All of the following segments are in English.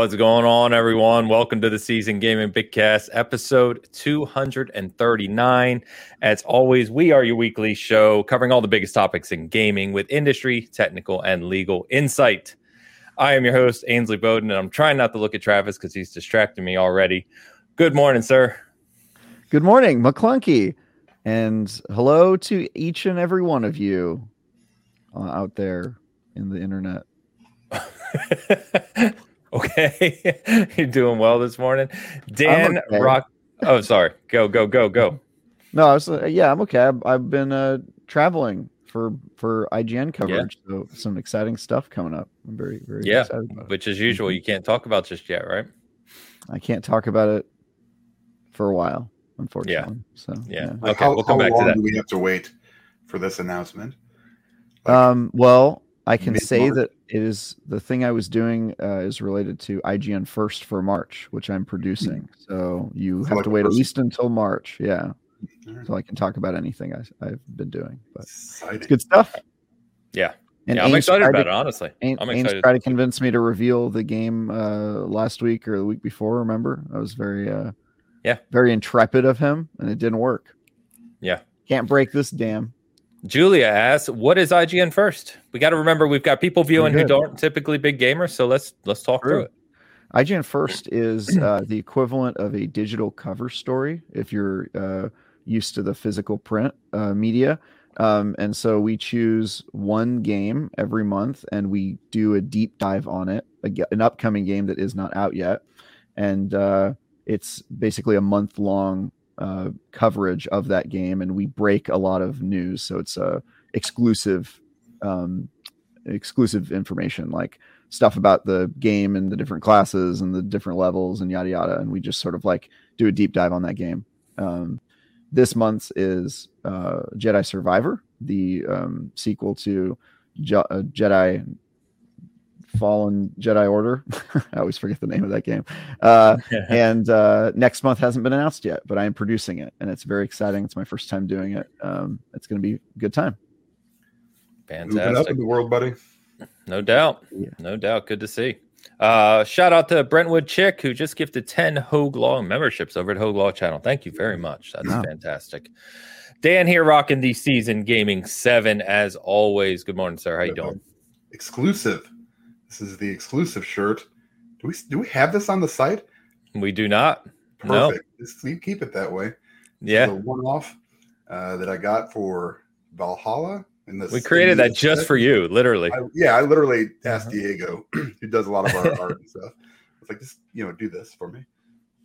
What's going on, everyone? Welcome to the Season Gaming Bigcast, episode 239. As always, we are your weekly show covering all the biggest topics in gaming with industry, technical, and legal insight. I am your host, Ainsley Bowden, and I'm trying not to look at Travis because he's distracting me already. Good morning, sir. Good morning, McClunky. And hello to each and every one of you uh, out there in the internet. okay. You're doing well this morning. Dan okay. Rock. Oh, sorry. Go, go, go, go. No, I was, uh, yeah, I'm okay. I've, I've been uh, traveling for for IGN coverage, yeah. so some exciting stuff coming up. I'm very, very yeah, which as usual, mm-hmm. you can't talk about just yet, right? I can't talk about it for a while, unfortunately. Yeah. So yeah. yeah. Like okay, how, we'll come back to that. Do we have to wait for this announcement? Like, um. Well, I can say that it is the thing I was doing uh, is related to IGN First for March, which I'm producing. Hmm. So you so have like to wait at least until March. Yeah. Right. So I can talk about anything I, have been doing. But Exciting. it's good stuff. Yeah. And yeah, I'm excited about to, it, honestly. Ain, I'm excited. Ains tried to convince me to reveal the game uh, last week or the week before. Remember, I was very, uh, yeah, very intrepid of him, and it didn't work. Yeah, can't break this dam. Julia asks, "What is IGN first?" We got to remember we've got people viewing who don't typically big gamers, so let's let's talk True. through it. IGN first is uh, the equivalent of a digital cover story if you're uh, used to the physical print uh, media. Um, and so we choose one game every month and we do a deep dive on it, an upcoming game that is not out yet. And uh, it's basically a month long uh, coverage of that game, and we break a lot of news. So it's a exclusive, um, exclusive information like stuff about the game and the different classes and the different levels and yada yada. And we just sort of like do a deep dive on that game. Um, this month's is uh, Jedi Survivor, the um, sequel to Je- uh, Jedi Fallen Jedi Order. I always forget the name of that game. Uh, and uh, next month hasn't been announced yet, but I am producing it, and it's very exciting. It's my first time doing it. Um, it's going to be a good time. Fantastic. Moving up in the world, buddy. No doubt. Yeah. No doubt. Good to see. Uh, shout out to Brentwood Chick who just gifted 10 Hoeg Law memberships over at Hoeg Law channel. Thank you very much. That's wow. fantastic. Dan here rocking the season gaming seven as always. Good morning, sir. How you doing? Exclusive this is the exclusive shirt. Do we do we have this on the site? We do not. Perfect. No. you keep it that way. Yeah. The one off uh, that I got for Valhalla. In this, we created that just for you, literally. I, yeah, I literally asked uh-huh. Diego, who does a lot of our art and stuff. It's like, just you know, do this for me,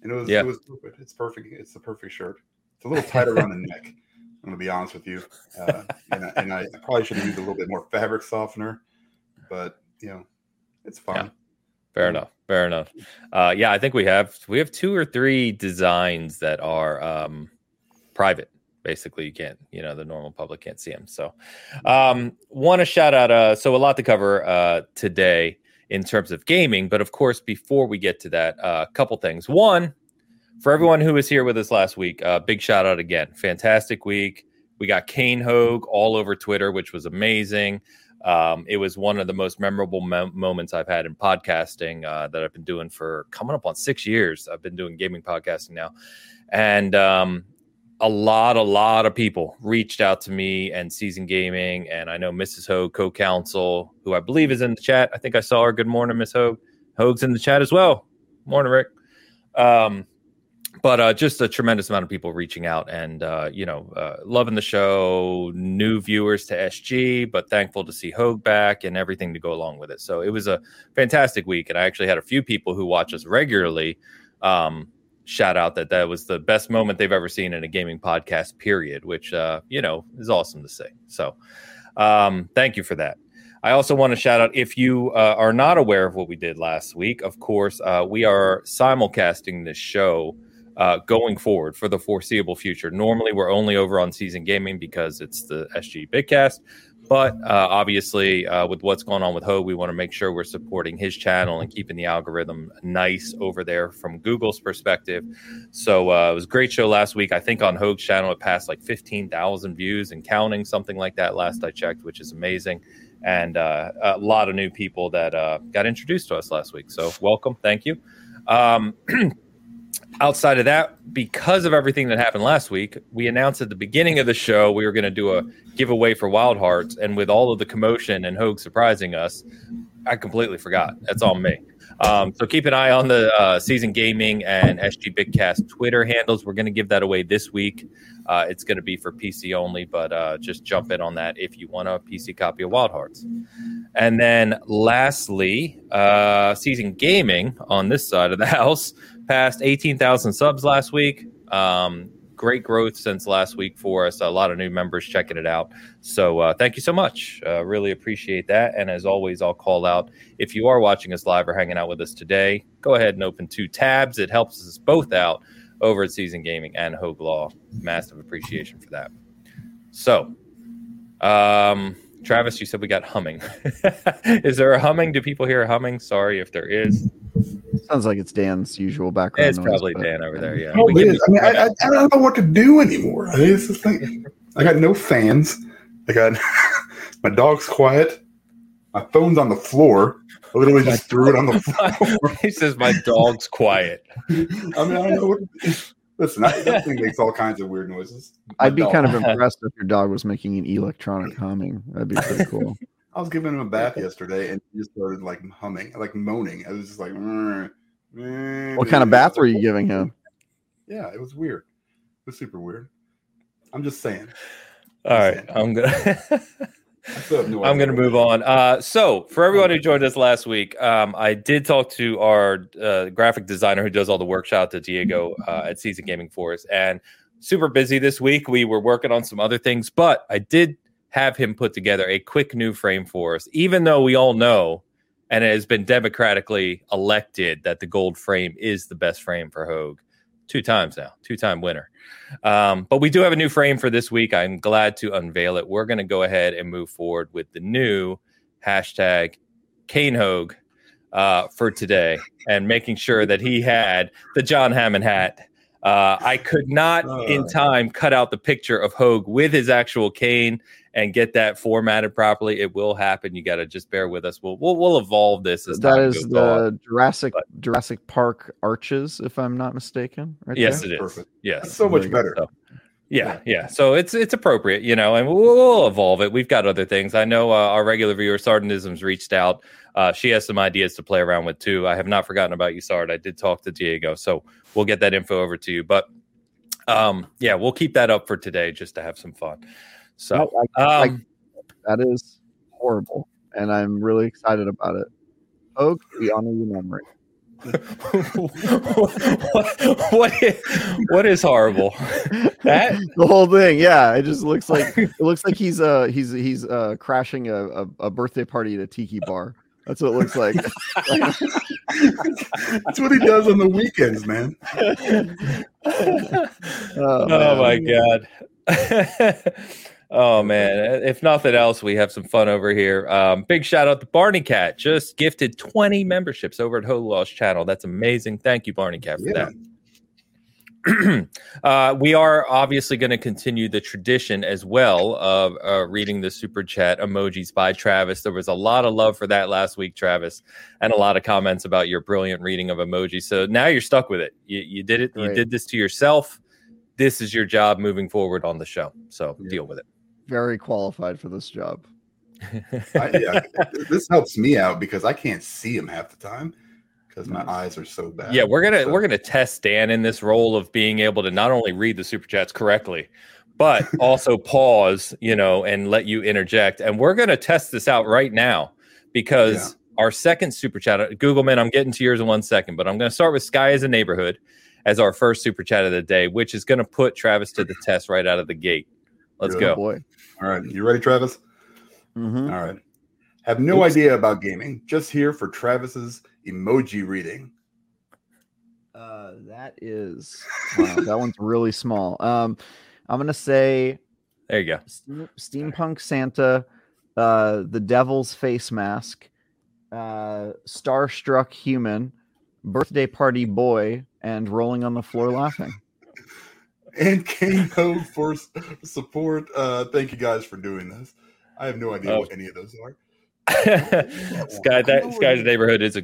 and it was yeah. it was perfect. It's perfect. It's the perfect shirt. It's a little tighter around the neck. I'm gonna be honest with you, uh, and, I, and I probably should have used a little bit more fabric softener, but you know, it's fine. Yeah. Fair enough. Fair enough. Uh, yeah, I think we have we have two or three designs that are um, private. Basically, you can't, you know, the normal public can't see them. So, um, want to shout out. Uh, so a lot to cover uh, today in terms of gaming, but of course, before we get to that, a uh, couple things. One, for everyone who was here with us last week, uh, big shout out again. Fantastic week. We got Kane Hoeg all over Twitter, which was amazing. Um, it was one of the most memorable mo- moments I've had in podcasting uh, that I've been doing for coming up on six years. I've been doing gaming podcasting now, and um, a lot, a lot of people reached out to me and Season Gaming, and I know Mrs. Hoeg, co-counsel, who I believe is in the chat. I think I saw her. Good morning, Miss Hoeg. Hoeg's in the chat as well. Morning, Rick. Um, but uh, just a tremendous amount of people reaching out and uh, you know uh, loving the show new viewers to sg but thankful to see hoeg back and everything to go along with it. So it was a fantastic week and i actually had a few people who watch us regularly um, shout out that that was the best moment they've ever seen in a gaming podcast period which uh, you know is awesome to see. So um, thank you for that. I also want to shout out if you uh, are not aware of what we did last week, of course, uh, we are simulcasting this show uh, going forward for the foreseeable future. Normally, we're only over on Season Gaming because it's the SG Bigcast. But uh, obviously, uh, with what's going on with Ho, we want to make sure we're supporting his channel and keeping the algorithm nice over there from Google's perspective. So uh, it was a great show last week. I think on Ho's channel, it passed like 15,000 views and counting, something like that last I checked, which is amazing. and uh, a lot of new people that uh, got introduced to us last week. So welcome, thank you. Um, outside of that, because of everything that happened last week, we announced at the beginning of the show we were going to do a giveaway for Wild Hearts, and with all of the commotion and Hoeg surprising us, I completely forgot. That's on me. Um, so keep an eye on the uh, Season Gaming and SG Bigcast Twitter handles. We're going to give that away this week. Uh, it's going to be for PC only, but uh, just jump in on that if you want a PC copy of Wild Hearts. And then lastly, uh, Season Gaming on this side of the house passed 18,000 subs last week. Um, great growth since last week for us. A lot of new members checking it out. So uh, thank you so much. Uh, really appreciate that. And as always, I'll call out if you are watching us live or hanging out with us today, go ahead and open two tabs. It helps us both out over at Season Gaming and Hoeg Law. Massive appreciation for that. So, um, Travis, you said we got humming. is there a humming? Do people hear a humming? Sorry if there is. Sounds like it's Dan's usual background. It's noise, probably but... Dan over there. Yeah. Oh, it is. I, mean, I, I, I, don't know what to do anymore. I, mean, thing. I got no fans. I got my dog's quiet. My phone's on the floor. I literally just threw it on the floor. he says my dog's quiet. I mean, I don't know. What, listen, that thing makes all kinds of weird noises. My I'd be dog. kind of impressed if your dog was making an electronic humming. That'd be pretty cool. I was giving him a bath yesterday, and he just started like humming, like moaning. I was just like, mm, what kind of mm, bath were you mm. giving him? Yeah, it was weird. It was super weird. I'm just saying. All right, I'm gonna. No I'm going to move on. Uh, so, for everyone who joined us last week, um, I did talk to our uh, graphic designer who does all the work. Shout out to Diego uh, at Season Gaming Force, and super busy this week. We were working on some other things, but I did have him put together a quick new frame for us, even though we all know and it has been democratically elected that the gold frame is the best frame for Hoeg two times now, two time winner. Um, but we do have a new frame for this week. I'm glad to unveil it. We're going to go ahead and move forward with the new hashtag Kane Hoeg uh, for today and making sure that he had the John Hammond hat. Uh, I could not in uh. time cut out the picture of Hoeg with his actual cane and get that formatted properly, it will happen. You got to just bear with us. We'll we'll, we'll evolve this as that is the on. Jurassic but, Jurassic Park arches, if I'm not mistaken. Right yes, there? it is. Perfect. Yes, That's so much better. So, yeah, yeah. So it's it's appropriate, you know, and we'll, we'll evolve it. We've got other things. I know uh, our regular viewer Sardinisms reached out. Uh, she has some ideas to play around with too. I have not forgotten about you, Sard. I did talk to Diego, so we'll get that info over to you. But um, yeah, we'll keep that up for today just to have some fun. So I, I, um, I, that is horrible, and I'm really excited about it. Oak, we honor your memory. what, what, is, what is horrible? That the whole thing, yeah. It just looks like it looks like he's uh he's he's uh crashing a, a, a birthday party at a tiki bar. That's what it looks like. That's what he does on the weekends, man. oh, oh my god. Oh man! If nothing else, we have some fun over here. Um, big shout out to Barney Cat, just gifted 20 memberships over at Hogue Law's channel. That's amazing. Thank you, Barney Cat, for yeah. that. uh, we are obviously going to continue the tradition as well of uh, reading the super chat emojis by Travis. There was a lot of love for that last week, Travis, and a lot of comments about your brilliant reading of emojis. So now you're stuck with it. You, you did it. Right. You did this to yourself. This is your job moving forward on the show. So yeah. deal with it very qualified for this job. I, yeah, this helps me out because I can't see him half the time because my eyes are so bad. Yeah, we're gonna so. we're gonna test Dan in this role of being able to not only read the super chats correctly, but also pause, you know, and let you interject. And we're gonna test this out right now because yeah. our second super chat, uh, Google man, I'm getting to yours in one second, but I'm gonna start with Sky as a neighborhood as our first super chat of the day, which is gonna put Travis to the test right out of the gate. Let's Good go. Boy. All right. You ready, Travis? Mm-hmm. All right. Have no Oops. idea about gaming. Just here for Travis's emoji reading. Uh, that is wow, that one's really small. Um, I'm gonna say there you go. steampunk Santa, uh, the Devil's face mask, uh, starstruck human, birthday party boy, and rolling on the floor laughing and Kane Hoeg for support. Uh, thank you guys for doing this. I have no idea oh. what any of those are. Sky, that Sky's neighborhood is a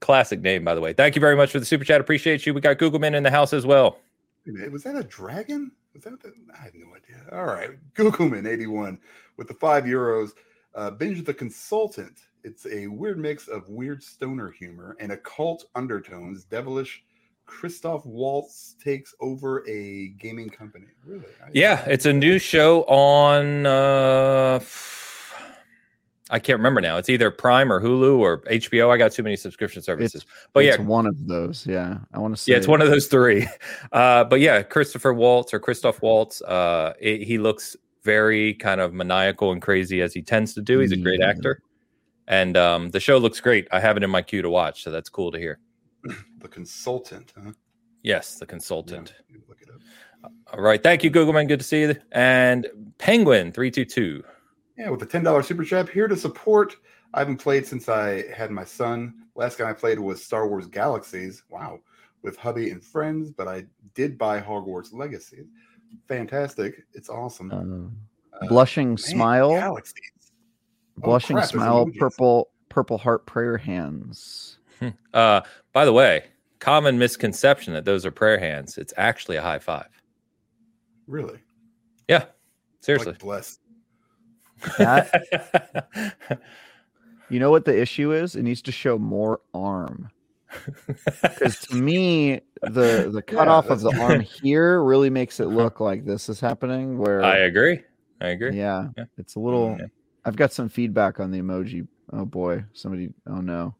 classic name, by the way. Thank you very much for the super chat. Appreciate you. We got Googleman in the house as well. Was that a dragon? Was that the, I have no idea. All right, Googleman eighty one with the five euros. Uh, Binge the Consultant. It's a weird mix of weird stoner humor and occult undertones. Devilish Christoph Waltz takes over a gaming company. Really? I yeah, it's a new show on. Uh, I can't remember now. It's either Prime or Hulu or HBO. I got too many subscription services. It's, but it's yeah, one of those. Yeah, I want to see. Yeah, it's one of those three. Uh, but yeah, Christopher Waltz or Christoph Waltz. Uh, it, he looks very kind of maniacal and crazy as he tends to do. He's a great actor, and um, the show looks great. I have it in my queue to watch, so that's cool to hear. The consultant, huh? Yes, the consultant. Yeah, look it up. All right, thank you, Googleman. Good to see you. And Penguin three two two. Yeah, with the ten dollar super chat here to support. I haven't played since I had my son. Last game I played was Star Wars Galaxies. Wow, with hubby and friends, but I did buy Hogwarts Legacy. Fantastic! It's awesome. Uh, uh, blushing man, smile. Galaxies. Oh, blushing crap, smile. Purple purple heart prayer hands. uh, by the way, common misconception that those are prayer hands. It's actually a high five. Really? Yeah. Seriously. Like bless. That, you know what the issue is? It needs to show more arm. Because to me, the the cutoff yeah, of the arm here really makes it look like this is happening. Where I agree, I agree. Yeah, yeah. it's a little. Yeah. I've got some feedback on the emoji. Oh boy, somebody. Oh no.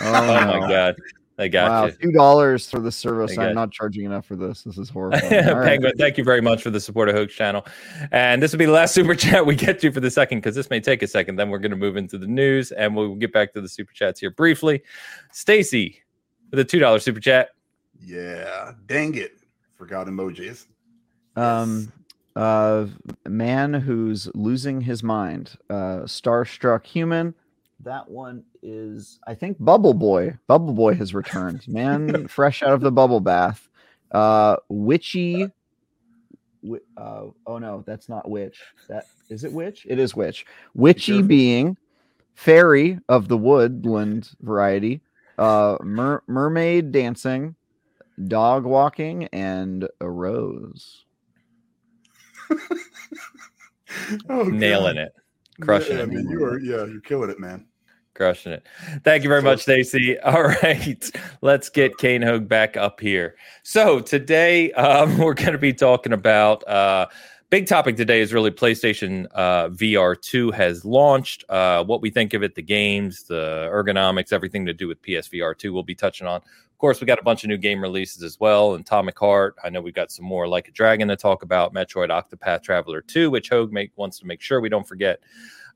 Oh, oh my god. I got wow, you. Two dollars for the service. I'm not charging enough for this. This is horrible. Penguin, right. thank you very much for the support of Hoeg's Channel. And this will be the last super chat we get to for the second because this may take a second. Then we're going to move into the news and we'll get back to the super chats here briefly. Stacy with a two dollar super chat. Yeah, dang it, forgot emojis. Um, uh, man who's losing his mind. Uh, starstruck human that one is, I think, Bubble Boy. Bubble Boy has returned. Man, fresh out of the bubble bath. Uh, witchy. Uh, oh no, that's not witch. That is it. Witch. It is witch. Witchy being fairy of the woodland variety. Uh, mer- mermaid dancing, dog walking, and a rose. oh, Nailing it crushing yeah, it. I mean, you are, yeah, you're killing it, man. Crushing it. Thank you very much, Stacy. All right, let's get Kane Hoeg back up here. So today um, we're going to be talking about. Uh, big topic today is really PlayStation uh, VR 2 has launched. Uh, what we think of it, the games, the ergonomics, everything to do with PSVR 2, we'll be touching on. Of course, we got a bunch of new game releases as well. And Atomic Heart. I know we got some more like a dragon to talk about. Metroid Octopath Traveler 2, which Hoeg make, wants to make sure we don't forget.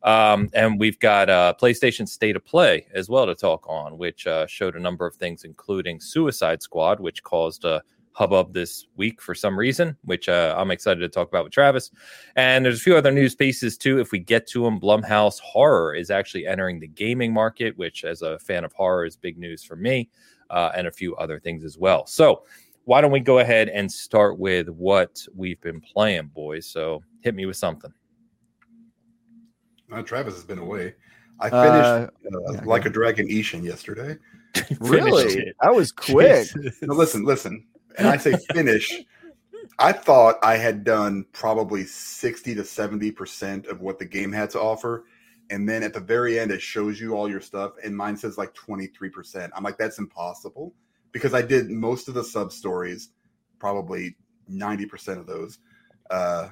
Um, and we've got uh, PlayStation State of Play as well to talk on, which uh, showed a number of things, including Suicide Squad, which caused a hubbub this week for some reason, which uh, I'm excited to talk about with Travis. And there's a few other news pieces too. If we get to them, Blumhouse Horror is actually entering the gaming market, which, as a fan of horror, is big news for me, uh, and a few other things as well. So, why don't we go ahead and start with what we've been playing, boys? So, hit me with something. Uh, Travis has been away. I finished uh, uh, yeah, like a dragon Ishin yesterday. really? That was quick. no, listen, listen. And I say finish. I thought I had done probably 60 to 70% of what the game had to offer. And then at the very end, it shows you all your stuff. And mine says like 23%. I'm like, that's impossible because I did most of the sub stories, probably 90% of those. Uh,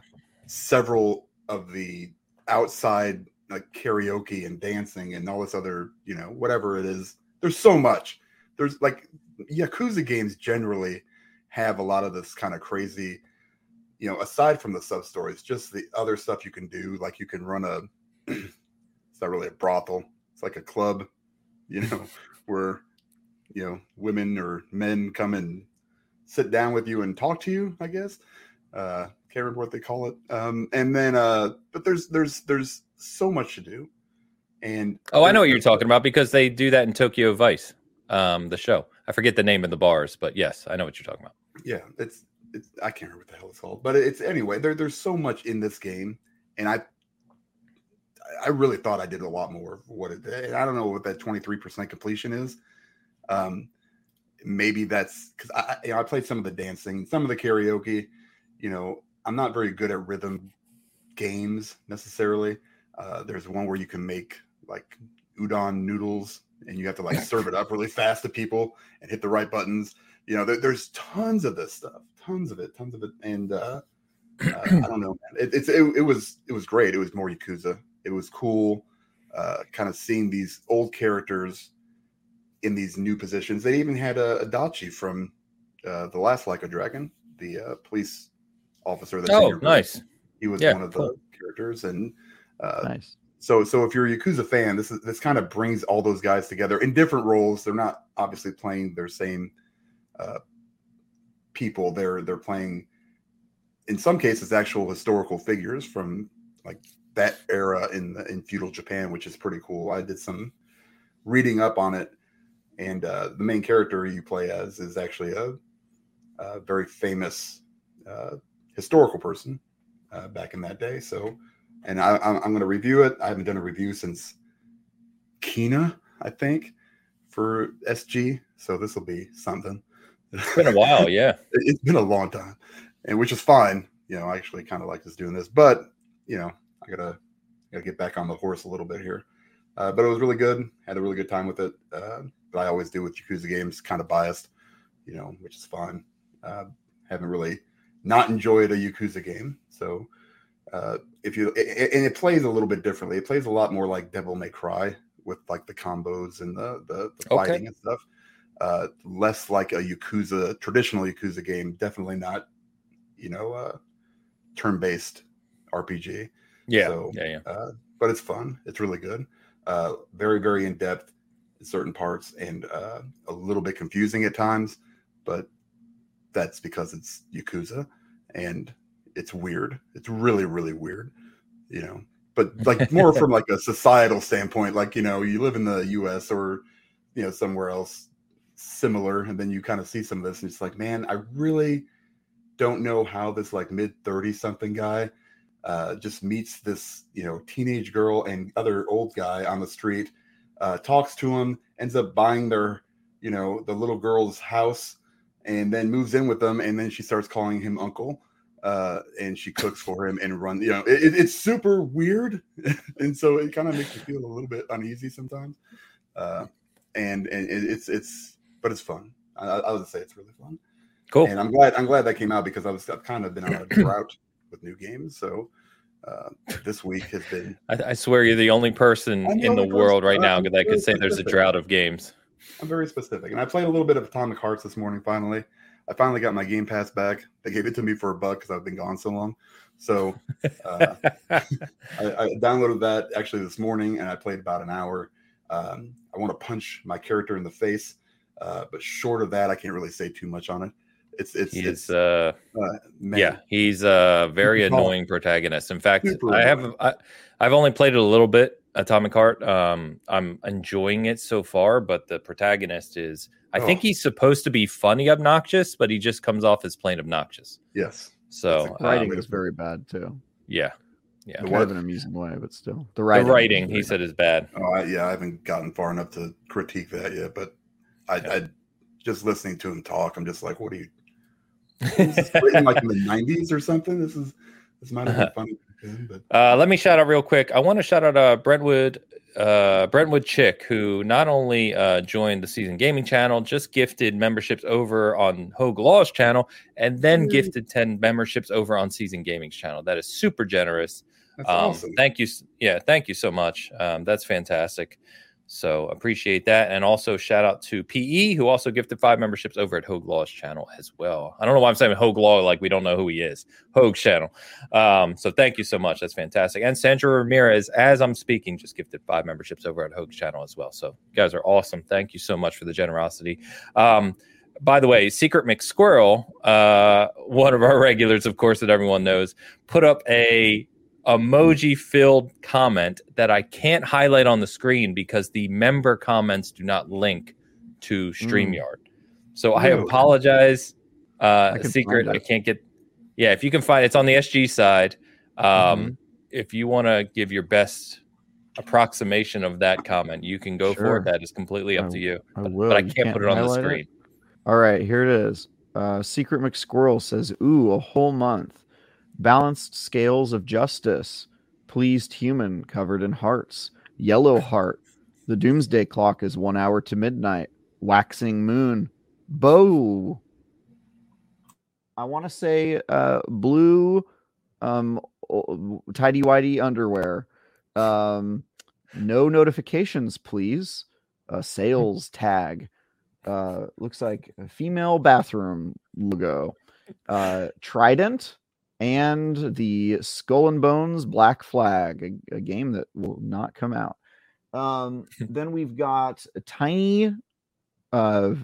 several of the outside like karaoke and dancing and all this other, you know, whatever it is. There's so much. There's like Yakuza games generally have a lot of this kind of crazy, you know, aside from the sub stories, just the other stuff you can do. Like you can run a, it's not really a brothel, it's like a club, you know, where, you know, women or men come and sit down with you and talk to you, I guess. Uh, can't remember what they call it. Um, and then, uh, but there's there's there's so much to do. And oh, I know what you're talking about because they do that in Tokyo Vice, um, the show. I forget the name of the bars, but yes, I know what you're talking about. Yeah, it's it's I can't remember what the hell it's called, but it's anyway. There, there's so much in this game, and I I really thought I did a lot more. What it, I don't know what that 23% completion is. Um, maybe that's because I, you know, I played some of the dancing, some of the karaoke. You know, I'm not very good at rhythm games necessarily. Uh, there's one where you can make like udon noodles and you have to like serve it up really fast to people and hit the right buttons. You know, there, there's tons of this stuff, tons of it, tons of it, and uh, uh, I don't know, man. It, it's it, it, was it was great. It was more Yakuza. It was cool, uh, kind of seeing these old characters in these new positions. They even had a, a Dachi from uh, the last Like a Dragon, the uh, police officer. That oh, nice. He was yeah, one of cool. the characters, and uh, nice. So, so if you're a Yakuza fan, this is this kind of brings all those guys together in different roles. They're not obviously playing their same uh, people. They're they're playing, in some cases, actual historical figures from like that era in the, in feudal Japan, which is pretty cool. I did some reading up on it, and uh, the main character you play as is actually a, a very famous uh, historical person uh, back in that day. So and I, am going to review it. I haven't done a review since Kena, I think, for SG. So this will be something. It's been a while, yeah. it's been a long time, and which is fine. You know, I actually kind of like just doing this, but you know, I gotta gotta get back on the horse a little bit here. Uh, but it was really good. Had a really good time with it. Uh, but I always do with Yakuza games, kind of biased, you know, which is fine. Uh, haven't really not enjoyed a Yakuza game, so uh, if you and it plays a little bit differently. It plays a lot more like Devil May Cry with like the combos and the the, the fighting okay. and stuff. Uh, less like a Yakuza traditional Yakuza game. Definitely not, you know, uh, turn based RPG. Yeah, so, yeah, yeah. Uh, but it's fun. It's really good. Uh, very very in depth in certain parts and uh, a little bit confusing at times, but that's because it's Yakuza and it's weird. It's really, really weird, you know. But like more from like a societal standpoint, like you know, you live in the U.S. or you know somewhere else similar, and then you kind of see some of this, and it's like, man, I really don't know how this like mid thirty something guy uh, just meets this you know teenage girl and other old guy on the street, uh, talks to him, ends up buying their you know the little girl's house, and then moves in with them, and then she starts calling him uncle uh, and she cooks for him and run. You know, it, it's super weird, and so it kind of makes you feel a little bit uneasy sometimes. Uh, and and it's it's but it's fun. I, I would say it's really fun. Cool. And I'm glad I'm glad that came out because I was I've kind of been on a drought with new games. So uh, this week has been. I, I, swear you're the only person the in only the person, world right now that could say specific. there's a drought of games. I'm very specific, and I played a little bit of Atomic Hearts this morning. Finally, I finally got my Game Pass back. They gave it to me for a buck because I've been gone so long. So uh, I, I, downloaded that actually this morning, and I played about an hour. Um, I want to punch my character in the face, uh, but short of that, I can't really say too much on it. It's it's he's it's, uh, uh yeah he's a very annoying protagonist. In fact, Super I have I, I've only played it a little bit. Atomic Heart. Um, I'm enjoying it so far, but the protagonist is I oh. think he's supposed to be funny obnoxious, but he just comes off as plain obnoxious. Yes. So the writing um, is very bad too. Yeah. Yeah. Kind of an amusing way, but still. The writing, the writing he said is bad. Oh, I, yeah, I haven't gotten far enough to critique that yet, but I, yeah. I just listening to him talk, I'm just like, what are you written like in the 90s or something? This is this might have been funny. But. Uh, let me shout out real quick. I want to shout out uh, Brentwood uh, Brentwood Chick, who not only uh, joined the Season Gaming channel, just gifted memberships over on Hoeg Law's channel, and then mm. gifted 10 memberships over on Season Gaming's channel. That is super generous. That's um, awesome. Thank you. Yeah, thank you so much. Um, that's fantastic. So appreciate that. And also shout out to PE, who also gifted five memberships over at Hoeg Law's channel as well. I don't know why I'm saying Hoeg Law like we don't know who he is. Hoeg's channel. Um, so thank you so much. That's fantastic. And Sandra Ramirez, as I'm speaking, just gifted five memberships over at Hoeg's channel as well. So you guys are awesome. Thank you so much for the generosity. Um, by the way, Secret McSquirrel, uh, one of our regulars, of course, that everyone knows, put up a emoji filled comment that I can't highlight on the screen because the member comments do not link to. StreamYard. Mm. So I apologize. Uh, I secret, I can't get. Yeah, if you can find it's on the SG side. Um, mm-hmm. If you want to give your best approximation of that comment, you can go sure. for it. That is completely up I, to you. I but, will. but I can't, can't put it on the screen. It? All right, here it is. Uh, Secret McSquirrel says, "Ooh, a whole month. Balanced scales of justice. Pleased human covered in hearts. Yellow heart. The doomsday clock is one hour to midnight. Waxing moon. Bow. I want to say uh, blue, um, tidy whitey underwear. Um, no notifications, please. A sales tag. Uh, looks like a female bathroom logo. Uh, Trident and the Skull and Bones Black Flag, a, a game that will not come out. Um, then we've got a tiny, uh,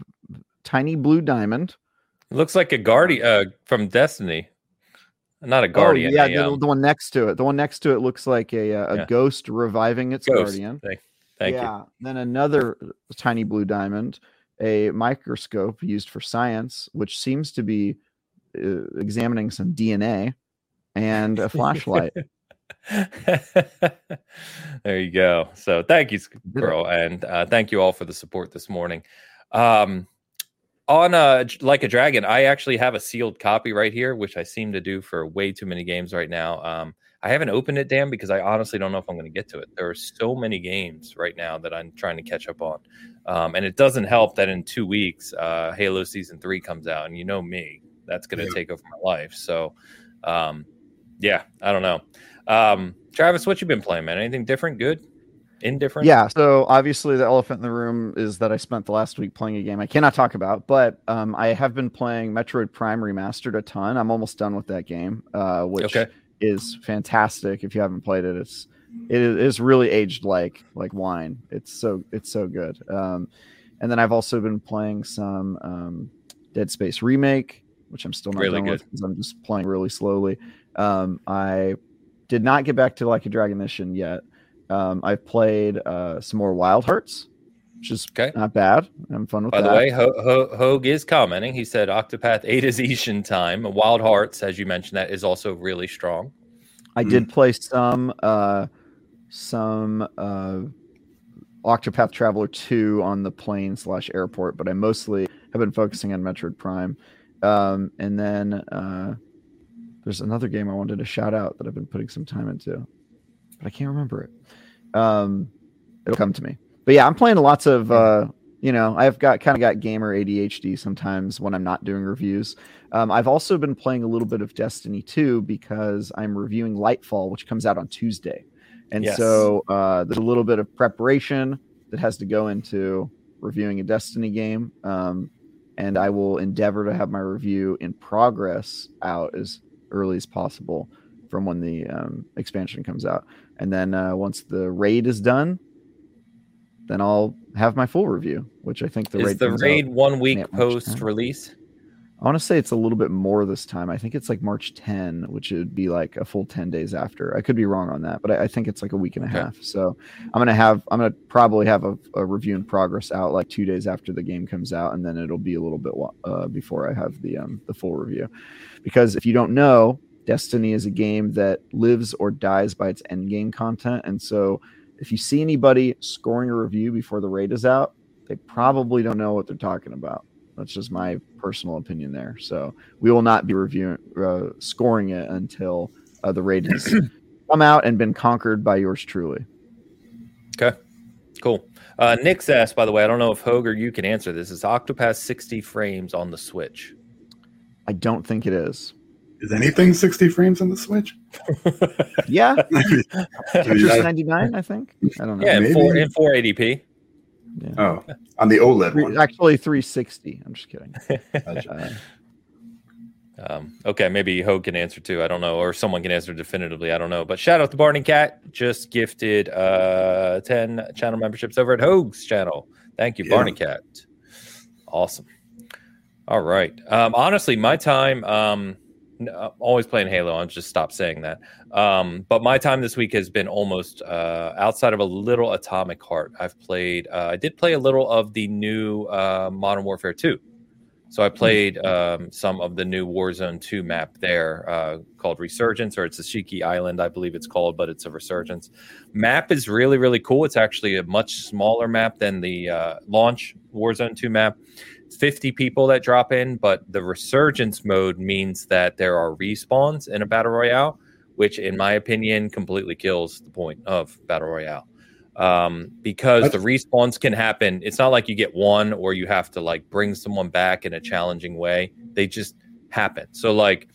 tiny blue diamond. looks like a guardian uh, from Destiny. Not a guardian. Oh, yeah, a, the, um... the, one next to it. The one next to it looks like a a, uh, yeah. ghost reviving its ghost. guardian. Thank, thank yeah. you. Then another tiny blue diamond, a microscope used for science, which seems to be uh, examining some DNA, and a flashlight. there you go. So thank you, Squirrel, and uh, thank you all for the support this morning. Um, on uh, like a dragon, I actually have a sealed copy right here, which I seem to do for way too many games right now. Um, I haven't opened it, Dan, because I honestly don't know if I'm going to get to it. There are so many games right now that I'm trying to catch up on, um, and it doesn't help that in two weeks, uh, Halo Season Three comes out, and you know me, that's going to yeah. take over my life. So, um, yeah, I don't know. Um, Travis, what you been playing, man? Anything different? Good? Indifferent? Yeah. So obviously, the elephant in the room is that I spent the last week playing a game I cannot talk about, but um, I have been playing Metroid Prime Remastered a ton. I'm almost done with that game, uh, which okay. is fantastic. If you haven't played it, it's it is really aged like like wine. It's so it's so good. Um, and then I've also been playing some um, Dead Space remake, which I'm still not really done good. with because I'm just playing really slowly. Um, I did not get back to like a Dragon Ishin yet. Um, I've played uh, some more Wild Hearts, which is okay. not bad. I'm fun with By that. the way, Ho- Ho- Hoeg is commenting. He said Octopath 8 is Asian time. Wild Hearts, as you mentioned, that is also really strong. I mm. did play some uh, some uh, Octopath Traveler 2 on the plane slash airport, but I mostly have been focusing on Metroid Prime. Um, and then uh, there's another game I wanted to shout out that I've been putting some time into, but I can't remember it. Um, it'll come to me. But yeah, I'm playing lots of. Uh, you know, I've got kind of got gamer ADHD sometimes when I'm not doing reviews. Um, I've also been playing a little bit of Destiny 2 because I'm reviewing Lightfall, which comes out on Tuesday. And yes. so uh, there's a little bit of preparation that has to go into reviewing a Destiny game. Um, and I will endeavor to have my review in progress out as early as possible from when the um, expansion comes out. And then uh, once the raid is done, then I'll have my full review, which I think the raid is raid the raid one week post release. I want to say it's a little bit more this time. I think it's like March 10, which would be like a full 10 days after. I could be wrong on that, but I, I think it's like a week and a okay. half. So I'm gonna have I'm gonna probably have a, a, review in progress out like two days after the game comes out, and then it'll be a little bit uh, before I have the um, the full review. Because if you don't know, Destiny is a game that lives or dies by its end game content, and so if you see anybody scoring a review before the raid is out, they probably don't know what they're talking about. That's just my personal opinion there. So we will not be reviewing uh, scoring it until uh, the raid has come out and been conquered by yours truly. Okay, cool. Uh, Nick's asked, by the way, I don't know if Hoeg or you can answer this. Is Octopath 60 frames on the Switch? I don't think it is. Is anything 60 frames on the Switch? yeah. Tetris 99, I think. I don't know. Yeah, in, four, in 480p. Yeah. Oh, on the OLED one. Actually, 360. I'm just kidding. uh, um, okay, maybe Hoeg can answer too. I don't know, or someone can answer definitively. I don't know. But shout out to Barney Cat, just gifted uh, 10 channel memberships over at Hoeg's channel. Thank you, yeah. Barney Cat. Awesome. All right. Um, honestly, my time. Um, uh, always playing Halo. I'm just stop saying that. Um, but my time this week has been almost uh, outside of a little Atomic Heart. I've played. Uh, I did play a little of the new uh, Modern Warfare 2. So I played um, some of the new Warzone 2 map there uh, called Resurgence, or it's Ashika Island, I believe it's called, but it's a Resurgence. Map is really, really cool. It's actually a much smaller map than the uh, launch Warzone 2 map. 50 people that drop in, but the Resurgence mode means that there are respawns in a Battle Royale, which, in my opinion, completely kills the point of Battle Royale um, because the respawns can happen. It's not like you get one or you have to like bring someone back in a challenging way. They just happen. So like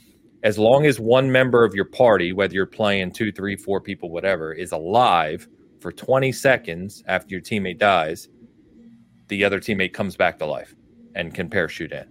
as long as one member of your party, whether you're playing two, three, four people, whatever, is alive for 20 seconds after your teammate dies, the other teammate comes back to life and can parachute in.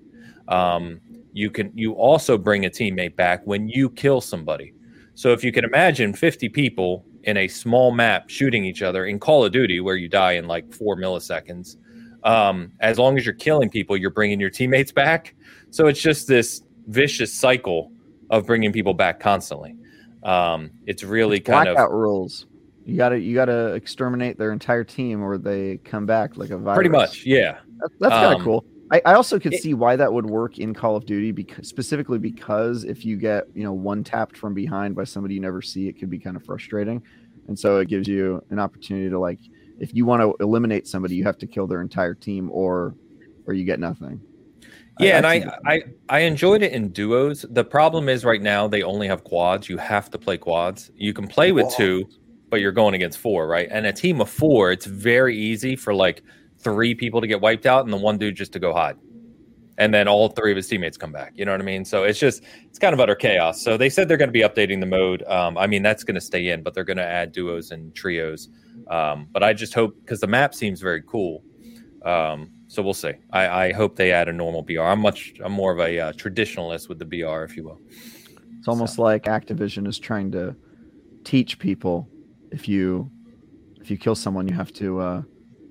Um, you can you also bring a teammate back when you kill somebody. So if you can imagine 50 people in a small map shooting each other in Call of Duty, where you die in like four milliseconds. Um, as long as you're killing people, you're bringing your teammates back. So it's just this vicious cycle of bringing people back constantly. Um, it's really kind blackout of rules. You gotta you gotta exterminate their entire team, or they come back like a virus. Pretty much, yeah. That's, that's kind of um, cool. I, I also could it, see why that would work in Call of Duty because specifically because if you get you know one tapped from behind by somebody you never see, it could be kind of frustrating, and so it gives you an opportunity to like if you want to eliminate somebody, you have to kill their entire team or or you get nothing. Yeah, I, and I, I I enjoyed it in duos. The problem is right now they only have quads. You have to play quads. You can play with two, but you're going against four, right? And a team of four, it's very easy for like three people to get wiped out and the one dude just to go hide. And then all three of his teammates come back. You know what I mean? So it's just, it's kind of utter chaos. So they said they're going to be updating the mode. Um, I mean, that's going to stay in, but they're going to add duos and trios. Um, but I just hope, because the map seems very cool. Um, so we'll see. I, I, hope they add a normal BR. I'm much, I'm more of a uh, traditionalist with the BR, if you will. It's almost so. like Activision is trying to teach people if you, if you kill someone, you have to, uh,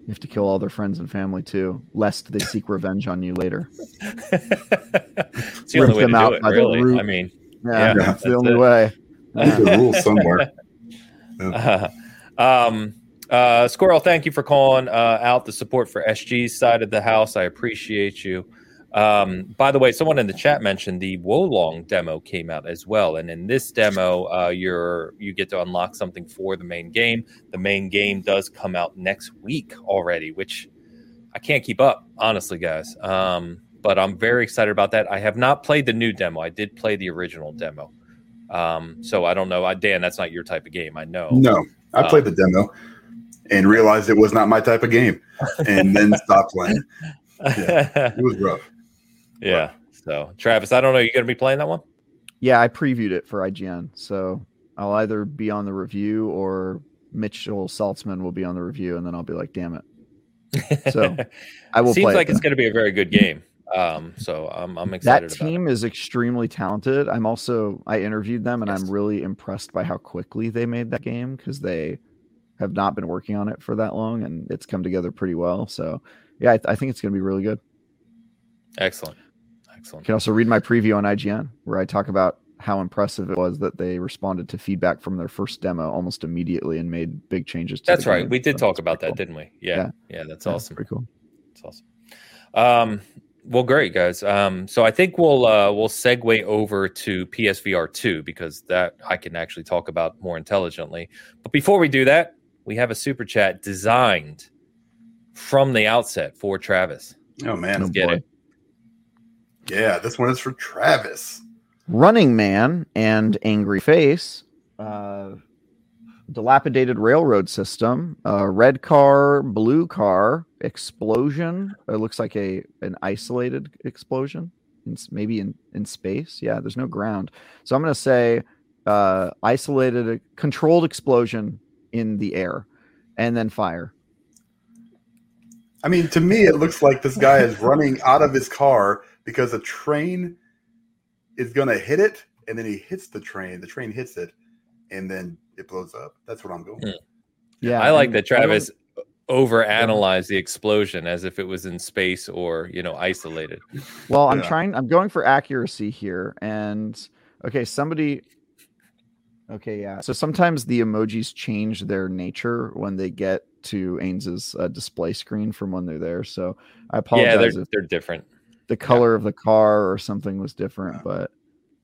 you have to kill all their friends and family too, lest they seek revenge on you later. it's the only way to do it, really. I mean, yeah, yeah that's the only it. way. Yeah. the rules somewhere. Yeah. Uh, um, uh, Squirrel, thank you for calling uh, out the support for SG's side of the house. I appreciate you. Um, by the way, someone in the chat mentioned the Wolong demo came out as well, and in this demo, uh, you're you get to unlock something for the main game. The main game does come out next week already, which I can't keep up, honestly, guys. Um, but I'm very excited about that. I have not played the new demo. I did play the original demo, um, so I don't know. I, Dan, that's not your type of game. I know. No, I played um, the demo and realized it was not my type of game, and then stopped playing. Yeah, it was rough. Yeah. So, Travis, I don't know. You going to be playing that one? Yeah, I previewed it for IGN. So I'll either be on the review or Mitchell Saltzman will be on the review, and then I'll be like, "Damn it!" So I will. Seems like it, it's going to be a very good game. Um, so I'm, I'm excited. That team is extremely talented. I'm also I interviewed them, and yes. I'm really impressed by how quickly they made that game because they have not been working on it for that long, and it's come together pretty well. So yeah, I, th- I think it's going to be really good. Excellent. Excellent. You can also read my preview on IGN where I talk about how impressive it was that they responded to feedback from their first demo almost immediately and made big changes. that's right. Game. We did so talk about that, cool. didn't we? Yeah. Yeah. yeah that's yeah, awesome. Pretty cool. That's awesome. Um, well, great guys. Um, so I think we'll uh, we'll segue over to PSVR two because that I can actually talk about more intelligently. But before we do that, we have a super chat designed from the outset for Travis. Oh man, let's get it. Yeah, this one is for Travis. Running Man and Angry Face, uh, dilapidated railroad system, uh, red car, blue car, explosion. It looks like a an isolated explosion, it's maybe in in space. Yeah, there's no ground, so I'm gonna say uh, isolated, controlled explosion in the air, and then fire. I mean, to me, it looks like this guy is running out of his car because a train is going to hit it and then he hits the train. The train hits it and then it blows up. That's what I'm going. Hmm. Yeah, I like that Travis overanalyzed the explosion as if it was in space or you know isolated. Well, I'm yeah. trying. I'm going for accuracy here, and okay, somebody. Okay, yeah. So sometimes the emojis change their nature when they get to Ains's uh, display screen from when they're there. So I apologize. Yeah, they're, if, they're different the color yeah. of the car or something was different, but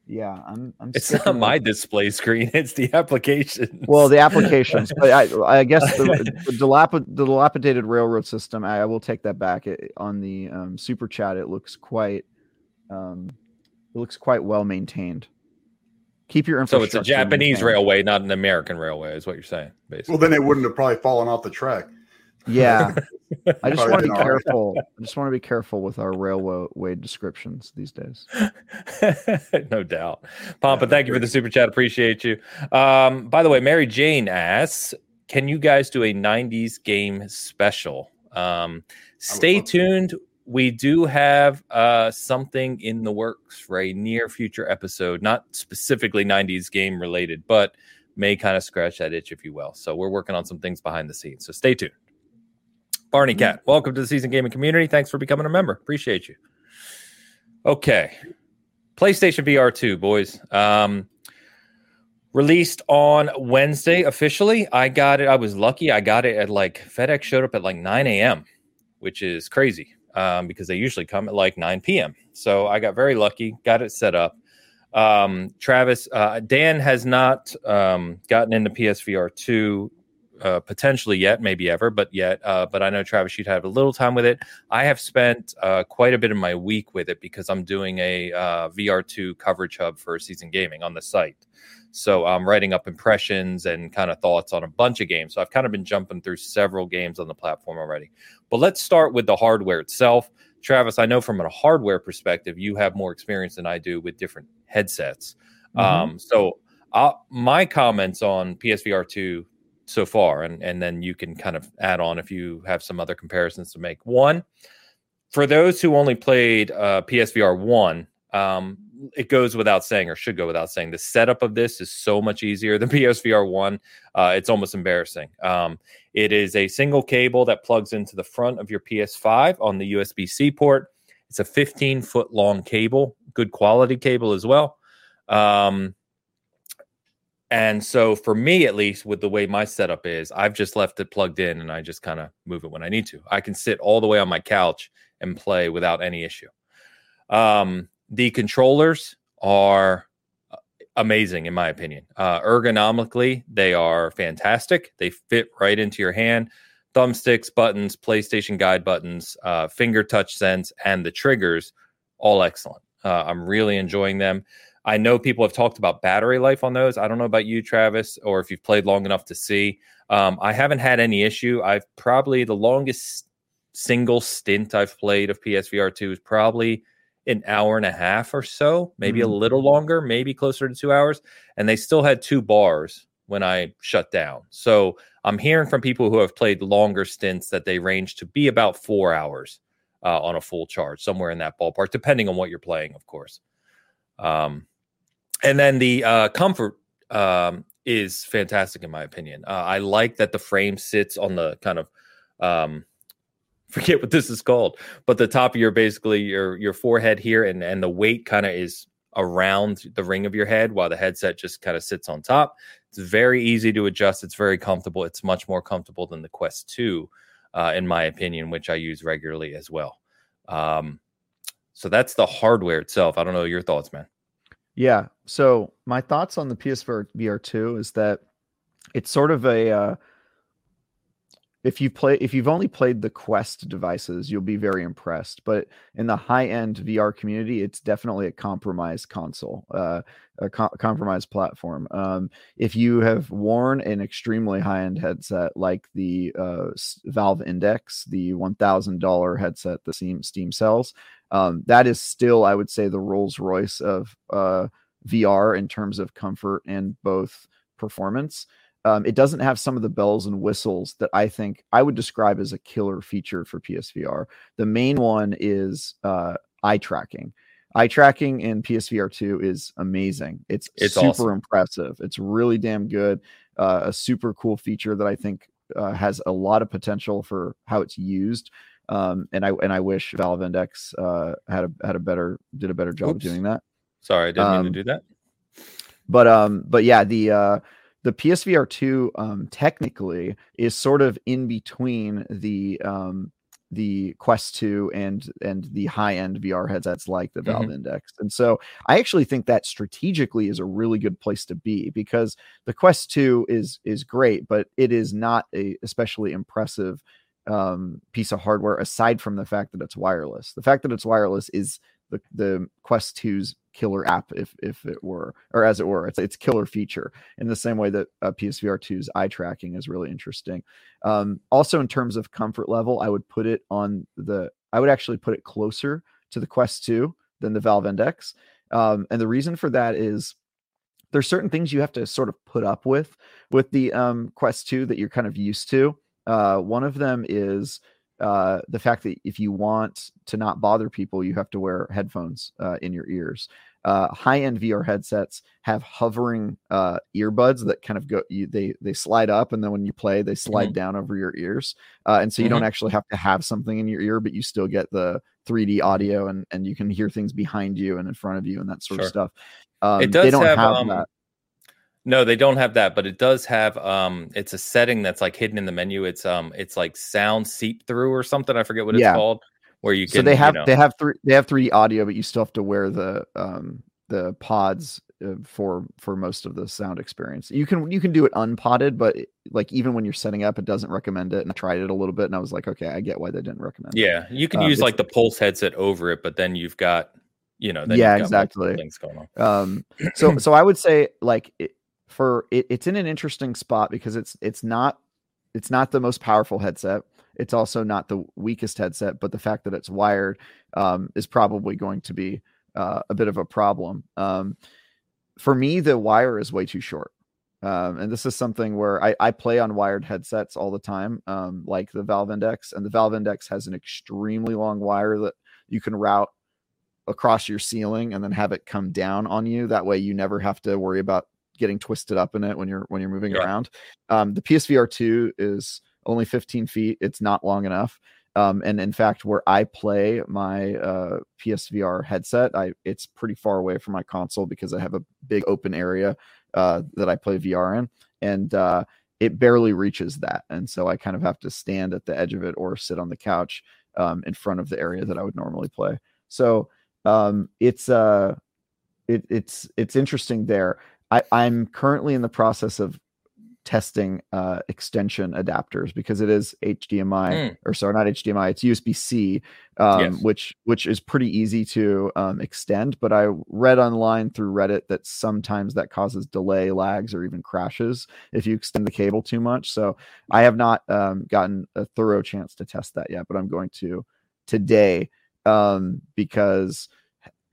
yeah, I'm. I'm it's not my display screen; it's the application. Well, the applications, but I, I guess the, the, dilap- the dilapidated railroad system. I, I will take that back. It, on the um, super chat, it looks quite, um, it looks quite well maintained. Keep your infrastructure. So it's a Japanese maintained. railway, not an American railway, is what you're saying. Basically. Well, then it wouldn't have probably fallen off the track. Yeah, I just want to be careful. I just want to be careful with our railway descriptions these days. no doubt, Pompa. Thank you for the super chat. Appreciate you. Um, by the way, Mary Jane asks, "Can you guys do a '90s game special?" Um, stay tuned. We do have uh, something in the works for a near future episode, not specifically '90s game related, but may kind of scratch that itch, if you will. So we're working on some things behind the scenes. So stay tuned. Barney Cat, welcome to the Seasoned Gaming community. Thanks for becoming a member. Appreciate you. Okay. PlayStation VR 2, boys. Um, released on Wednesday officially. I got it. I was lucky. I got it at like FedEx showed up at like 9 a.m., which is crazy um, because they usually come at like 9 p.m. So I got very lucky, got it set up. Um, Travis, uh, Dan has not um, gotten into PSVR 2 uh, potentially yet, maybe ever, but yet. Uh, but I know Travis, you'd have a little time with it. I have spent uh, quite a bit of my week with it because I'm doing a uh, VR2 coverage hub for Seasoned Gaming on the site. So I'm writing up impressions and kind of thoughts on a bunch of games. So I've kind of been jumping through several games on the platform already. But let's start with the hardware itself. Travis, I know from a hardware perspective, you have more experience than I do with different headsets. Mm-hmm. Um, so uh, my comments on PSVR 2 so far, and and then you can kind of add on if you have some other comparisons to make. One, for those who only played uh, PSVR one, um, it goes without saying, or should go without saying, the setup of this is so much easier than PSVR one. Uh, it's almost embarrassing. Um, it is a single cable that plugs into the front of your PS5 on the USB C port. It's a 15 foot long cable, good quality cable as well. Um, and so for me, at least with the way my setup is, I've just left it plugged in and I just kind of move it when I need to. I can sit all the way on my couch and play without any issue. Um, the controllers are uh, amazing in my opinion. Uh, ergonomically, they are fantastic. They fit right into your hand. Thumbsticks, buttons, PlayStation guide buttons, uh, finger touch sense, and the triggers, all excellent. Uh, I'm really enjoying them. I know people have talked about battery life on those. I don't know about you, Travis, or if you've played long enough to see. Um, I haven't had any issue. I've probably the longest single stint I've played of PSVR 2 is probably an hour and a half or so, maybe mm-hmm. a little longer, maybe closer to two hours. And they still had two bars when I shut down. So I'm hearing from people who have played longer stints that they range to be about four hours uh, on a full charge, somewhere in that ballpark, depending on what you're playing, of course. Um, and then the uh, comfort um, is fantastic in my opinion. Uh, I like that the frame sits on the kind of um, forget what this is called, but the top of your basically your your forehead here, and and the weight kind of is around the ring of your head while the headset just kind of sits on top. It's very easy to adjust. It's very comfortable. It's much more comfortable than the Quest 2, uh, in my opinion, which I use regularly as well. Um, so that's the hardware itself. I don't know your thoughts, man. Yeah. So my thoughts on the PSVR VR2 is that it's sort of a uh, if you play if you've only played the Quest devices, you'll be very impressed. But in the high end VR community, it's definitely a compromised console, uh, a co- compromised platform. Um, if you have worn an extremely high end headset like the uh, Valve Index, the one thousand dollar headset the Steam Steam sells, um, that is still, I would say, the Rolls Royce of uh, VR in terms of comfort and both performance. Um, it doesn't have some of the bells and whistles that I think I would describe as a killer feature for PSVR. The main one is uh, eye tracking. Eye tracking in PSVR 2 is amazing. It's, it's super awesome. impressive. It's really damn good. Uh, a super cool feature that I think uh, has a lot of potential for how it's used. Um, and I and I wish Valve Index uh, had a had a better did a better job Oops. of doing that. Sorry, I didn't um, mean to um, do that. But um, but yeah, the uh, the PSVR two um, technically is sort of in between the um, the Quest 2 and and the high end VR headsets like the Valve mm-hmm. Index. And so I actually think that strategically is a really good place to be because the Quest 2 is is great, but it is not a especially impressive um, piece of hardware aside from the fact that it's wireless. The fact that it's wireless is the the Quest 2's killer app, if if it were, or as it were, it's it's killer feature in the same way that uh, PSVR 2's eye tracking is really interesting. Um, also, in terms of comfort level, I would put it on the. I would actually put it closer to the Quest 2 than the Valve Index, um, and the reason for that is there's certain things you have to sort of put up with with the um, Quest 2 that you're kind of used to. Uh, one of them is uh, the fact that if you want to not bother people, you have to wear headphones uh, in your ears. Uh, high-end VR headsets have hovering uh, earbuds that kind of go. You, they they slide up, and then when you play, they slide mm-hmm. down over your ears, uh, and so you mm-hmm. don't actually have to have something in your ear, but you still get the 3D audio, and and you can hear things behind you and in front of you, and that sort sure. of stuff. Um, it does have, have um, that. No, they don't have that, but it does have um it's a setting that's like hidden in the menu. It's um it's like sound seep through or something. I forget what it's yeah. called. Where you can So they have you know, they have three they have 3D audio, but you still have to wear the um the pods uh, for for most of the sound experience. You can you can do it unpotted, but like even when you're setting up, it doesn't recommend it. And I tried it a little bit, and I was like, okay, I get why they didn't recommend. Yeah, it. you can um, use like the Pulse headset over it, but then you've got you know yeah exactly things going on. Um, so so I would say like it, for it, it's in an interesting spot because it's it's not it's not the most powerful headset. It's also not the weakest headset, but the fact that it's wired um, is probably going to be uh, a bit of a problem. Um, for me, the wire is way too short. Um, and this is something where I, I, play on wired headsets all the time, um, like the Valve Index. And the Valve Index has an extremely long wire that you can route across your ceiling and then have it come down on you. That way, you never have to worry about getting twisted up in it when you're when you're moving yeah. around. Um, the PSVR two is only 15 feet. It's not long enough. Um, and in fact, where I play my uh, PSVR headset, I it's pretty far away from my console because I have a big open area uh, that I play VR in, and uh, it barely reaches that. And so I kind of have to stand at the edge of it or sit on the couch um, in front of the area that I would normally play. So um, it's uh, it, it's it's interesting there. I, I'm currently in the process of testing uh, extension adapters because it is HDMI mm. or sorry, not HDMI, it's USB C, um, yes. which which is pretty easy to um, extend. But I read online through Reddit that sometimes that causes delay, lags, or even crashes if you extend the cable too much. So I have not um, gotten a thorough chance to test that yet, but I'm going to today um, because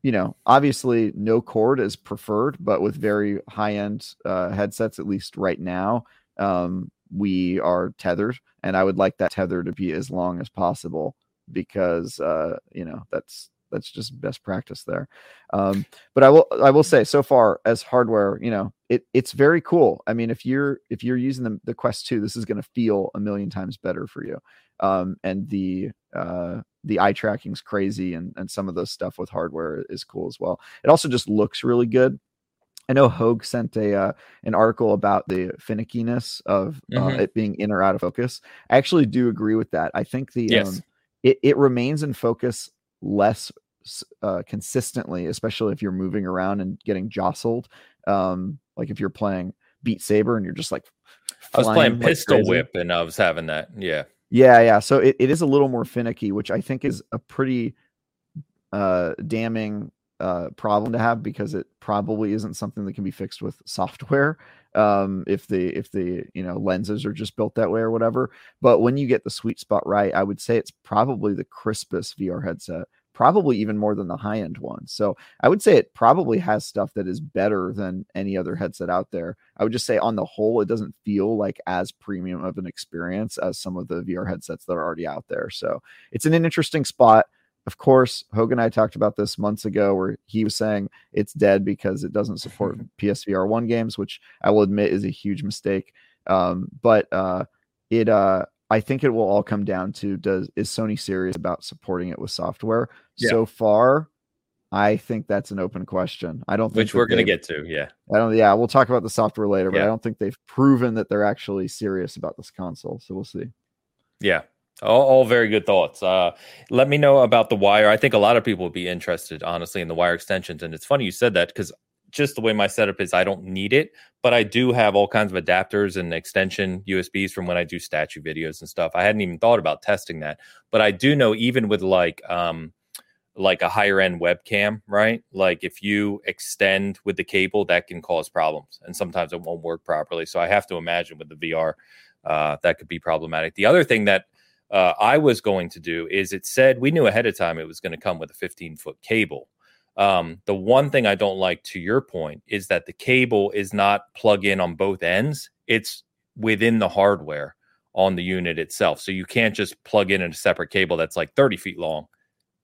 you know, obviously no cord is preferred, but with very high end uh, headsets, at least right now, um, we are tethered, and I would like that tether to be as long as possible because uh, you know that's that's just best practice there. Um, but I will I will say so far as hardware, you know, it it's very cool. I mean, if you're if you're using the, the Quest 2, this is going to feel a million times better for you. Um, and the uh, the eye tracking is crazy and and some of the stuff with hardware is cool as well. It also just looks really good. I know Hoeg sent a uh, an article about the finickiness of uh, mm-hmm. it being in or out of focus. I actually do agree with that. I think the yes. um, it it remains in focus less uh, consistently, especially if you're moving around and getting jostled. Um, like if you're playing Beat Saber and you're just like I was playing like Pistol crazy. Whip and I was having that. Yeah. Yeah, yeah. So it, it is a little more finicky, which I think is a pretty uh, damning uh, problem to have because it probably isn't something that can be fixed with software um, if the if the you know lenses are just built that way or whatever. But when you get the sweet spot right, I would say it's probably the crispest VR headset probably even more than the high end one. So I would say it probably has stuff that is better than any other headset out there. I would just say on the whole, it doesn't feel like as premium of an experience as some of the VR headsets that are already out there. So it's an interesting spot. Of course, Hogan and I talked about this months ago where he was saying it's dead because it doesn't support PSVR 1 games, which I will admit is a huge mistake. Um, but uh, it uh, I think it will all come down to does is Sony serious about supporting it with software? Yeah. So far, I think that's an open question. I don't think which we're going to get to. Yeah, I don't. Yeah, we'll talk about the software later, but yeah. I don't think they've proven that they're actually serious about this console. So we'll see. Yeah, All, all, very good thoughts. Uh, let me know about the wire. I think a lot of people would be interested, honestly, in the wire extensions. And it's funny you said that because just the way my setup is, I don't need it, but I do have all kinds of adapters and extension USBs from when I do statue videos and stuff. I hadn't even thought about testing that, but I do know even with like um like a higher end webcam, right? Like if you extend with the cable, that can cause problems, and sometimes it won't work properly. So I have to imagine with the VR, uh, that could be problematic. The other thing that uh, I was going to do is it said we knew ahead of time it was going to come with a 15 foot cable. Um, the one thing I don't like, to your point, is that the cable is not plug in on both ends. It's within the hardware on the unit itself. So you can't just plug in a separate cable that's like 30 feet long.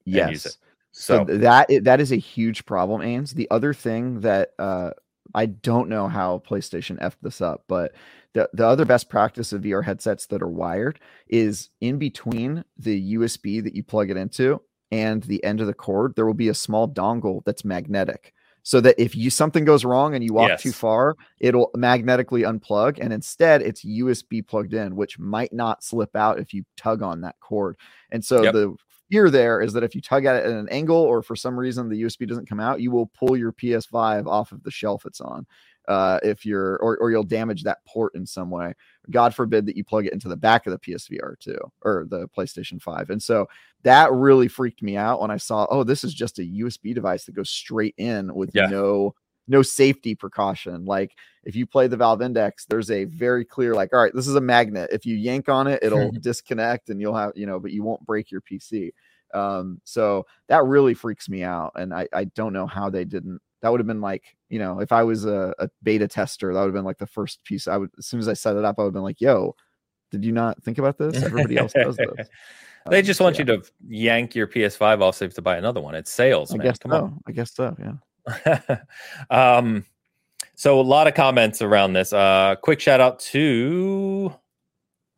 Yes. So, so, that that is a huge problem, Ains. The other thing that uh, I don't know how PlayStation f this up, but the, the other best practice of VR headsets that are wired is in between the USB that you plug it into and the end of the cord, there will be a small dongle that's magnetic. So that if you something goes wrong and you walk yes. too far, it'll magnetically unplug, and instead it's USB plugged in, which might not slip out if you tug on that cord. And so yep. the fear there is that if you tug at it at an angle or for some reason the USB doesn't come out, you will pull your PS5 off of the shelf it's on uh, if you're or, or you'll damage that port in some way. God forbid that you plug it into the back of the PSVR 2 or the PlayStation 5. And so that really freaked me out when I saw, oh, this is just a USB device that goes straight in with yeah. no no safety precaution. Like if you play the Valve Index, there's a very clear, like, all right, this is a magnet. If you yank on it, it'll disconnect and you'll have, you know, but you won't break your PC. Um, so that really freaks me out. And I, I don't know how they didn't that would have been like you know if i was a, a, beta tester that would have been like the first piece i would as soon as i set it up i would have been like yo did you not think about this everybody else does this they um, just want yeah. you to yank your ps5 off so you have to buy another one it's sales i man. guess come so. on i guess so yeah um so a lot of comments around this uh quick shout out to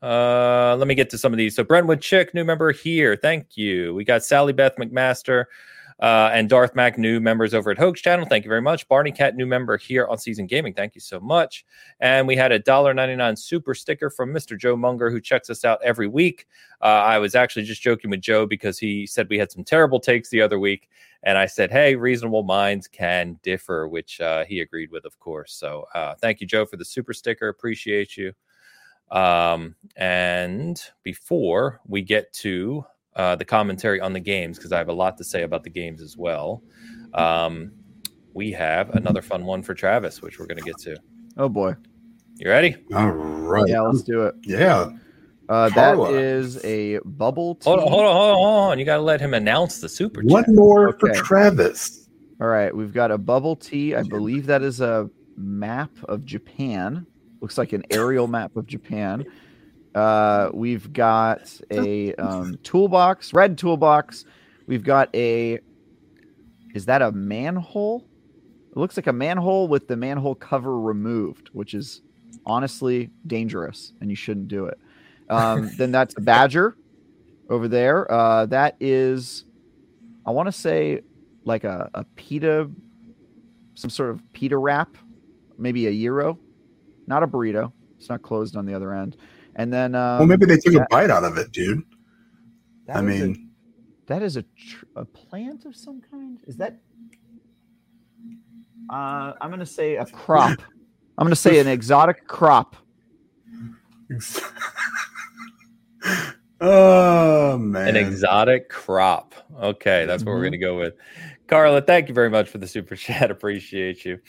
uh, let me get to some of these. So Brentwood Chick, new member here. Thank you. We got Sally Beth McMaster, uh, and Darth Mac, new members over at Hoeg's Channel. Thank you very much. Barney Cat, new member here on Seasoned Gaming. Thank you so much. And we had a $1.99 super sticker from Mr. Joe Munger, who checks us out every week. Uh, I was actually just joking with Joe because he said we had some terrible takes the other week. And I said, hey, reasonable minds can differ, which uh, he agreed with, of course. So uh, thank you, Joe, for the super sticker. Appreciate you. Um, and before we get to uh, the commentary on the games because I have a lot to say about the games as well. Um, we have another fun one for Travis, which we're going to get to. Oh boy, you ready? All right. Yeah, let's do it. Yeah. Uh, that is a bubble. Tea. Hold on, hold on, hold on. You got to let him announce the super. One chat. more okay. for Travis. All right, we've got a bubble tea. I believe that is a map of Japan. Looks like an aerial map of Japan. Uh, we've got a um, toolbox, red toolbox. We've got a. Is that a manhole? It looks like a manhole with the manhole cover removed, which is honestly dangerous, and you shouldn't do it. Um, then that's a badger over there. Uh, that is, I want to say, like a, a pita, some sort of pita wrap, maybe a gyro, not a burrito. It's not closed on the other end. And then, um, well, maybe they took that, a bite out of it, dude. I mean, a, that is a tr- a plant of some kind. Is that? Uh, I'm gonna say a crop. I'm gonna say an exotic crop. oh man, an exotic crop. Okay, that's what mm-hmm. we're gonna go with. Carla, thank you very much for the super chat. Appreciate you.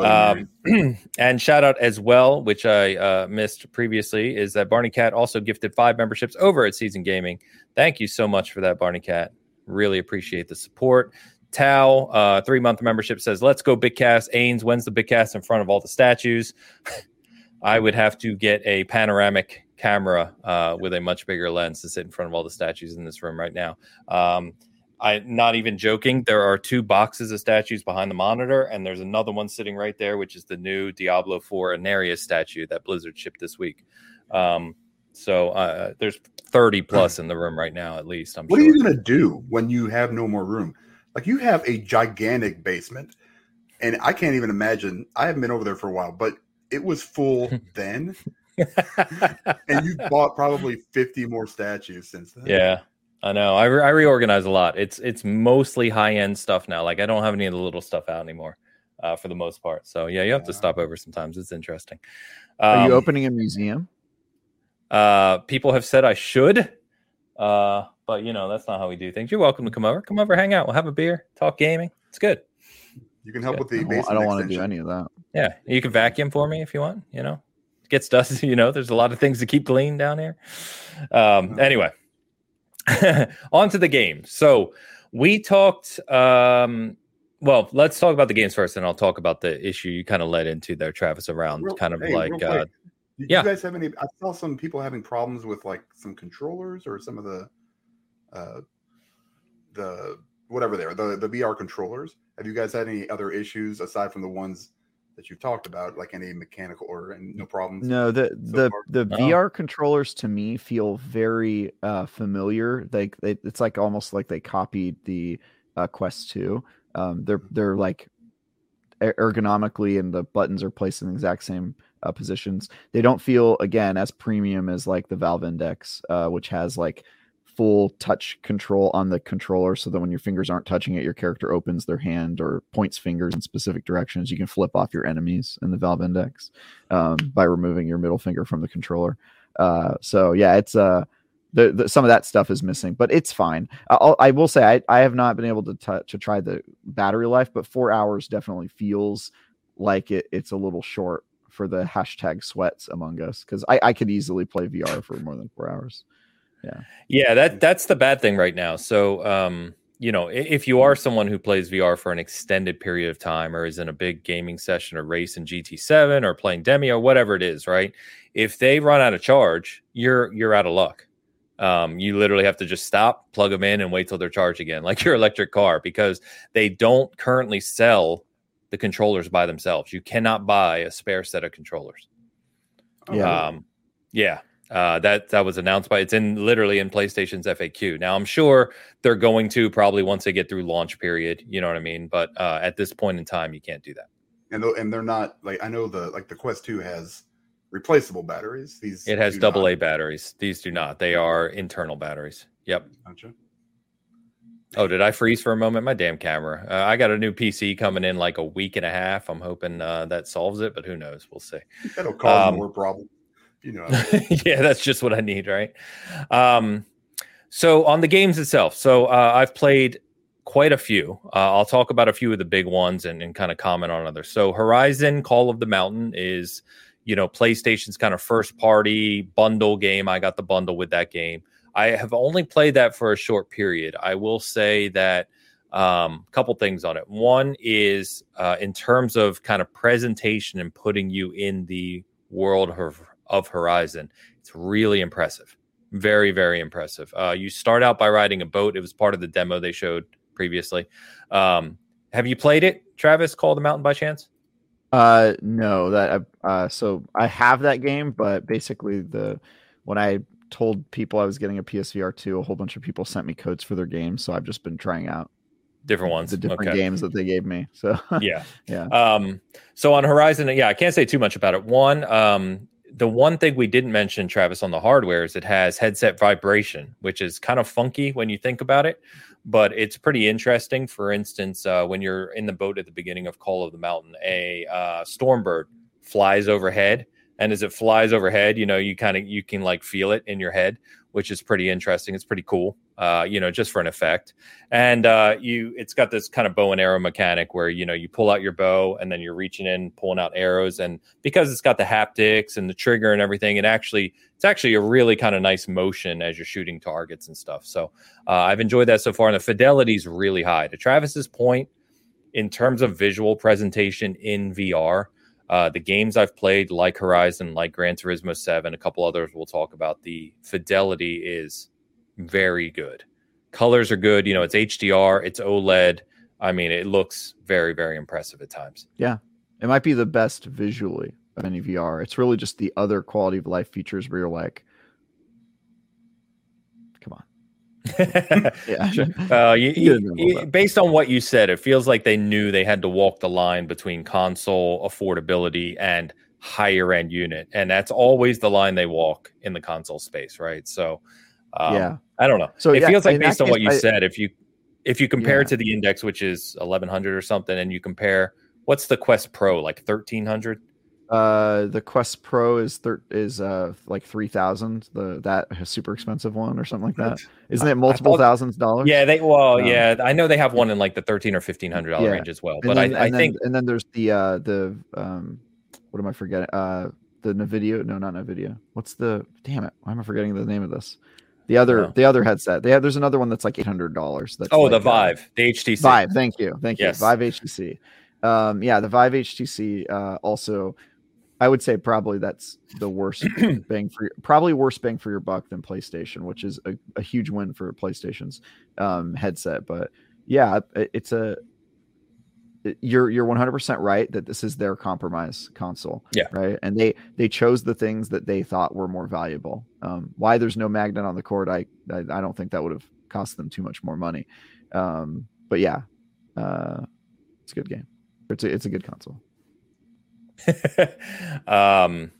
Um, and shout out as well, which I uh, missed previously, is that Barney Cat also gifted five memberships over at Seasoned Gaming. Thank you so much for that, Barney Cat. Really appreciate the support. Tao, uh, three month membership says, Let's go, Big Cast. Ains, when's the Big Cast in front of all the statues? I would have to get a panoramic camera uh, with a much bigger lens to sit in front of all the statues in this room right now. Um, I'm not even joking. There are two boxes of statues behind the monitor, and there's another one sitting right there, which is the new Diablo 4 Inarius statue that Blizzard shipped this week. Um, so uh, there's 30 plus in the room right now, at least. I'm what sure. are you going to do when you have no more room? Like you have a gigantic basement, and I can't even imagine. I haven't been over there for a while, but it was full then. and you bought probably 50 more statues since then. Yeah. I know. I, re- I reorganize a lot. It's it's mostly high end stuff now. Like I don't have any of the little stuff out anymore, uh, for the most part. So yeah, you have to stop over sometimes. It's interesting. Um, Are you um, opening a museum? Uh, people have said I should, uh, but you know that's not how we do things. You're welcome to come over. Come over, hang out. We'll have a beer, talk gaming. It's good. You can help with the. I don't, don't want to do any of that. Yeah, you can vacuum for me if you want. You know, it gets dusty. You know, there's a lot of things to keep clean down here. Um, anyway. on to the game. So we talked. Um, well, let's talk about the games first, and I'll talk about the issue you kind of led into there, Travis, around real, kind of hey, like. Uh, yeah. you guys have any? I saw some people having problems with like some controllers or some of the, uh, the whatever they are, the the VR controllers. Have you guys had any other issues aside from the ones that you've talked about, like any mechanical or and no problems? No, the so the far? the oh. VR controllers to me feel very uh, familiar. Like they, it's like almost like they copied the uh, Quest Two. Um, they're mm-hmm. they're like ergonomically, and the buttons are placed in the exact same uh, positions. They don't feel again as premium as like the Valve Index, uh, which has like full touch control on the controller so that when your fingers aren't touching it, your character opens their hand or points fingers in specific directions. You can flip off your enemies in the Valve Index um, by removing your middle finger from the controller. Uh, so yeah, it's uh, the, the, some of that stuff is missing, but it's fine. I'll, I will say I, I have not been able to touch to try the battery life, but four hours definitely feels like it, it's a little short for the hashtag sweats among us because I, I could easily play VR for more than four hours yeah. Yeah that that's the bad thing right now. So um you know if you are someone who plays vr for an extended period of time or is in a big gaming session or race in gt7 or playing demi or whatever it is right? If they run out of charge you're you're out of luck. Um, you literally have to just stop plug them in and wait till they're charged again like your electric car because they don't currently sell the controllers by themselves. You cannot buy a spare set of controllers. Yeah. Um, yeah uh, that that was announced by it's in literally in PlayStation's FAQ. Now I'm sure they're going to probably once they get through launch period. You know what I mean? But uh, at this point in time, you can't do that. And and they're not like I know the like the Quest Two has replaceable batteries. These it has double A batteries. These do not. They are internal batteries. Yep. Gotcha. Oh, did I freeze for a moment? My damn camera. Uh, I got a new PC coming in like a week and a half. I'm hoping uh, that solves it, but who knows? We'll see. That'll cause um, more problems you know. yeah, that's just what I need, right? Um, so on the games itself, so uh, I've played quite a few. Uh, I'll talk about a few of the big ones and, and kind of comment on others. So Horizon Call of the Mountain is, you know, PlayStation's kind of first party bundle game. I got the bundle with that game. I have only played that for a short period. I will say that a um, couple things on it. One is uh, in terms of kind of presentation and putting you in the world of of Horizon. It's really impressive. Very, very impressive. Uh, you start out by riding a boat. It was part of the demo they showed previously. Um, have you played it, Travis? Call the Mountain by chance? Uh, no. That uh, so I have that game, but basically the when I told people I was getting a PSVR two, a whole bunch of people sent me codes for their games, so I've just been trying out different ones the different okay. games that they gave me so yeah yeah um so on horizon yeah i can't say too much about it one um the one thing we didn't mention, Travis, on the hardware is it has headset vibration, which is kind of funky when you think about it, but it's pretty interesting. For instance, uh, when you're in the boat at the beginning of Call of the Mountain, a uh, Stormbird flies overhead, and as it flies overhead, you know, you kind of you can like feel it in your head, which is pretty interesting. It's pretty cool uh, you know, just for an effect. And uh, you, it's got this kind of bow and arrow mechanic where you know you pull out your bow and then you're reaching in, pulling out arrows, and because it's got the haptics and the trigger and everything, it actually it's actually a really kind of nice motion as you're shooting targets and stuff. So uh, I've enjoyed that so far, and the fidelity is really high. To Travis's point, in terms of visual presentation in VR. Uh, the games I've played, like Horizon, like Gran Turismo 7, a couple others we'll talk about, the fidelity is very good. Colors are good. You know, it's HDR, it's OLED. I mean, it looks very, very impressive at times. Yeah. It might be the best visually of any VR. It's really just the other quality of life features where you're like, come on. yeah. Uh, you, you, you, based on what you said, it feels like they knew they had to walk the line between console affordability and higher end unit, and that's always the line they walk in the console space, right? So, um, yeah, I don't know. So it yeah, feels like based on case, what you I, said, if you if you compare yeah. it to the index, which is eleven hundred or something, and you compare what's the Quest Pro like thirteen hundred uh, the Quest Pro is thir- is uh like three thousand. The that super expensive one or something like that. Isn't it multiple thought, thousands dollars? Yeah, they well, um, yeah, I know they have one in like the thirteen or fifteen hundred dollar yeah. range as well. But then, I, I then, think and then there's the uh the um what am I forgetting? Uh, the Nvidia. No, not Nvidia. What's the damn it? Why am I forgetting the name of this? The other, the other headset. They have. There's another one that's like eight hundred dollars. That's Oh, like, the uh, Vive, uh, the HTC. Vive. Thank you, thank you. Yes. Vive HTC. Um, yeah, the Vive HTC uh, also I would say probably that's the worst bang for your, probably worse bang for your buck than PlayStation, which is a, a huge win for PlayStation's um, headset. But yeah, it, it's a you're you're 100% right that this is their compromise console yeah. right? And they they chose the things that they thought were more valuable. Um, why there's no magnet on the cord I, I, I don't think that would have cost them too much more money. Um, but yeah uh, it's a good game. It's a, it's a good console um,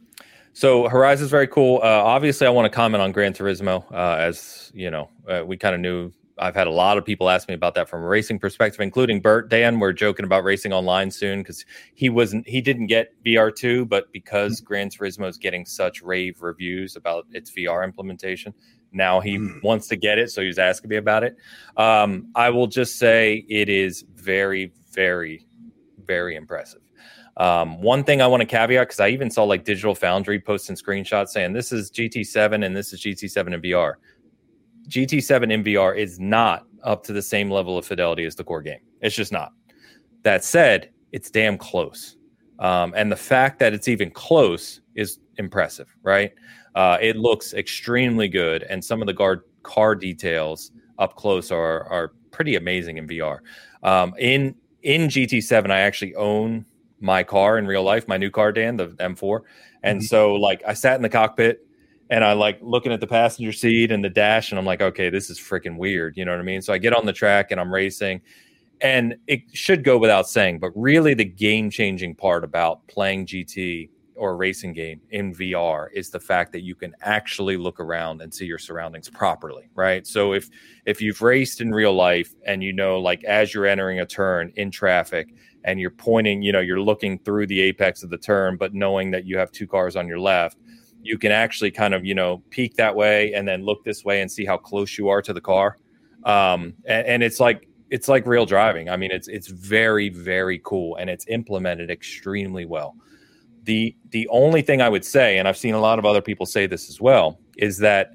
so Horizon is very cool. Uh, obviously, I want to comment on Gran Turismo. Uh, as you know, uh, we kind of knew. I've had a lot of people ask me about that from a racing perspective, including Bert. Dan, we're joking about racing online soon because he wasn't. He didn't get VR two, but because mm-hmm. Gran Turismo is getting such rave reviews about its VR implementation, now he mm. wants to get it. So he's asking me about it. Um, I will just say it is very, very, very impressive. Um, one thing I want to caveat because I even saw like Digital Foundry posting screenshots saying this is GT7 and this is GT7 in VR. GT7 in VR is not up to the same level of fidelity as the core game. It's just not. That said, it's damn close. Um, and the fact that it's even close is impressive, right? Uh, it looks extremely good, and some of the guard car details up close are are pretty amazing in VR. Um, in in GT7, I actually own my car in real life, my new car, Dan, the M4. And mm-hmm. so like I sat in the cockpit and I like looking at the passenger seat and the dash, and I'm like, okay, this is freaking weird. You know what I mean? So I get on the track and I'm racing. And it should go without saying, but really the game changing part about playing GT or a racing game in VR is the fact that you can actually look around and see your surroundings properly, right? So if if you've raced in real life and you know like as you're entering a turn in traffic and you're pointing, you know, you're looking through the apex of the turn but knowing that you have two cars on your left, you can actually kind of, you know, peek that way and then look this way and see how close you are to the car. Um and, and it's like it's like real driving. I mean, it's it's very very cool and it's implemented extremely well. The the only thing I would say, and I've seen a lot of other people say this as well, is that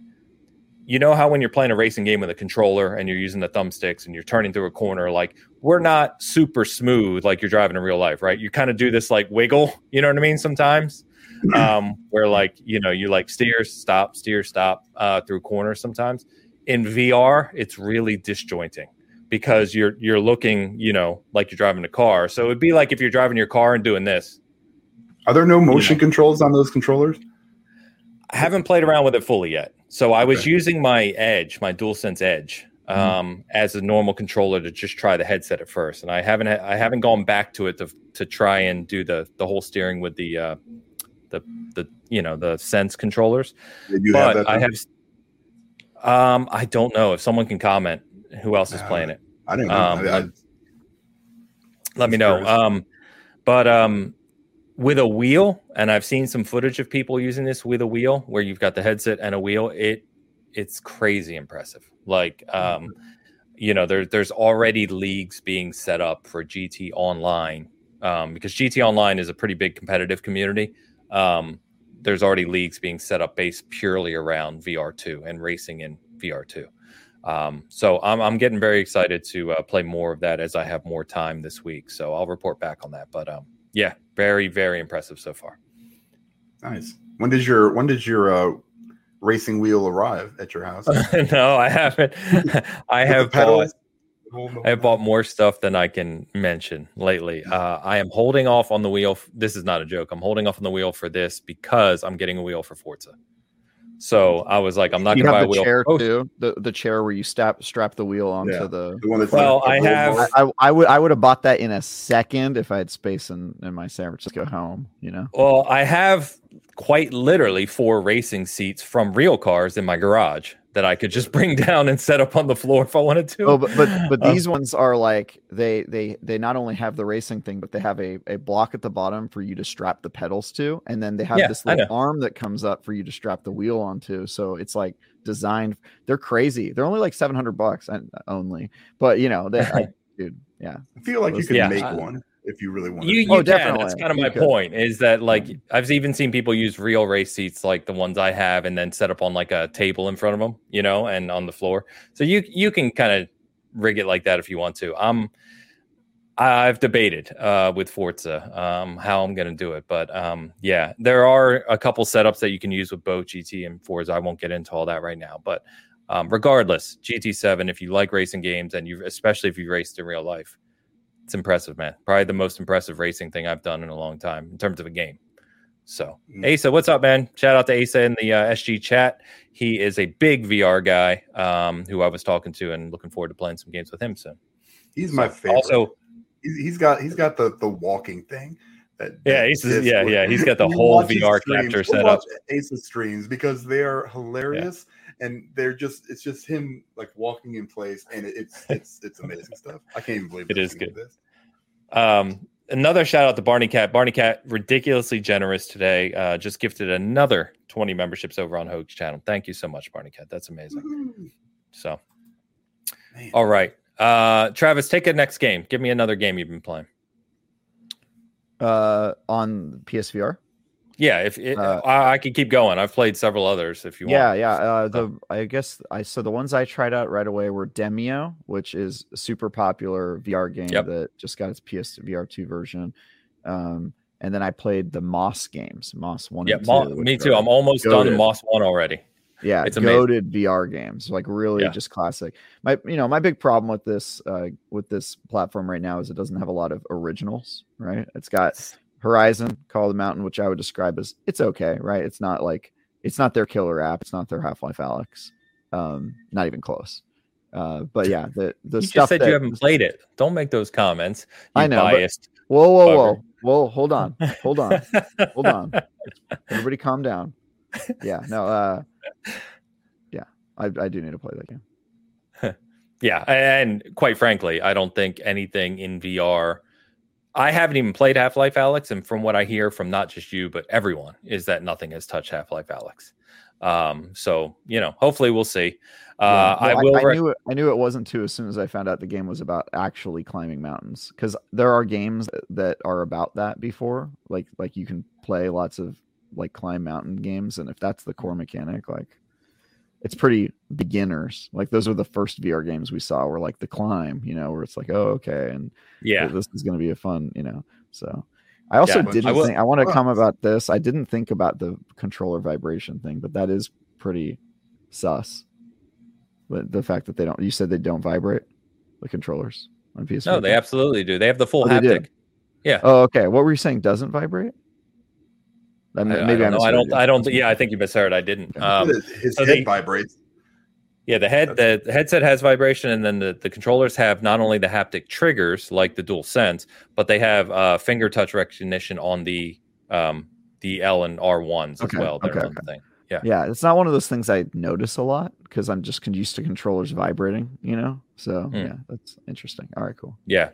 you know how when you're playing a racing game with a controller and you're using the thumbsticks and you're turning through a corner, like we're not super smooth like you're driving in real life, right? You kind of do this like wiggle, you know what I mean? Sometimes, um, where like you know you like steer, stop, steer, stop uh, through corners. Sometimes in VR, it's really disjointing because you're you're looking, you know, like you're driving a car. So it'd be like if you're driving your car and doing this are there no motion you know, controls on those controllers? I haven't played around with it fully yet. So I was okay. using my Edge, my DualSense Edge, mm-hmm. um, mm-hmm. as a normal controller to just try the headset at first, and I haven't I haven't gone back to it to to try and do the the whole steering with the uh, the the you know the Sense controllers. but have I have. Um, I don't know if someone can comment who else is playing it. I don't know. Um, I, I, let me know. Um, but um, with a wheel, and I've seen some footage of people using this with a wheel where you've got the headset and a wheel. It it's crazy impressive. Like um, you know, there, there's already leagues being set up for GT Online um, because GT Online is a pretty big competitive community. Um, there's already leagues being set up based purely around VR2 and racing in VR2. Um, so I'm, I'm getting very excited to uh, play more of that as I have more time this week. So I'll report back on that. But um, yeah, very very impressive so far. Nice. When did your when did your uh, racing wheel arrive at your house? no, I haven't. I have bought. I have bought more stuff than I can mention lately. Uh, I am holding off on the wheel. This is not a joke. I'm holding off on the wheel for this because I'm getting a wheel for Forza. So I was like, I'm not you going to buy have a the wheel. chair Oh, too. The the chair where you strap strap the wheel onto Yeah. the. The one that's Well, like I a little have- I, I, I would I would have bought that in a second if I had space in, in my San Francisco home. You know. Well, I have quite literally four racing seats from real cars in my garage that I could just bring down and set up on the floor if I wanted to. Oh, but but but Um, these ones are like they they they not only have the racing thing, but they have a, a block at the bottom for you to strap the pedals to, and then they have Yeah, this little arm that comes up for you to strap the wheel onto. So it's like designed. They're crazy. They're only like seven hundred bucks and only, but you know, they, I, dude, yeah. I feel like you could Yeah. make Uh, one if you really want You, to. you Oh, can. That's kind of You my could. point. Is that like I've even seen people use real race seats like the ones I have, and then set up on like a table in front of them, you know, and on the floor. So you you can kind of rig it like that if you want to. Um, I've debated uh, with Forza um, how I'm going to do it, but um, yeah, there are a couple setups that you can use with both GT and Forza. I won't get into all that right now, but um, regardless, GT7, if you like racing games and you, especially if you raced in real life, it's impressive, man. Probably the most impressive racing thing I've done in a long time in terms of a game. So, Mm. Asa, what's up, man? Shout out to Asa in the uh, SG chat. He is a big VR guy um, who I was talking to and looking forward to playing some games with him soon. He's my favorite. Also, he's, got he's got the the walking thing. That, Yeah, that disc yeah, yeah, he's got the whole VR capture set up. Ace's streams because they are hilarious and they're just it's just him like walking in place and it's it's it's amazing stuff. I can't even believe It they're is doing good. This. Um, another shout out to Barney Cat. Barney Cat, ridiculously generous today. Uh, just gifted another 20 memberships over on Hoeg's channel. Thank you so much, Barney Cat. That's amazing. Woohoo. So, Man. all right. Uh, Travis, take a next game. Give me another game you've been playing. Uh, on PSVR. Yeah, if it, Uh, I, I could keep going. I've played several others if you Yeah, want. yeah. Uh, the I guess I so the ones I tried out right away were Demeo, which is a super popular VR game Yep. that just got its PSVR two version. Um, and then I played the Moss games, Moss one. Yeah, and Mo- two, me too. I'm almost done goated. Moss 1 already. yeah, it's goaded VR games, like really Yeah. just classic. My you know my big problem with this uh with this platform right now is it doesn't have a lot of originals. Right, it's got Horizon, Call of the Mountain, which I would describe as it's okay, right? It's not like it's not their killer app, it's not their Half Life Alyx, um, not even close. Uh, but yeah, the the You stuff just said that, you haven't played it. Don't make those comments. You I know, biased. Whoa, whoa, whoa, bugger. whoa! Hold on, hold on, hold on. Everybody, calm down. Yeah, no, uh, yeah, I, I do need to play that game. Yeah, and quite frankly, I don't think anything in VR. I haven't even played Half Life Alyx, and from what I hear from not just you but everyone, is that nothing has touched Half Life Alyx. Um, so you know, hopefully we'll see. Uh, Yeah, I will. I, rec- knew it. I knew it wasn't too. As soon as I found out the game was about actually climbing mountains, because there are games that are about that before. Like like you can play lots of like climb mountain games, and if that's the core mechanic, like it's pretty beginners. Like those are the first VR games we saw. Were like the climb, you know, where it's like, oh okay, and yeah, this is going to be a fun, you know. So I also Yeah, didn't I will- think I want to Well- comment about this. I didn't think about the controller vibration thing, but that is pretty sus. But the fact that they don't, you said they don't vibrate the controllers on PS. no, they absolutely do. They have the full Oh, they do? haptic. Oh, okay. What were you saying? Doesn't vibrate? I, I, maybe I don't. I misheard don't. I don't. Yeah, I think you misheard. I didn't. Um, his so head they- vibrates. Yeah, the head the, the headset has vibration, and then the, the controllers have not only the haptic triggers like the Dual Sense, but they have uh, finger touch recognition on the um, the L and R ones Okay, as well. They're okay, another thing. Yeah, Yeah. it's not one of those things I notice a lot because I'm just used to controllers vibrating. You know, so Hmm. yeah, that's interesting. All right, cool. Yeah.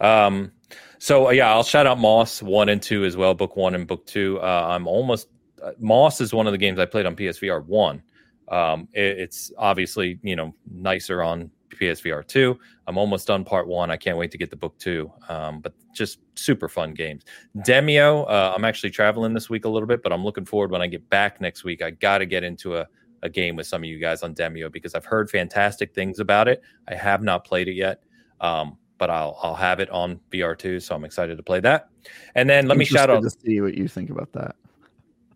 Um, so uh, yeah, I'll shout out Moss one and two as well. Book one and book two. Uh, I'm almost uh, Moss is one of the games I played on PSVR one. Um, it- it's obviously you know nicer on PSVR two. I'm almost done part one. I can't wait to get the book two. Um, but just super fun games. Demeo. Uh, I'm actually traveling this week a little bit, but I'm looking forward when I get back next week. I got to get into a a game with some of you guys on Demeo because I've heard fantastic things about it. I have not played it yet. Um, but I'll I'll have it on VR2, so I'm excited to play that. And then let me shout out. To see what you think about that.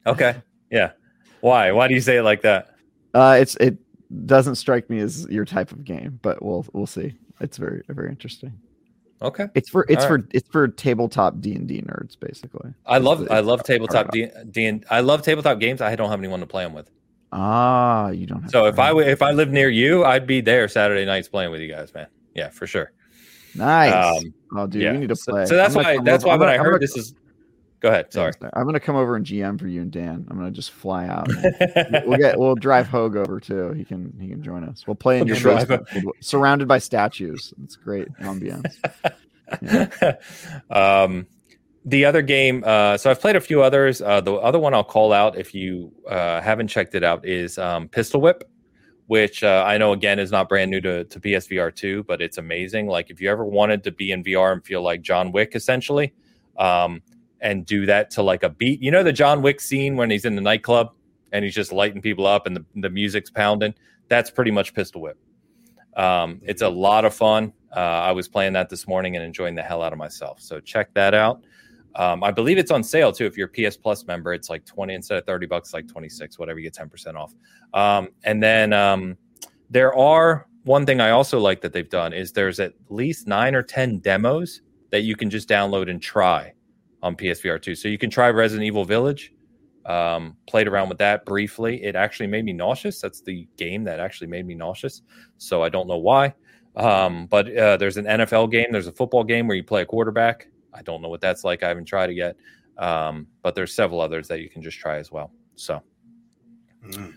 Okay, yeah. Why? Why do you say it like that? Uh, it's it doesn't strike me as your type of game, but we'll we'll see. It's very very interesting. Okay, It's for it's All for it's for tabletop D and D nerds, basically. I love I love tabletop D, D and I love tabletop games. I don't have anyone to play them with. Ah, you don't. Have. So if I w- if I live near you, I'd be there Saturday nights playing with you guys, man. Yeah, for sure. nice. Um, oh, dude, yeah. we need to play. So, that's I'm why that's why when I heard gonna- this is. Go ahead. Sorry. I'm gonna come over and GM for you and Dan. I'm gonna just fly out. we'll get we'll drive Hoeg over too. He can he can join us. We'll play in your Drive basement, surrounded by statues. It's great ambiance. um, the other game, uh, so I've played a few others. Uh, the other one I'll call out if you uh, haven't checked it out is um, Pistol Whip, which uh, I know again is not brand new to, to PSVR 2, but it's amazing. Like if you ever wanted to be in VR and feel like John Wick essentially, um, and do that to like a beat, you know, the John Wick scene when he's in the nightclub and he's just lighting people up and the, the music's pounding. That's pretty much Pistol Whip. Um, it's a lot of fun. Uh, I was playing that this morning and enjoying the hell out of myself. So check that out. Um, I believe it's on sale too. If you're a PS Plus member, it's like 20 instead of 30 bucks, like 26, whatever, you get 10% off. Um, and then um, there are one thing I also like that they've done is there's at least nine or 10 demos that you can just download and try on PSVR 2. So you can try Resident Evil Village. Um, played around with that briefly. It actually made me nauseous. That's the game that actually made me nauseous. So I don't know why. Um, but uh, there's an NFL game, there's a football game where you play a quarterback. I don't know what that's like. I haven't tried it yet. Um, but there's several others that you can just try as well. So Mm.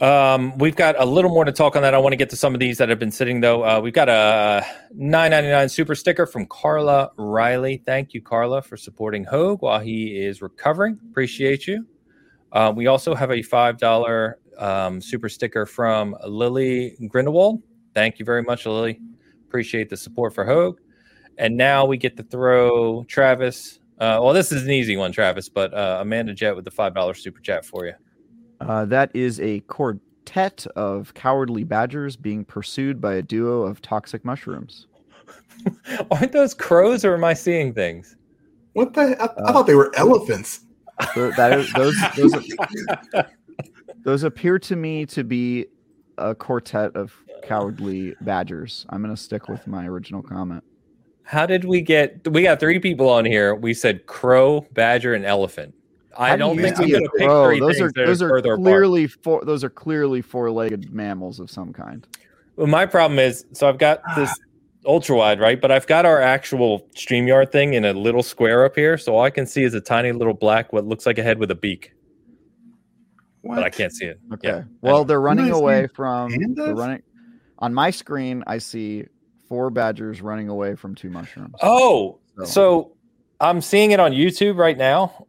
Um, we've got a little more to talk on that. I want to get to some of these that have been sitting though. Uh, we've got a 9.99 super sticker from Carla Riley. Thank you, Carla, for supporting Hoeg while he is recovering. Appreciate you. Uh, we also have a five dollar um, super sticker from Lily Grindelwald. Thank you very much, Lily. Appreciate the support for Hoeg. And now we get to throw Travis. Uh, well, this is an easy one, Travis, but uh, Amanda Jet with the five dollar super chat for you. Uh, that is a quartet of cowardly badgers being pursued by a duo of toxic mushrooms. Aren't those crows, or am I seeing things? What the? I, I Uh, thought they were elephants. So that is, those those those appear to me to be a quartet of cowardly badgers. I'm gonna stick with my original comment. How did we get? We got three people on here. We said crow, badger, and elephant. I How do don't you think see I'm going to pick crow? three those things are those are are further apart. clearly four. Those are clearly four-legged mammals of some kind. Well, my problem is, so I've got this ultra wide, right? But I've got our actual StreamYard thing in a little square up here, so all I can see is a tiny little black, what looks like a head with a beak, What? but I can't see it. Okay. Yeah. Well, they're running away from. They're pandas? running on my screen. I see four badgers running away from two mushrooms. Oh, So- so I'm seeing it on YouTube right now.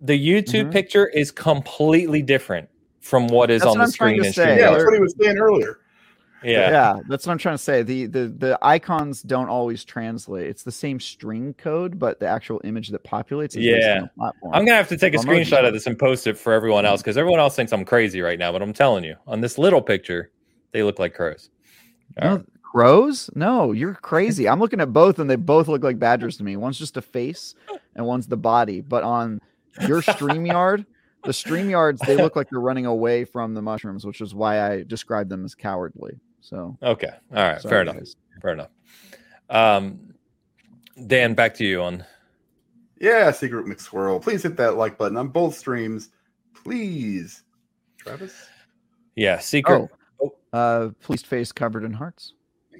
The YouTube Mhm. picture is completely different from what is That's on what the I'm trying screen. to say. Yeah, that's what he was saying earlier. yeah. yeah, that's what I'm trying to say. The the the icons don't always translate. It's the same string code, but the actual image that populates is Yeah. platform. I'm gonna have to take a Emoji. screenshot of this and post it for everyone else because everyone else thinks I'm crazy right now. But I'm telling you, on this little picture, they look like crows. No, right. crows? No, you're crazy. I'm looking at both, and they both look like badgers to me. One's just a face, and one's the body. But on your StreamYard, the StreamYards, they look like they're running away from the mushrooms, which is why I describe them as cowardly. So Okay. All right. sorry, Fair enough. guys. Fair enough. Um, Dan, back to you on. Yeah, Secret McSquirrel. Please hit that like button on both streams. Please. Travis? Yeah, secret. Oh, uh, pleased face covered in hearts.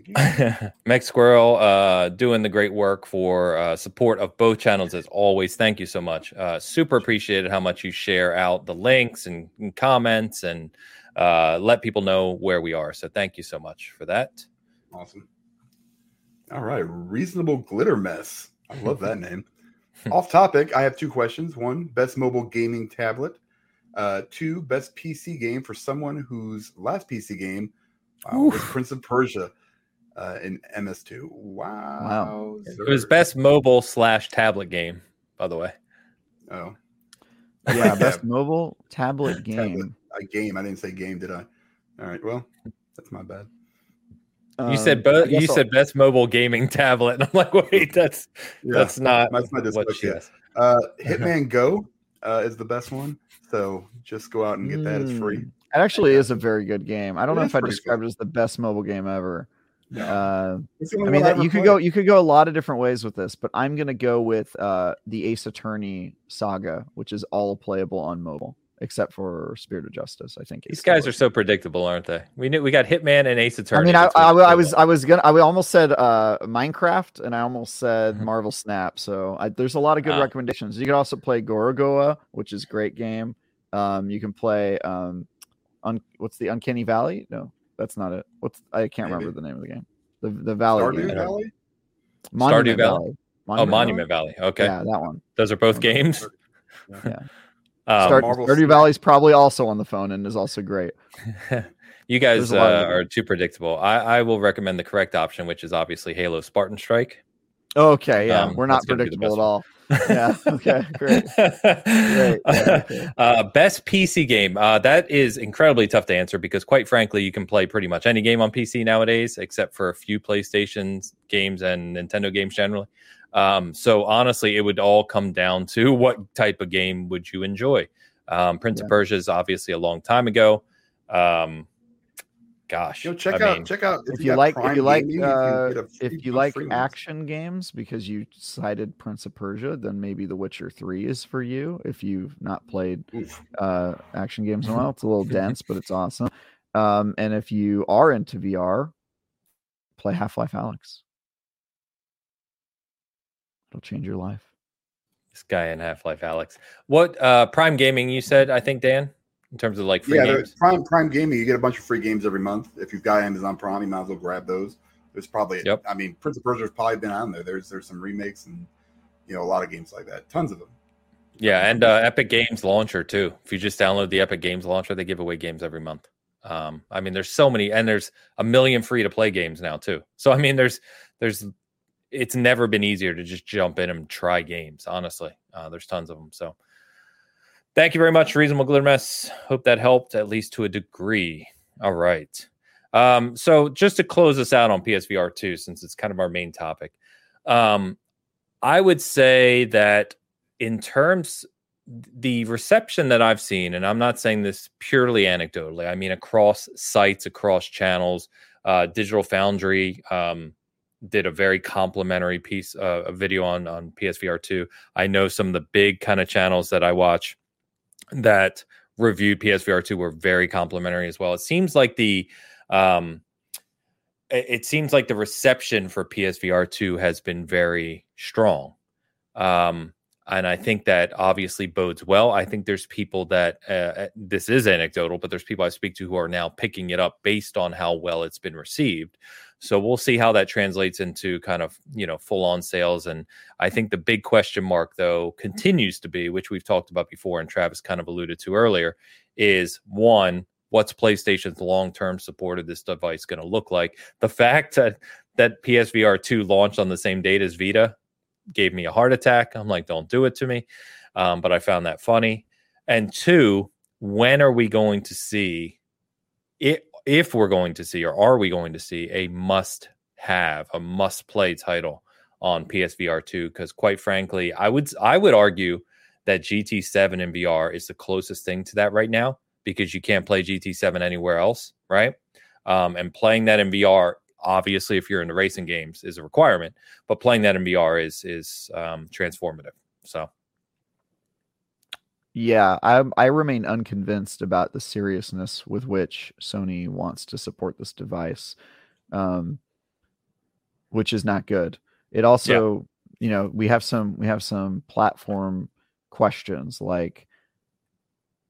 Meg Squirrel uh, doing the great work for uh, support of both channels as always. Thank you so much. Uh, super appreciated how much you share out the links and, and comments and uh, let people know where we are. So thank you so much for that. Awesome. All right. Reasonable glitter mess. I love that name. Off topic, I have two questions. One, best mobile gaming tablet. Uh, two, best PC game for someone whose last PC game wow, was Prince of Persia uh, in MS2. Wow. It was best mobile slash tablet game, by the way. Oh, Yeah, best mobile tablet Tablet. game. a game. I didn't say game, did I? All right. Well, that's my bad. You said Um, bo- I you I'll- said best mobile gaming tablet, and I'm like, wait, that's Yeah. that's not That's my what she dyslexia. has. Uh, Hitman Go uh, is the best one. So just go out and get that. It's free. Mm, It actually is a very good game. I don't It know if I described fun. it as the best mobile game ever. No. Uh, I mean, that, you could played. go you could go a lot of different ways with this, but I'm gonna go with uh, the Ace Attorney saga, which is all playable on mobile. except for Spirit of Justice. I think these guys are so predictable, aren't they? We knew we got Hitman and Ace Attorney. I mean, I, I, I, was I was gonna I almost said uh, Minecraft and I almost said mm-hmm. Marvel Snap. So I, there's a lot of good ah. recommendations. You could also play Gorogoa, which is great game. Um, you can play um, un, what's the Uncanny Valley? No, that's not it. What's I can't Maybe. remember the name of the game. The the Valley. Stardew game. Valley. Monument Stardew Valley. Valley. Monument oh, Monument Valley. Valley. Okay. Yeah, that one. Those are both games. yeah. Um, Start, Stardew Valley's probably also on the phone and is also great. you guys uh, are too predictable. I, I will recommend the correct option, which is obviously Halo Spartan Strike. Okay, yeah, um, we're not predictable at all. Yeah. Okay. Great. great. Uh, best PC game. Uh, that is incredibly tough to answer because, quite frankly, you can play pretty much any game on PC nowadays, except for a few PlayStation games and Nintendo games generally. Um, so honestly, it would all come down to what type of game would you enjoy. Um, Prince yeah. of Persia is obviously a long time ago. Um, gosh, you know, check I out mean, check out if, if you, like if you like uh, if you like action games because you cited Prince of Persia, then maybe The Witcher Three is for you. If you've not played uh, action games in a while, it's a little dense, but it's awesome. Um, and if you are into VR, play Half Life Alyx. It'll change your life. This guy in Half Life Alyx. What uh Prime Gaming you said, I think, Dan, in terms of like free yeah, games? Prime Prime Gaming, you get a bunch of free games every month. If you've got Amazon Prime, you might as well grab those. There's probably yep. I mean, Prince of Persia has probably been on there. There's there's some remakes and you know a lot of games like that. Tons of them. Yeah, and uh, Epic Games launcher too. If you just download the Epic Games launcher, they give away games every month. Um, I mean, there's so many, and there's a million free to play games now too. So I mean, there's there's it's never been easier to just jump in and try games. Honestly, uh, there's tons of them. So, thank you very much, Reasonable Glittermess. Hope that helped at least to a degree. All right. Um, so just to close us out on PSVR two, since it's kind of our main topic, um, I would say that in terms the reception that I've seen, and I'm not saying this purely anecdotally, I mean across sites, across channels, uh, Digital Foundry, um, did a very complimentary piece, uh, a video on on PSVR two. I know some of the big kind of channels that I watch that reviewed PSVR two were very complimentary as well. It seems like the um, it seems like the reception for PSVR two has been very strong. Um, and I think that obviously bodes well. I think there's people that uh, uh, this is anecdotal, but there's people I speak to who are now picking it up based on how well it's been received. So we'll see how that translates into kind of, you know, full on sales. And I think the big question mark, though, continues to be, which we've talked about before and Travis kind of alluded to earlier, is one, what's PlayStation's long term support of this device going to look like? The fact that that PSVR 2 launched on the same date as Vita gave me a heart attack. I'm like, don't do it to me. Um, but I found that funny. And two, when are we going to see it? If we're going to see or are we going to see a must have a must play title on PSVR 2 because quite frankly I would I would argue that GT7 in VR is the closest thing to that right now because you can't play GT7 anywhere else right? Um, and playing that in VR obviously if you're into racing games is a requirement but playing that in VR is is um, transformative. So yeah, I I remain unconvinced about the seriousness with which Sony wants to support this device, um, which is not good. It also, yeah. you know, we have some we have some platform questions like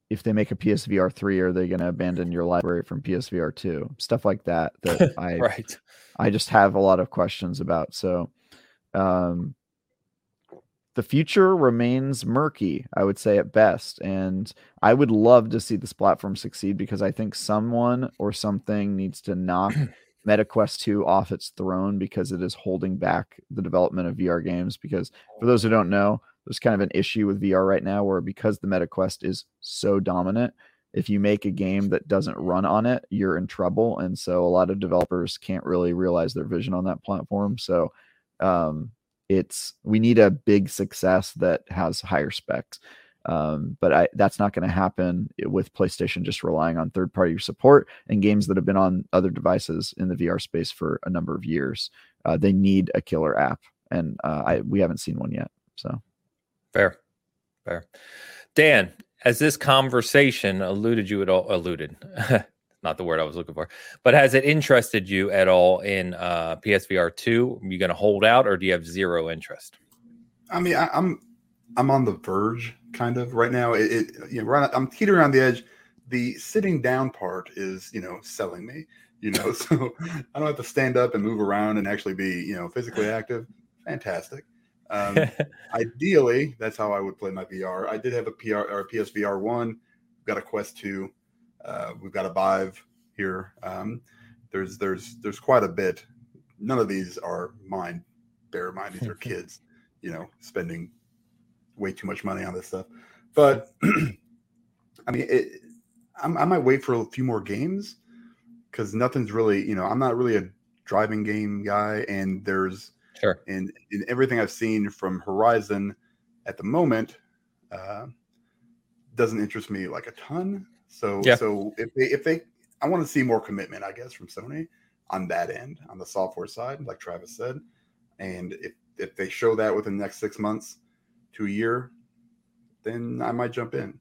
if they make a PSVR three, are they going to abandon your library from PSVR two? Stuff like that. That I right. I just have a lot of questions about. So, um, the future remains murky, I would say at best. And I would love to see this platform succeed because I think someone or something needs to knock MetaQuest 2 off its throne because it is holding back the development of VR games. Because for those who don't know, there's kind of an issue with VR right now where because the MetaQuest is so dominant, if you make a game that doesn't run on it, you're in trouble. And so a lot of developers can't really realize their vision on that platform. So um, it's we need a big success that has higher specs. Um, but I, that's not going to happen with PlayStation just relying on third party support and games that have been on other devices in the VR space for a number of years. Uh, they need a killer app, and uh, I, we haven't seen one yet. So fair, fair. Dan, has this conversation alluded you at all? Alluded, not the word I was looking for, but has it interested you at all in uh, PSVR two? Are you going to hold out, or do you have zero interest? I mean, I, am I'm on the verge, kind of right now. It, it you know, right, I'm teetering on the edge. The sitting down part is, you know, selling me. You know, so I don't have to stand up and move around and actually be, you know, physically active. Fantastic. Um, ideally, that's how I would play my VR. I did have a PR or a PSVR one. Got a Quest two. Uh, we've got a Vive here. Um, there's there's there's quite a bit. None of these are mine. Bear in mind, these are kids. You know, spending way too much money on this stuff. But I mean, it, I, I might wait for a few more games because nothing's really, you know, I'm not really a driving game guy, and there's Sure. And in everything I've seen from Horizon at the moment, uh, doesn't interest me like a ton. So yeah. so if they if they I want to see more commitment, I guess, from Sony on that end, on the software side, like Travis said. And if if they show that within the next six months to a year, then I might jump in.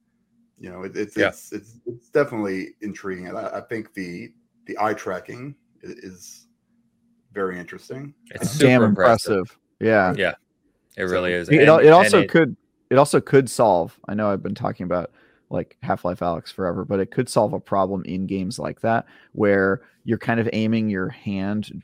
You know, it, it's, yeah. it's it's it's definitely intriguing. I, I think the the eye tracking is very interesting. It's damn impressive. impressive. Yeah. Yeah. It really is. It, and, it also it, could it also could solve. I know I've been talking about like Half-Life Alyx forever, but it could solve a problem in games like that where you're kind of aiming your hand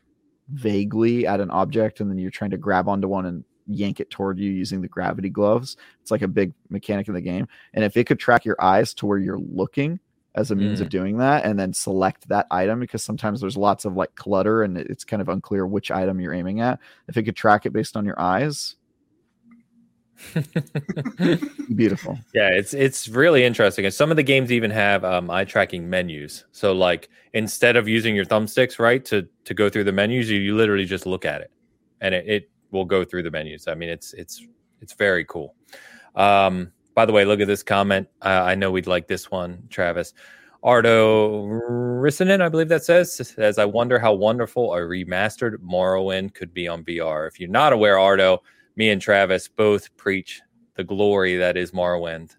vaguely at an object and then you're trying to grab onto one and yank it toward you using the gravity gloves. It's like a big mechanic in the game. And if it could track your eyes to where you're looking, as a means mm. of doing that and then select that item because sometimes there's lots of like clutter and it's kind of unclear which item you're aiming at. If it could track it based on your eyes, beautiful. Yeah, it's it's really interesting. And some of the games even have um, eye tracking menus. So like instead of using your thumbsticks, right, to to go through the menus, you, you literally just look at it and it, it will go through the menus. I mean, it's it's it's very cool. Um, by the way, look at this comment. I know we'd like this one, Travis. Ardo Rissanen, I believe that says, says, I wonder how wonderful a remastered Morrowind could be on VR. If you're not aware, Ardo, me and Travis both preach the glory that is Morrowind.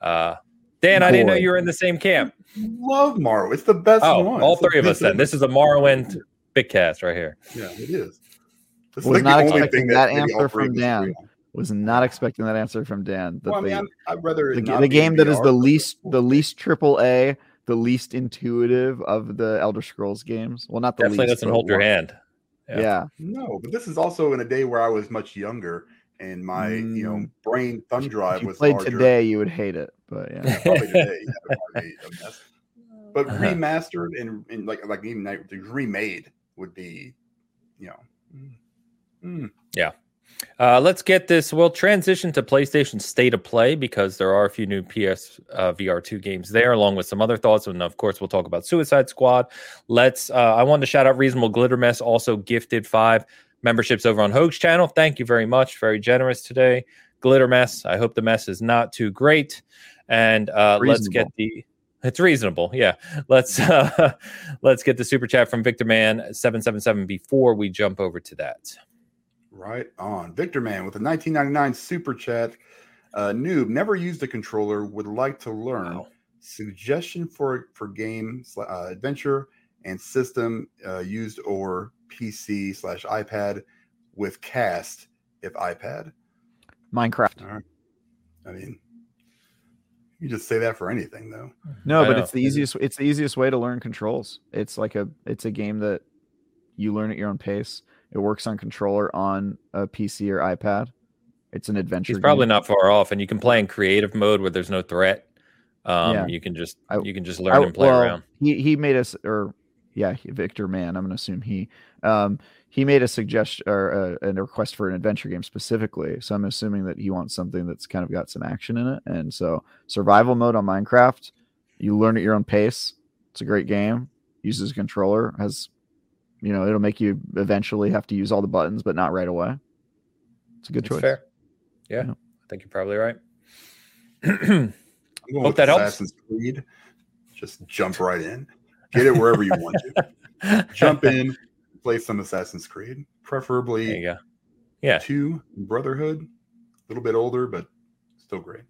Uh, Dan, Boy. I didn't know you were in the same camp. Love Morrowind. It's the best oh, one. All three of us then. This is a Morrowind big cast right here. Yeah, it is. This was like not expecting that, that answer from Dan. Was not expecting that answer from Dan. Well, I mean, the, I'd rather the, the game that is the least the least triple A, the least intuitive of the Elder Scrolls games. Well, not the definitely least, doesn't hold your hand. Yeah. yeah. No, but this is also in a day where I was much younger and my mm. you know mm. brain thumb drive if you was played larger. today. You would hate it, but yeah, probably today. Yeah, but uh-huh. remastered and, and like like even remade would be, you know. Mm, mm. Yeah. Uh, let's get this. We'll transition to PlayStation State of Play because there are a few new PS uh, VR2 games there, along with some other thoughts. And of course, we'll talk about Suicide Squad. Let's. Uh, I wanted to shout out Reasonable Glitter Mess, also gifted five memberships over on Hoeg's channel. Thank you very much. Very generous today. Glitter Mess. I hope the mess is not too great. And uh, let's get the. It's reasonable, yeah. Let's uh, let's get the super chat from Victor Man seven seven seven before we jump over to that. Right on. Victor Man with a 1999 super chat. Uh, noob, never used a controller, would like to learn. Wow. Suggestion for for game uh, adventure and system uh, used or PC slash iPad with cast if iPad. Minecraft. I mean, you just say that for anything though. No, but it's the easiest. It's the easiest way to learn controls. It's like a. It's a game that you learn at your own pace. It works on controller on a PC or iPad. It's an adventure. He's probably not far off, and you can play in creative mode where there's no threat. Um, yeah. you can just you can just learn I, and play well, around. He he made us or yeah, Victor Man. I'm gonna assume he um he made a suggestion or a, a, request for an adventure game specifically. So I'm assuming that he wants something that's kind of got some action in it. And so survival mode on Minecraft, you learn at your own pace. It's a great game. Uses a controller, has you know, it'll make you eventually have to use all the buttons, but not right away. It's a good choice. Fair. Yeah, yeah, I think you're probably right. i Hope that Assassin's helps. Creed. Just jump right in. Get it wherever you want to. jump in, play some Assassin's Creed, preferably. There you go. Yeah. Two Brotherhood, a little bit older, but still great.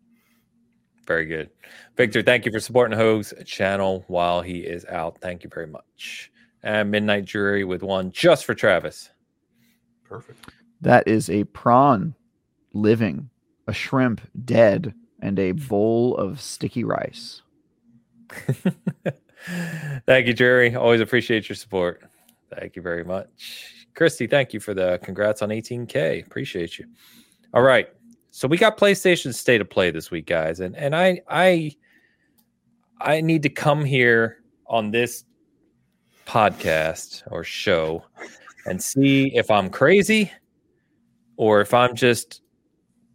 Very good. Victor, thank you for supporting Hoeg's channel while he is out. Thank you very much. And Midnight Jury with one just for Travis. Perfect. That is a prawn living, a shrimp dead, and a bowl of sticky rice. thank you, Jerry. Always appreciate your support. Thank you very much. Christy, thank you for the congrats on 18K. Appreciate you. All right. So we got PlayStation State of Play this week, guys. And and I I I need to come here on this podcast or show and see if I'm crazy or if I'm just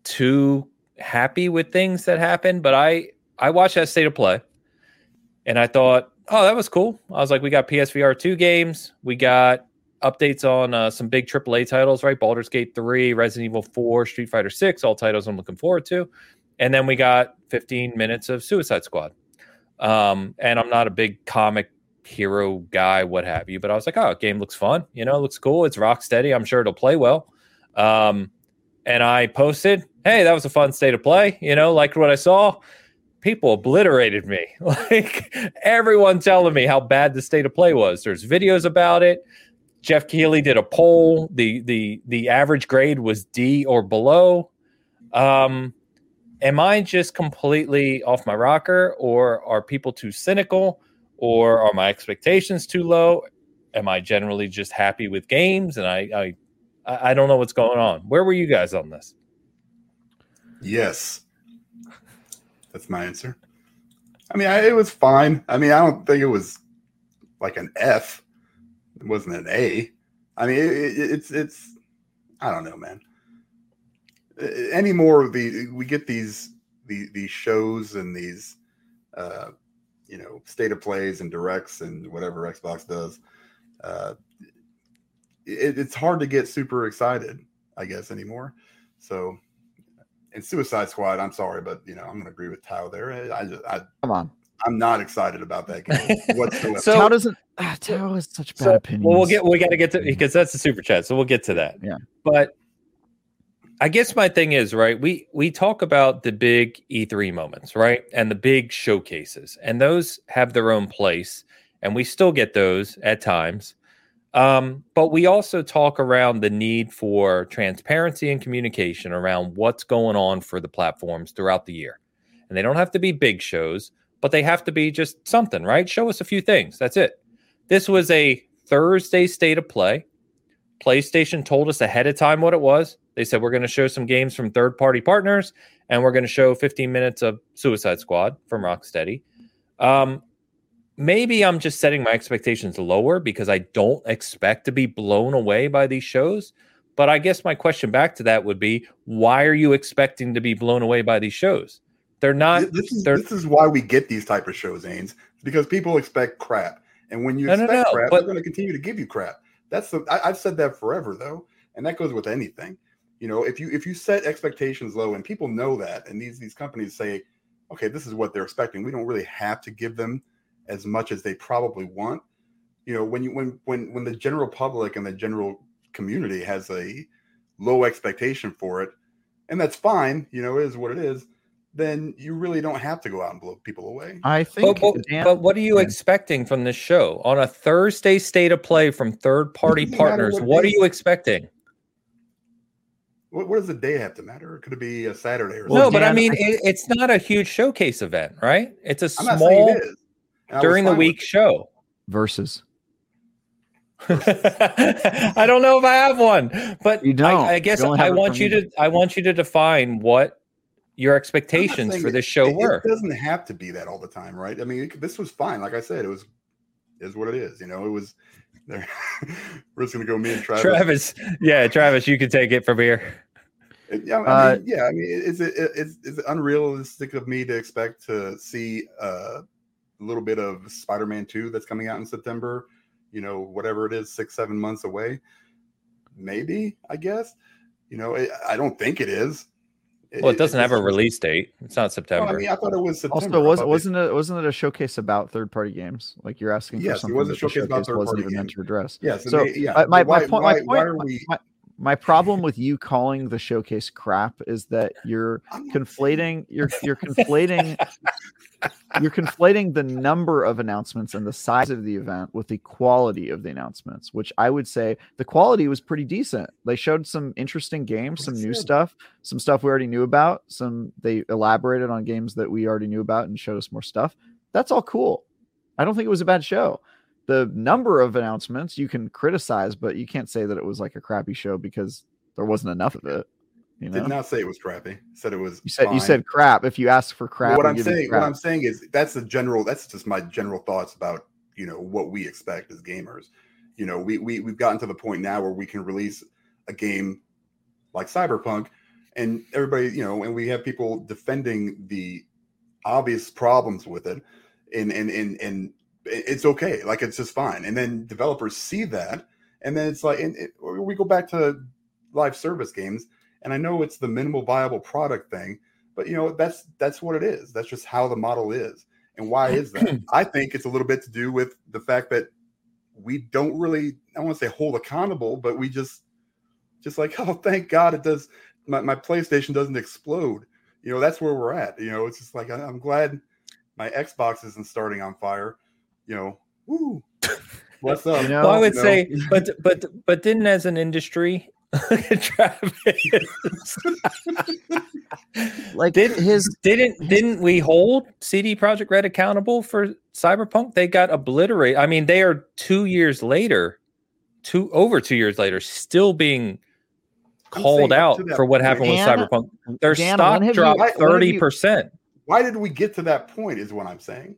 too happy with things that happen. But I I watched that state of play and I thought, oh, that was cool. I was like, we got PSVR two games, we got updates on uh, some big AAA titles, right? Baldur's Gate 3, Resident Evil 4, Street Fighter 6, all titles I'm looking forward to. And then we got 15 minutes of Suicide Squad. Um, and I'm not a big comic hero guy, what have you, but I was like, oh, game looks fun. You know, looks cool. It's Rocksteady. I'm sure it'll play well. Um, and I posted, hey, that was a fun state of play. You know, liked what I saw. People obliterated me. Like everyone telling me how bad the state of play was. There's videos about it. Geoff Keighley did a poll. The the the average grade was D or below. Um, am I just completely off my rocker, or are people too cynical, or are my expectations too low? Am I generally just happy with games, and I I I don't know what's going on. Where were you guys on this? Yes, that's my answer. I mean, I, it was fine. I mean, I don't think it was like an F it wasn't an A. I mean, it, it, it's it's I don't know, man. Any more of the we get these these these shows and these uh, you know state of plays and directs and whatever Xbox does. Uh, it, it's hard to get super excited, I guess, anymore. So, and Suicide Squad, I'm sorry, but you know I'm going to agree with Tao there. I, just, I come on. I'm not excited about that game whatsoever. so Tao doesn't. Ah, Tao has such bad so, opinions. Well, we'll get we got to get to because that's the super chat, so we'll get to that. Yeah, but I guess my thing is right. We we talk about the big E3 moments, right, and the big showcases, and those have their own place, and we still get those at times. Um, but we also talk around the need for transparency and communication around what's going on for the platforms throughout the year, and they don't have to be big shows but they have to be just something, right? Show us a few things. That's it. This was a Thursday state of play. PlayStation told us ahead of time what it was. They said we're going to show some games from third party partners and we're going to show 15 minutes of Suicide Squad from Rocksteady. Um, maybe I'm just setting my expectations lower because I don't expect to be blown away by these shows. But I guess my question back to that would be why are you expecting to be blown away by these shows? They're not. This is this is why we get these type of shows, Ains, because people expect crap, and when you no, expect no, no, crap, but, they're going to continue to give you crap. That's the. I, I've said that forever, though, and that goes with anything. You know, if you if you set expectations low, and people know that, and these these companies say, okay, this is what they're expecting. We don't really have to give them as much as they probably want. You know, when you when when when the general public and the general community has a low expectation for it, and that's fine. You know, is what it is then you really don't have to go out and blow people away. I think. But, but, Dan, but what are you Dan. expecting from this show on a Thursday state of play from third party partners? What, what are you expecting? What, what, does the day have to matter? Could it be a Saturday or something? No, but I mean, it, it's not a huge showcase event, right? It's a small during the week show. Versus. I don't know if I have one, but you don't. I, I guess I want you to. I want you to define what your expectations for this show it, were. It doesn't have to be that all the time, right? I mean, it, this was fine. Like I said, it was is what it is. You know, it was. There, we're just gonna go me and Travis. Travis, yeah, Travis, you can take it from here. Yeah, I mean, uh, yeah. I mean, is it is, is it unrealistic of me to expect to see uh, a little bit of Spider-Man Two that's coming out in September? You know, whatever it is, six seven months away. Maybe I guess. You know, I don't think it is. Well, it doesn't it, have a release date. It's not September. I mean, I thought it was September. Also, was, wasn't it wasn't it a showcase about third party games? Like you're asking yes, for something it was a showcase, showcase about third wasn't even meant to address. Yes. So, they, yeah. my, my, why, point, my, point, we... my, My problem with you calling the showcase crap is that you're conflating you're you're conflating you're conflating the number of announcements and the size of the event with the quality of the announcements, which I would say the quality was pretty decent. They showed some interesting games, some new stuff, some stuff we already knew about, some they elaborated on games that we already knew about and showed us more stuff. That's all cool. I don't think it was a bad show. The number of announcements you can criticize, but you can't say that it was like a crappy show because there wasn't enough of it. You know? Did not say it was crappy. Said it was. You said fine. you said crap. If you ask for crap, Well, what I'm saying, what I'm saying is that's the general. That's just my general thoughts about you know what we expect as gamers. You know, we we we've gotten to the point now where we can release a game like Cyberpunk, and everybody, you know, and we have people defending the obvious problems with it, and and and and it's okay, like it's just fine. And then developers see that, and then it's like, and it, we go back to live service games, and I know it's the minimal viable product thing, but you know that's that's what it is. That's just how the model is. And why is that? I think it's a little bit to do with the fact that we don't really I want to say hold accountable, but we just just like, oh thank God it does my, my PlayStation doesn't explode. You know, that's where we're at. You know, it's just like I, I'm glad my Xbox isn't starting on fire. You know, woo. What's up? You know, well, I would you know? say, but but but didn't as an industry, Travis, like did his didn't didn't we hold CD Projekt Red accountable for Cyberpunk? They got obliterated. I mean, they are two years later, two over two years later, still being called out for what point- happened with Cyberpunk. Their Dan, stock when have you- dropped why- when have you- thirty percent. Why did we get to that point? Is what I'm saying.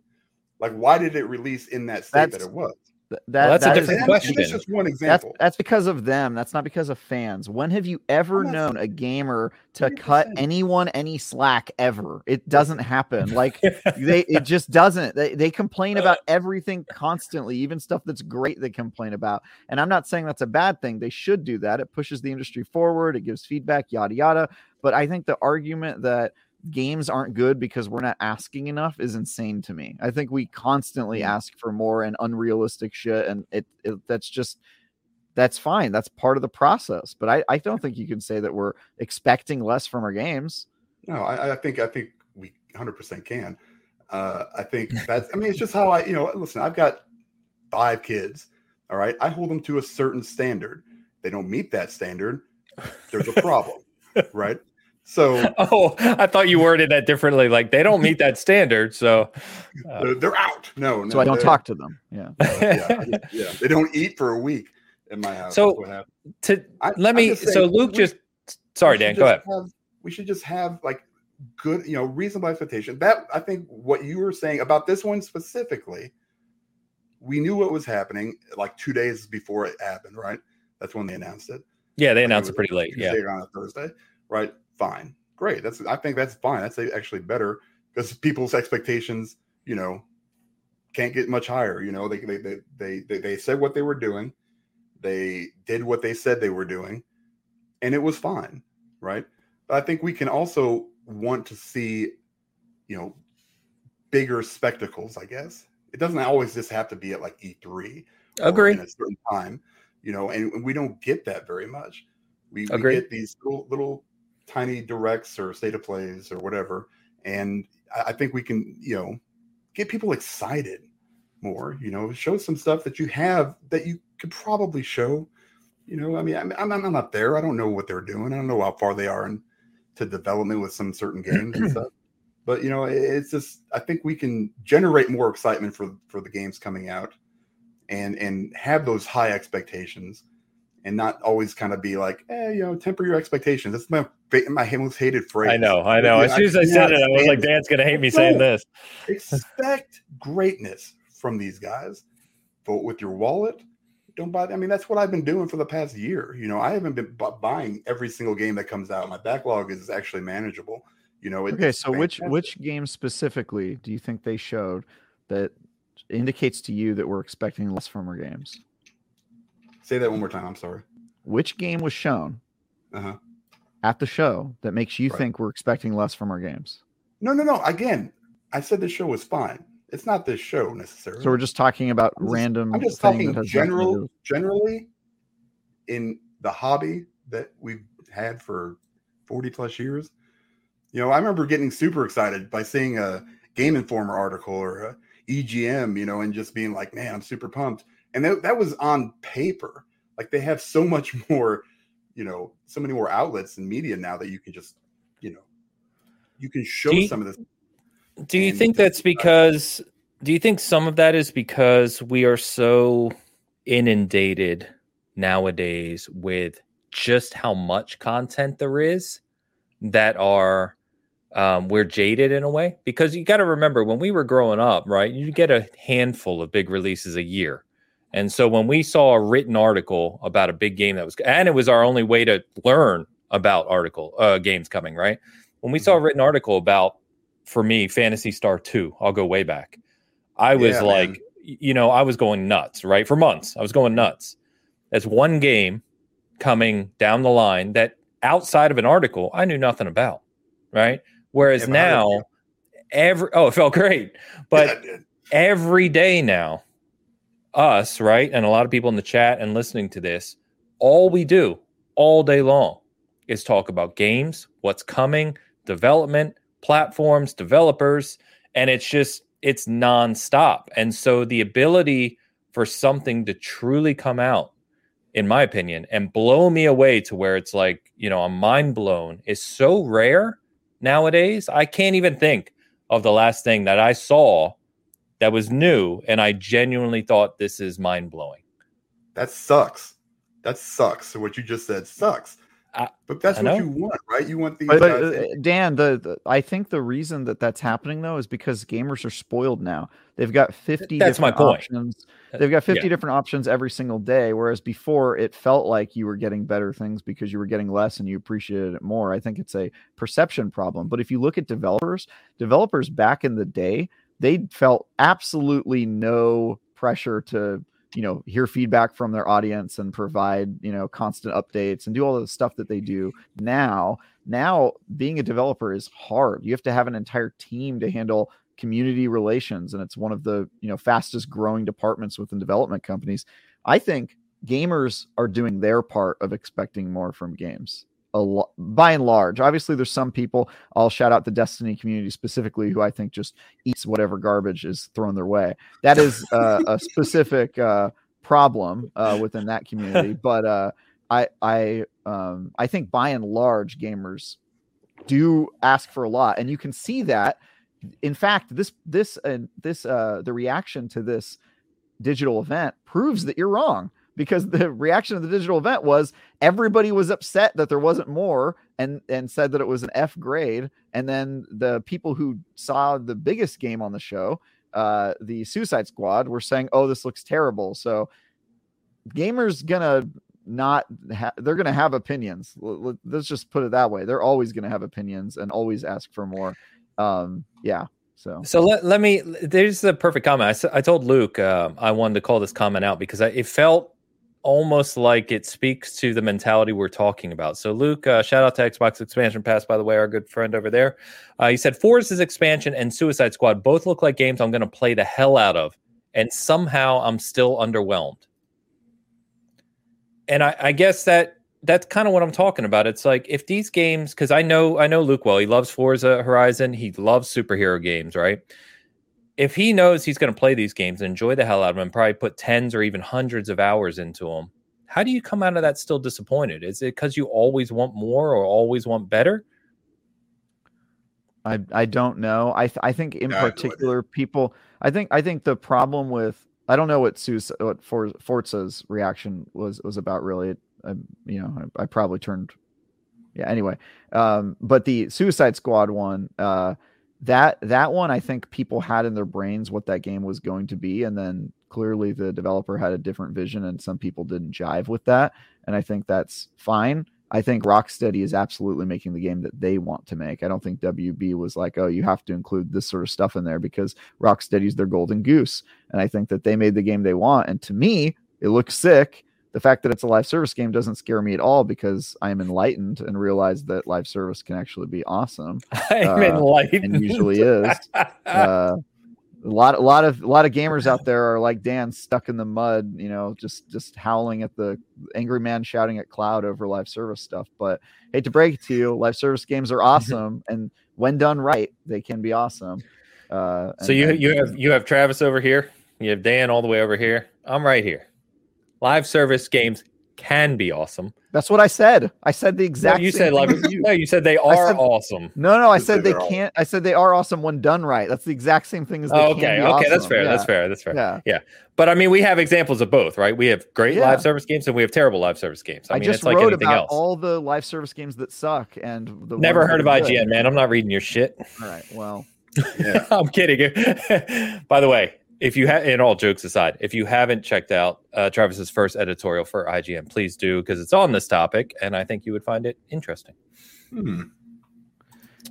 Like, why did it release in that state that That's- it was? Th- that, that's a different And question. That's just one example. that's because of them. That's not because of fans. When have you ever not- known a gamer to cut 100%. anyone any slack ever? It doesn't happen. Like they it just doesn't. They they complain about uh. everything constantly, even stuff that's great they complain about. And I'm not saying that's a bad thing. They should do that. It pushes the industry forward, it gives feedback, yada yada. But I think the argument that games aren't good because we're not asking enough is insane to me. I think we constantly ask for more and unrealistic shit and it, it that's just that's fine. That's part of the process. But I, I don't think you can say that we're expecting less from our games. No, I, I think I think we 100% can. Uh, I think that's. I mean, it's just how I. You know, listen. I've got five kids. All right, I hold them to a certain standard. They don't meet that standard. There's a problem, right? So Oh, I thought you worded that differently. Like they don't meet that standard, so uh, they're, they're out. No, no. So I don't talk to them. Yeah. yeah, I- yeah, they don't eat for a week in my house. So, what to I- let I'm me. just So Luke we- just. Sorry, Dan. should Go ahead. have- we should just have like good, you know, reasonable expectation. That I think what you were saying about this one specifically, we knew what was happening like two days before it happened, right? That's when they announced it. Yeah, they Like, announced it was pretty late. Yeah. Tuesday or on a Thursday, right? Fine, great. That's I think that's fine. That's actually better because people's expectations, you know, can't get much higher. You know, they they they they they, they said what they were doing, they did what they said they were doing, and it was fine, right? But I think we can also want to see, you know, bigger spectacles. I guess it doesn't always just have to be at like E three Agree. in a certain time, you know, and we don't get that very much. We, we get these little, little tiny directs or state of plays or whatever, and I, I think we can, you know, get people excited more. You know, show some stuff that you have that you could probably show. You know, I mean, I'm, I'm, I'm not there. I don't know what they're doing. I don't know how far they are into development with some certain games and stuff. But you know, it's just I think we can generate more excitement for for the games coming out and and have those high expectations and not always kind of be like, eh, you know, temper your expectations. That's my fa- my most hated phrase. I know, I know. Yeah, As soon as I said it, I was like, cannot Dan's gonna hate me saying this. expect greatness from these guys. Vote with your wallet. Don't buy. I mean, that's what I've been doing for the past year. You know, I haven't been bu- buying every single game that comes out. My backlog is actually manageable. You know. Okay, it's so which which game specifically do you think they showed that indicates to you that we're expecting less from our games? Say that one more time. I'm sorry. Which game was shown Uh huh. at the show that makes you Right. think we're expecting less from our games? No, no, no. Again, I said this show was fine. It's not this show necessarily. So we're just talking about I'm just- random. I'm just talking that has nothing to general, generally in the hobby that we've had for 40 plus years. You know, I remember getting super excited by seeing a Game Informer article or a EGM, you know, and just being like, man, I'm super pumped. And that, that was on paper. Like they have so much more, you know, so many more outlets and media now that you can just, you know, you can show you, some of this. Do you think that's because, do you think some of that is because we are so inundated nowadays with just how much content there is that are um, we're jaded in a way because you got to remember when we were growing up, right? You get a handful of big releases a year. And so when we saw a written article about a big game that was, and it was our only way to learn about article uh, games coming, right? When we saw a mm-hmm. written article about, for me, Phantasy Star 2, I'll go way back. I was yeah, like, man. you know, I was going nuts, right? For months, I was going nuts. As one game coming down the line that outside of an article, I knew nothing about, right? Whereas yeah, now, every oh, it felt great, but yeah, every day now, us right, and a lot of people in the chat and listening to this, all we do all day long is talk about games, what's coming, development, platforms, developers, and it's just it's nonstop. And so the ability for something to truly come out, in my opinion, and blow me away to where it's like, you know, I'm mind blown is so rare nowadays. I can't even think of the last thing that I saw that was new and I genuinely thought this is mind blowing. That sucks. That sucks. So what you just said sucks. I, but that's what you want, right? You want these. But, uh, Dan, the, the, I think the reason that that's happening though is because gamers are spoiled now. They've got fifty. That's my point. Options. Uh, They've got fifty yeah. different options every single day, whereas before it felt like you were getting better things because you were getting less and you appreciated it more. I think it's a perception problem. But if you look at developers, developers back in the day, they felt absolutely no pressure to you know hear feedback from their audience and provide you know constant updates and do all the stuff that they do. Now now being a developer is hard. You have to have an entire team to handle community relations and it's one of the you know fastest growing departments within development companies. I think gamers are doing their part of expecting more from games a lo- by and large. Obviously, there's some people. I'll shout out the Destiny community specifically, who I think just eats whatever garbage is thrown their way. That is uh, a specific uh, problem uh, within that community. But uh, I I um, I think by and large, gamers do ask for a lot, and you can see that. In fact, this this and this uh, the reaction to this digital event proves that you're wrong because the reaction of the digital event was everybody was upset that there wasn't more and and said that it was an F grade. And then the people who saw the biggest game on the show uh the Suicide Squad were saying oh this looks terrible. So gamers gonna not ha- they're gonna have opinions. Let's just put it that way. They're always gonna have opinions and always ask for more. Um yeah so, so let, let me. There's the perfect comment. I, I told Luke uh, I wanted to call this comment out because I, it felt almost like it speaks to the mentality we're talking about. So, Luke, uh, shout out to Xbox Expansion Pass, by the way, our good friend over there. Uh, he said Forza's expansion and Suicide Squad both look like games I'm going to play the hell out of, and somehow I'm still underwhelmed. And I, I guess that that's kind of what I'm talking about. It's like if these games, because I know I know Luke well, he loves Forza Horizon, he loves superhero games, right? If he knows he's going to play these games and enjoy the hell out of them and probably put tens or even hundreds of hours into them, how do you come out of that still disappointed? Is it because you always want more or always want better? I I don't know. I th- I think in particular people. I think I think the problem with I don't know what Sue's what For, Forza's reaction was was about really. I, you know I, I probably turned yeah anyway um but the suicide squad one uh that that one I think people had in their brains what that game was going to be, and then clearly the developer had a different vision, and some people didn't jive with that, and I think that's fine. I think Rocksteady is absolutely making the game that they want to make. I don't think WB was like, oh, you have to include this sort of stuff in there because Rocksteady's their golden goose, and I think that they made the game they want, and to me, it looks sick the fact that it's a live service game doesn't scare me at all because I am enlightened and realize that live service can actually be awesome. I'm uh, enlightened and usually is. uh, a lot, a lot of, a lot of gamers out there are like Dan, stuck in the mud. You know, just, just howling at the angry man shouting at cloud over live service stuff. But hate to break it to you, live service games are awesome, and when done right, they can be awesome. Uh, so you and, you have you have Travis over here, you have Dan all the way over here. I'm right here. Live service games can be awesome. That's what I said. I said the exact. No, you said like you. no, you said they are said, awesome. No, no, I said they can't. I said they are awesome when done right. That's the exact same thing as. Oh, okay, okay, awesome. that's fair. Yeah. That's fair. That's fair. Yeah, yeah. But I mean, we have examples of both, right? We have great yeah. live service games and we have terrible live service games. I, I mean, just it's like wrote anything about else. all the live service games that suck and the never heard of IGN, good. man. I'm not reading your shit. All right, well, yeah. I'm kidding. By the way, if you have, in all jokes aside, if you haven't checked out uh, Travis's first editorial for IGN, please do because it's on this topic, and I think you would find it interesting. Hmm.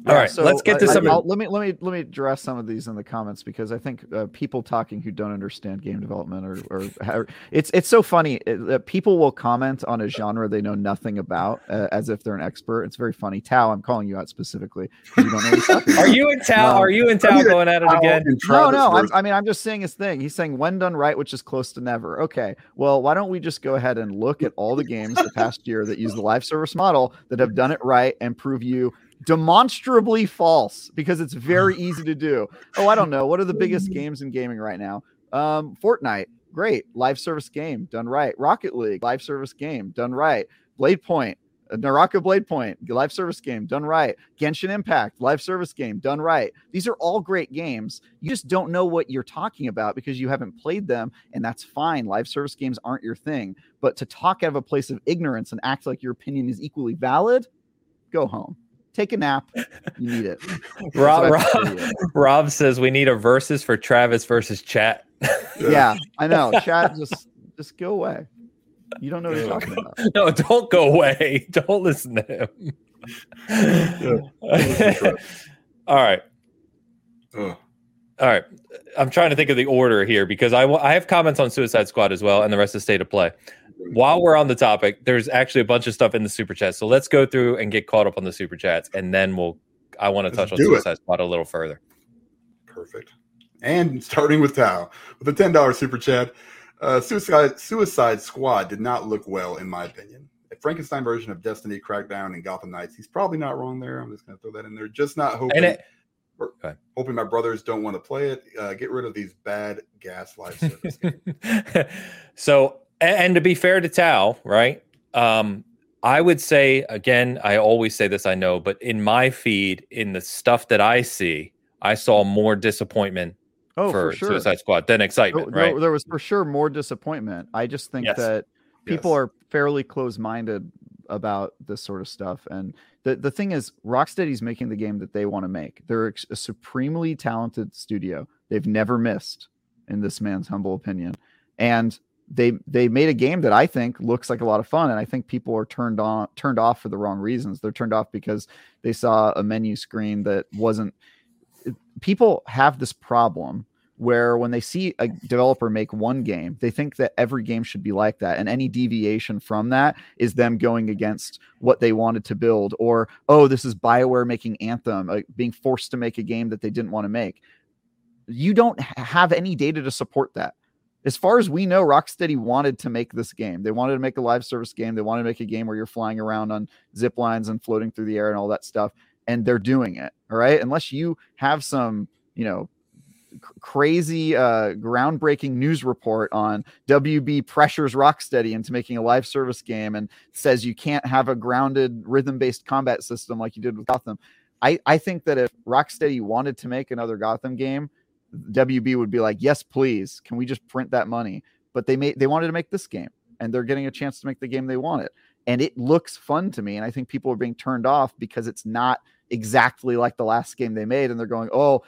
All yeah, right, so let's get to some. I'll, let me let me let me address some of these in the comments because I think uh, people talking who don't understand game development or, or, or it's it's so funny that people will comment on a genre they know nothing about uh, as if they're an expert. It's very funny. Tao, I'm calling you out specifically. You are you in Tao? Um, are you in Tao going at it again? No, no. I'm, I mean, I'm just saying his thing. He's saying when done right, which is close to never. Okay, well, why don't we just go ahead and look at all the games the past year that use the live service model that have done it right and prove you demonstrably false because it's very easy to do. Oh, I don't know. What are the biggest games in gaming right now? Um, Fortnite, great live service game done right. Rocket League, live service game done right. Blade Point, uh, Naraka Blade Point, live service game done right. Genshin Impact, live service game done right. These are all great games. You just don't know what you're talking about because you haven't played them, and that's fine. Live service games aren't your thing. But to talk out of a place of ignorance and act like your opinion is equally valid, go home take a nap. You need it. Rob, Rob, Rob, says we need a versus for Travis versus Chat. yeah, I know. Chat, just just go away. You don't know what you're talking about. No, don't go away. Don't listen to him. All right. Ugh. All right. I'm trying to think of the order here because I, I have comments on Suicide Squad as well and the rest of State of Play while we're on the topic, there's actually a bunch of stuff in the super chat. So let's go through and get caught up on the super chats, and then we'll. I want to touch on Suicide it. Squad a little further. Perfect. And starting with Tao with a ten dollars super chat, uh, Suicide Suicide Squad did not look well in my opinion. A Frankenstein version of Destiny, Crackdown, and Gotham Knights. He's probably not wrong there. I'm just going to throw that in there. Just not hoping. It, hoping my brothers don't want to play it. Uh, get rid of these bad gas live service so and, and to be fair to Tao, right? Um, I would say again, I always say this, I know, but in my feed, in the stuff that I see, I saw more disappointment oh, for, for sure. Suicide Squad than excitement. No, right? No, there was for sure more disappointment. I just think yes. that people yes. are fairly close-minded about this sort of stuff, and the the thing is, Rocksteady's making the game that they want to make. They're a supremely talented studio. They've never missed, in this man's humble opinion, and they they made a game that I think looks like a lot of fun, and I think people are turned on turned off for the wrong reasons. They're turned off because they saw a menu screen that wasn't. People have this problem where when they see a developer make one game, they think that every game should be like that, and any deviation from that is them going against what they wanted to build, or oh, this is Bioware making Anthem, uh, being forced to make a game that they didn't want to make. You don't have any data to support that as far as we know, Rocksteady wanted to make this game. They wanted to make a live service game. They wanted to make a game where you're flying around on zip lines and floating through the air and all that stuff. And they're doing it. All right. Unless you have some, you know, crazy uh, groundbreaking news report on WB pressures Rocksteady into making a live service game and says you can't have a grounded rhythm based combat system like you did with Gotham. I, I think that if Rocksteady wanted to make another Gotham game, WB would be like, "Yes, please. Can we just print that money?" But they made they wanted to make this game, and they're getting a chance to make the game they wanted, and it looks fun to me. And I think people are being turned off because it's not exactly like the last game they made, and they're going, "Oh."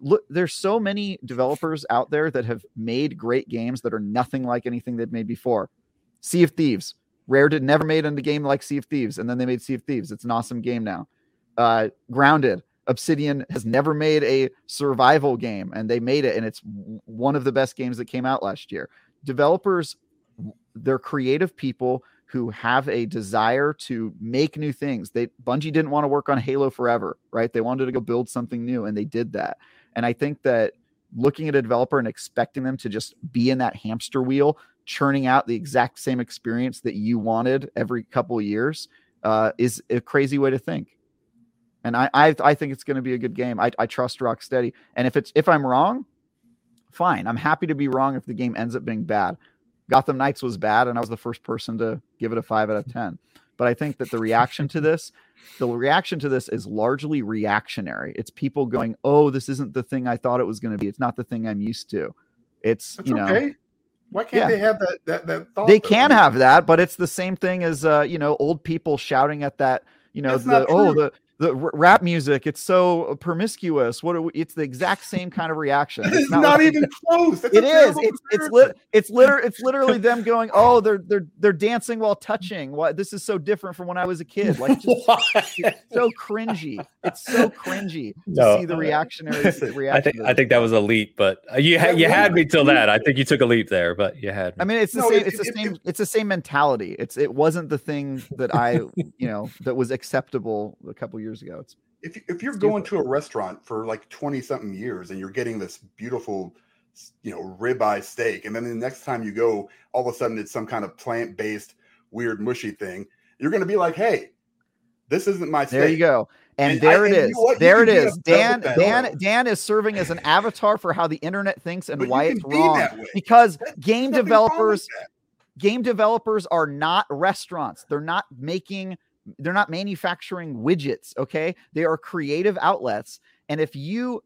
Look, there's so many developers out there that have made great games that are nothing like anything they've made before. Sea of Thieves, Rare did never made a game like Sea of Thieves, and then they made Sea of Thieves. It's an awesome game now. Uh, Grounded, Obsidian has never made a survival game, and they made it, and it's one of the best games that came out last year. Developers, they're creative people who have a desire to make new things. They Bungie didn't want to work on Halo forever, right? They wanted to go build something new, and they did that. And I think that looking at a developer and expecting them to just be in that hamster wheel, churning out the exact same experience that you wanted every couple years, uh, is a crazy way to think. And I I, I think it's going to be a good game. I, I trust Rocksteady. And if it's if I'm wrong, fine. I'm happy to be wrong if the game ends up being bad. Gotham Knights was bad, and I was the first person to give it a five out of ten. But I think that the reaction to this, the reaction to this is largely reactionary. It's people going, "Oh, this isn't the thing I thought it was going to be. It's not the thing I'm used to." It's That's you know. Okay. Why can't yeah. they have that that that thought? They though? can have that, but it's the same thing as uh, you know, old people shouting at that, you know, That's the oh the the rap music it's so promiscuous. What we, it's the exact same kind of reaction. It's, not, not like, even close. That's it is. it's it's li- it's literally it's literally them going oh they're they're they're dancing while touching. What this is so different from when i was a kid. Like just, so cringy. It's so cringy to no, see the reactionary reaction i think i think that was a leap but uh, you had you had me till that. I think you took a leap there but you had me. i mean it's the no, same it, it's it, the same it, it's the same mentality. It's it wasn't the thing that i you know that was acceptable a couple years years ago. It's if if you're going to a restaurant for like 20 something years and you're getting this beautiful you know ribeye steak and then the next time you go all of a sudden it's some kind of plant-based weird mushy thing you're going to be like hey this isn't my steak. there you go and, and there I, it is. You know there it is. Dan Dan Dan is serving as an avatar for how the internet thinks and but why it's wrong. Because That's game developers game developers are not restaurants. They're not making they're not manufacturing widgets okay? They are creative outlets and if you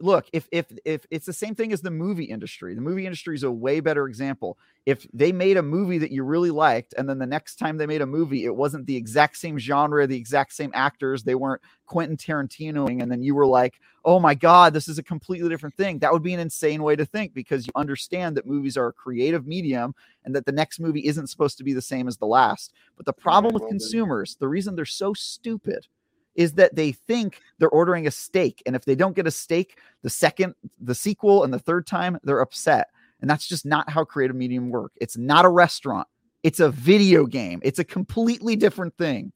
look if if if it's the same thing as the movie industry the movie industry is a way better example. If they made a movie that you really liked and then the next time they made a movie it wasn't the exact same genre the exact same actors they weren't quentin tarantinoing and then you were like oh my god this is a completely different thing. That would be an insane way to think because you understand that movies are a creative medium and that the next movie isn't supposed to be the same as the last. But the problem with consumers the reason they're so stupid is that they think they're ordering a steak and if they don't get a steak the second the sequel and the third time they're upset. And that's just not how creative medium work. It's not a restaurant. It's a video game. It's a completely different thing.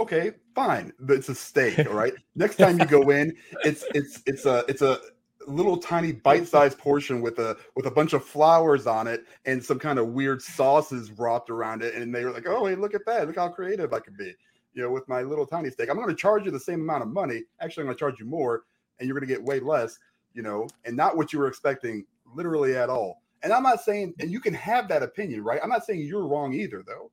Okay fine. But it's a steak all right? Next time you go in it's it's it's a it's a little tiny bite-sized portion with a with a bunch of flowers on it and some kind of weird sauces wrapped around it. And they were like oh hey look at that. Look how creative i can be you know, with my little tiny steak. I'm going to charge you the same amount of money. Actually, I'm going to charge you more, and you're going to get way less, you know, and not what you were expecting literally at all. And I'm not saying, and you can have that opinion, right? I'm not saying you're wrong either, though,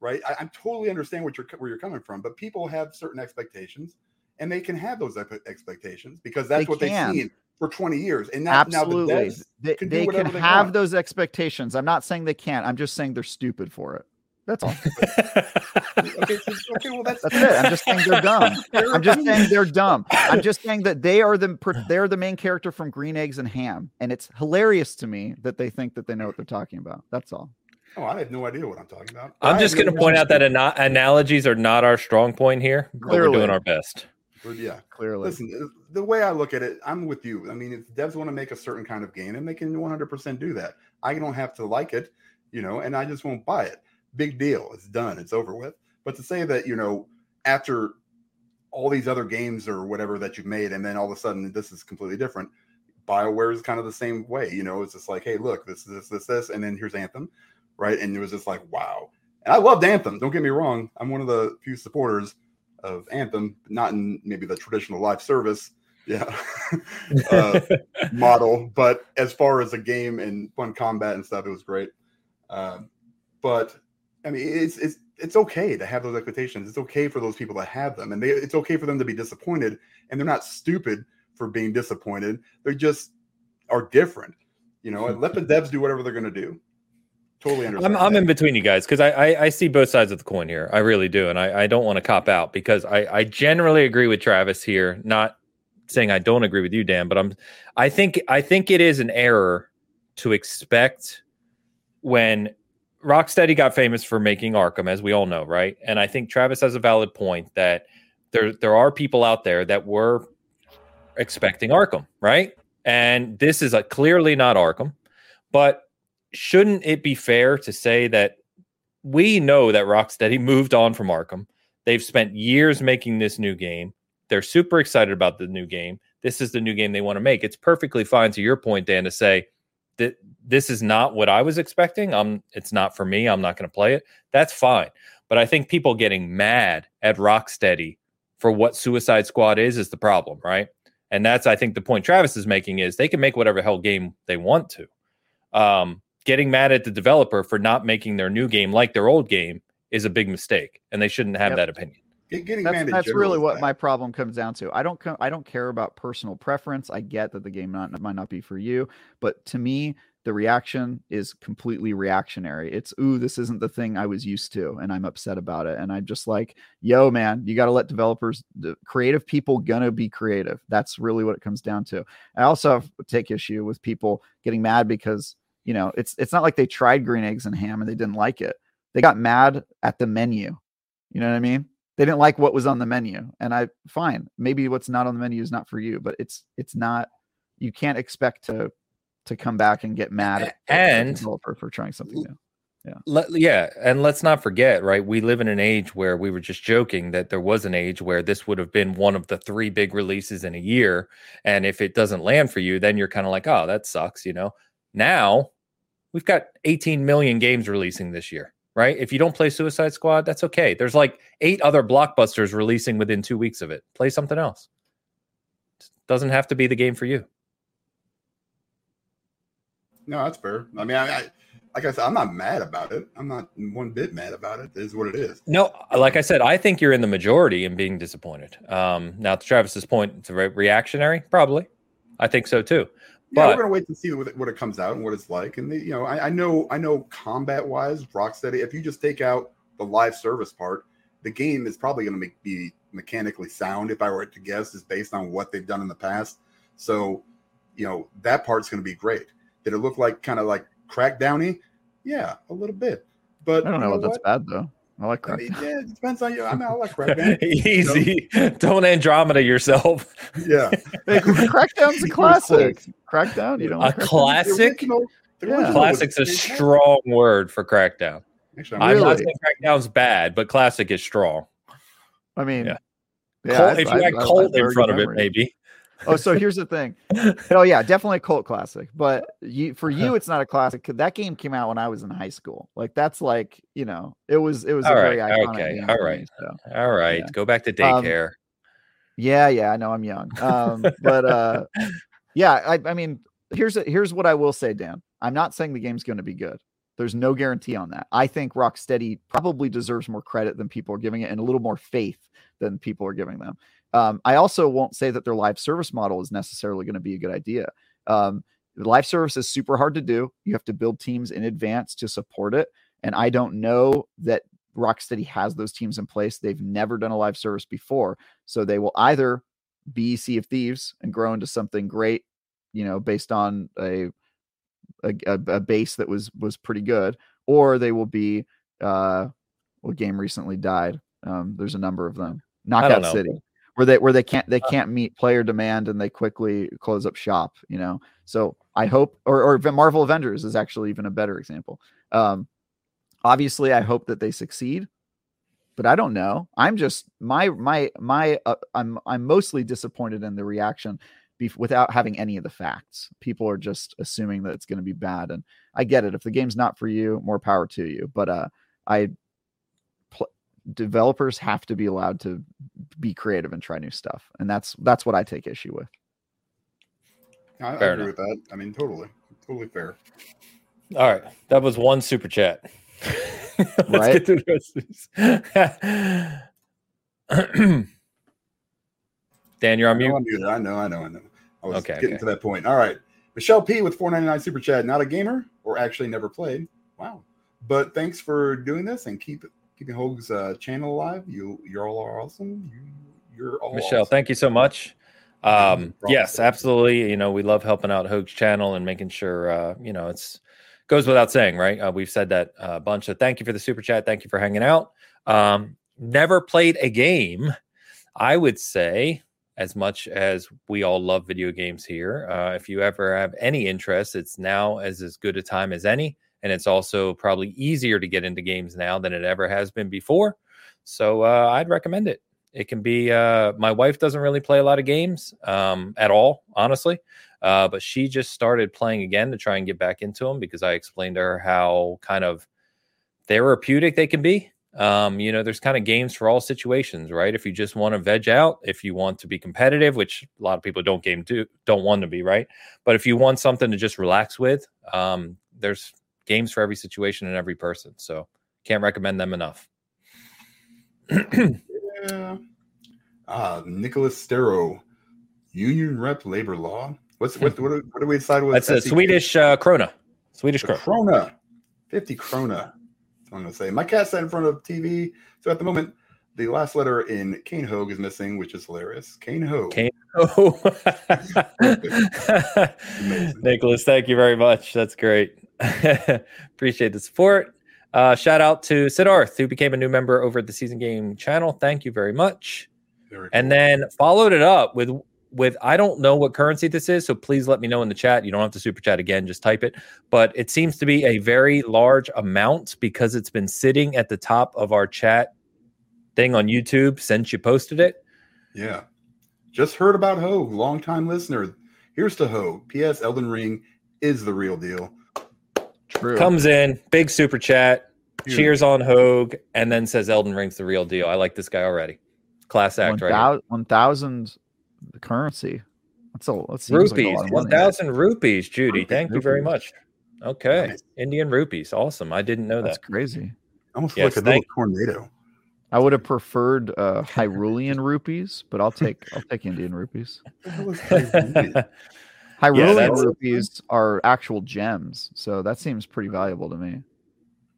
right? I, I totally understand what you're where you're coming from, but people have certain expectations, and they can have those expectations because that's they what can. they've seen for 20 years. And now, absolutely, now the they can, they can have those expectations. I'm not saying they can't. I'm just saying they're stupid for it. That's all. okay, okay, well that's that's it. I'm just saying they're dumb. I'm just saying they're dumb. I'm just saying that they are the they're the main character from Green Eggs and Ham, and it's hilarious to me that they think that they know what they're talking about. That's all. Oh, I have no idea what I'm talking about. I'm just going to point out that ana- analogies are not our strong point here. Clearly. We're doing our best. Yeah, clearly. Listen, the way I look at it, I'm with you. I mean, if devs want to make a certain kind of game, and they can 100% do that. I don't have to like it, you know, and I just won't buy it big deal. It's done. It's over with. But to say that, you know, after all these other games or whatever that you've made, and then all of a sudden this is completely different. BioWare is kind of the same way. You know, it's just like, hey, look, this, this, this, this, and then here's Anthem, right? And it was just like, wow. And I loved Anthem. Don't get me wrong. I'm one of the few supporters of Anthem, not in maybe the traditional live service, yeah, uh, model, but as far as a game and fun combat and stuff, it was great. Uh, but I mean, it's it's it's okay to have those expectations. It's okay for those people to have them, and they, it's okay for them to be disappointed. And they're not stupid for being disappointed. They just are different. You know, and let the devs do whatever they're going to do. Totally understand. I'm, I'm in between you guys because I, I, I see both sides of the coin here. I really do, and I, I don't want to cop out because I I generally agree with Travis here. Not saying I don't agree with you, Dan, but I'm I think I think it is an error to expect when Rocksteady got famous for making Arkham, as we all know, right? And I think Travis has a valid point that there there are people out there that were expecting Arkham, right? And this is a clearly not Arkham, but shouldn't it be fair to say that we know that Rocksteady moved on from Arkham? They've spent years making this new game. They're super excited about the new game. this is the new game they want to make. It's perfectly fine to your point, Dan, to say that this is not what I was expecting. I'm it's not for me. I'm not going to play it. That's fine. But I think people getting mad at Rocksteady for what Suicide Squad is is the problem, right? And that's I think the point Travis is making is they can make whatever hell game they want to. Um, getting mad at the developer for not making their new game like their old game is a big mistake, and they shouldn't have yep. that opinion. Getting that's, that's really what that. my problem comes down to. I don't I don't care about personal preference. I get that the game not, might not be for you, but to me, the reaction is completely reactionary. It's ooh, this isn't the thing I was used to, and I'm upset about it. And I'm just like, yo, man, you got to let developers, the creative people, gonna be creative. That's really what it comes down to. I also take issue with people getting mad because you know it's it's not like they tried green eggs and ham and they didn't like it. They got mad at the menu. You know what I mean? They didn't like what was on the menu, and I fine. Maybe what's not on the menu is not for you, but it's it's not. You can't expect to to come back and get mad at and developer for trying something new. Yeah. Let, yeah. And let's not forget, right? We live in an age where we were just joking that there was an age where this would have been one of the three big releases in a year. And if it doesn't land for you, then you're kind of like, oh, that sucks, you know? Now we've got 18 million games releasing this year, right? If you don't play Suicide Squad, that's okay. There's like eight other blockbusters releasing within two weeks of it. Play something else. It doesn't have to be the game for you. No, that's fair. I mean, I, I, like I said, I'm not mad about it. I'm not one bit mad about it. It is what it is. No, like I said, I think you're in the majority in being disappointed. Um, now, to Travis's point, it's re- reactionary, probably. I think so too. Yeah, but, we're gonna wait to see what, what it comes out and what it's like. And the, you know, I, I know, I know, combat wise, Rocksteady. If you just take out the live service part, the game is probably going to be mechanically sound. If I were to guess, is based on what they've done in the past. So, you know, that part's going to be great. Did it look like kind of like Crackdowny? Yeah, a little bit. But I don't know, know that's bad though. I like crack. I mean, yeah, it depends on you. I mean, I like crackdown. Easy. You know? Don't Andromeda yourself. Yeah. hey, crackdown's a classic. Crackdown, you know. A classic. The original, the yeah. Classic's a strong word for Crackdown. Actually, I'm, really? not saying Crackdown's bad, but classic is strong. I mean, yeah. yeah Colt, I, if you had Colt in front of it, maybe oh, so here's the thing. Oh yeah, definitely a cult classic. But you, for you, it's not a classic. That game came out when I was in high school. Like that's like you know, it was it was all right. okay, all right, me, so. all right. Yeah. Go back to um, daycare. Um, yeah, yeah, I know I'm young. Um, but uh, yeah, I, I mean, here's a, here's what I will say, Dan. I'm not saying the game's going to be good. There's no guarantee on that. I think Rocksteady probably deserves more credit than people are giving it, and a little more faith than people are giving them. Um, I also won't say that their live service model is necessarily going to be a good idea. Um, live service is super hard to do. You have to build teams in advance to support it. And I don't know that Rocksteady has those teams in place. They've never done a live service before. So they will either be Sea of Thieves and grow into something great, you know, based on a a, a base that was was pretty good, or they will be uh what game recently died. Um, there's a number of them. Knockout City where they where they can't they uh. can't meet player demand and they quickly close up shop you know? So i hope or or marvel avengers is actually even a better example. Um obviously i hope that they succeed but i don't know. I'm just my my my uh, i'm i'm mostly disappointed in the reaction without having any of the facts. People are just assuming that it's going to be bad and i get it. If the game's not for you more power to you. But uh i developers have to be allowed to be creative and try new stuff, and that's that's what I take issue with. I, I agree enough. with that. I mean, totally, totally fair. All right, that was one super chat. Let's right? get to the rest of these. Dan, you're on mute. I know, I know, I know. I was okay, getting okay. to that point. All right. Michelle P with 499 super chat. Not a gamer or actually never played. Wow. But thanks for doing this and keep keeping Hoeg's uh, channel alive. You you're all awesome. You, are all Michelle. Awesome. Thank you so much. Um, yes, absolutely. You know, we love helping out Hoeg's channel and making sure uh, you know it's goes without saying, right? Uh, we've said that a bunch. So thank you for the super chat. Thank you for hanging out. Um, never played a game. I would say, as much as we all love video games here, uh, if you ever have any interest, it's now as as good a time as any and it's also probably easier to get into games now than it ever has been before. So uh, I'd recommend it. It can be. Uh, my wife doesn't really play a lot of games um, at all, honestly. Uh, but she just started playing again to try and get back into them because I explained to her how kind of therapeutic they can be. Um, you know, there's kind of games for all situations, right? If you just want to veg out, if you want to be competitive, which a lot of people don't game do don't want to be, right? But if you want something to just relax with, um, there's games for every situation and every person. So can't recommend them enough. yeah. Uh, Nicholas Stero, union rep labor law. What's what? What, what do we decide with? That's a Swedish uh, krona. Swedish krona. krona. Fifty krona. I'm going to say. My cat sat in front of TV, so at the moment, the last letter in Kane Hoeg is missing, which is hilarious. Kane Hoeg. Kane Hoeg. Nicholas, thank you very much. That's great. Appreciate the support. Uh, shout out to Siddharth, who became a new member over at the Seasoned Gaming channel. Thank you very much. Very cool. And then followed it up with with I don't know what currency this is, so please let me know in the chat. You don't have to super chat again, just type it. But it seems to be a very large amount because it's been sitting at the top of our chat thing on YouTube since you posted it. Yeah. Just heard about Hoeg, long time listener. Here's to Hoeg. P.S. Elden Ring is the real deal. True. Comes in, big super chat, Dude. cheers on Hoeg, and then says Elden Ring's the real deal. I like this guy already. Class act, 1, right? One thousand the currency. That's a that's rupees. Like One thousand rupees, Judy. Rupees, Thank you very much. Okay, nice. Indian rupees. Awesome. I didn't know that's that. crazy. Almost yes, like a little tornado. I would have preferred uh, Hyrulean rupees, but I'll take I'll take Indian rupees. Hyrulean yeah, rupees are actual gems, so that seems pretty valuable to me.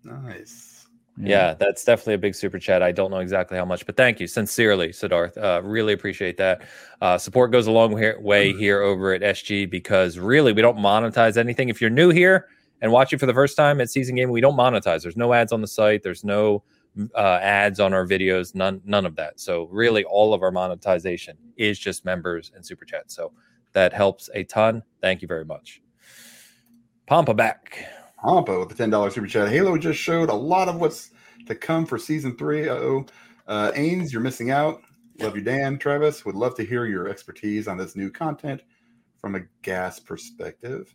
Nice. Yeah. yeah. that's definitely a big super chat. I don't know exactly how much, but thank you sincerely, Siddharth. Uh, really appreciate that. Uh, support goes a long way mm-hmm. here over at SG because really we don't monetize anything. If you're new here and watching for the first time at Seasoned Gaming, we don't monetize. There's no ads on the site. There's no uh, ads on our videos. None, none of that. So really, all of our monetization is just members and super chat. So that helps a ton. Thank you very much. Pampa back. Hampa with the ten dollars super chat. Halo just showed a lot of what's to come for season three. Uh-oh. Uh Ains, you're missing out. Love you, Dan. Travis would love to hear your expertise on this new content from a gas perspective.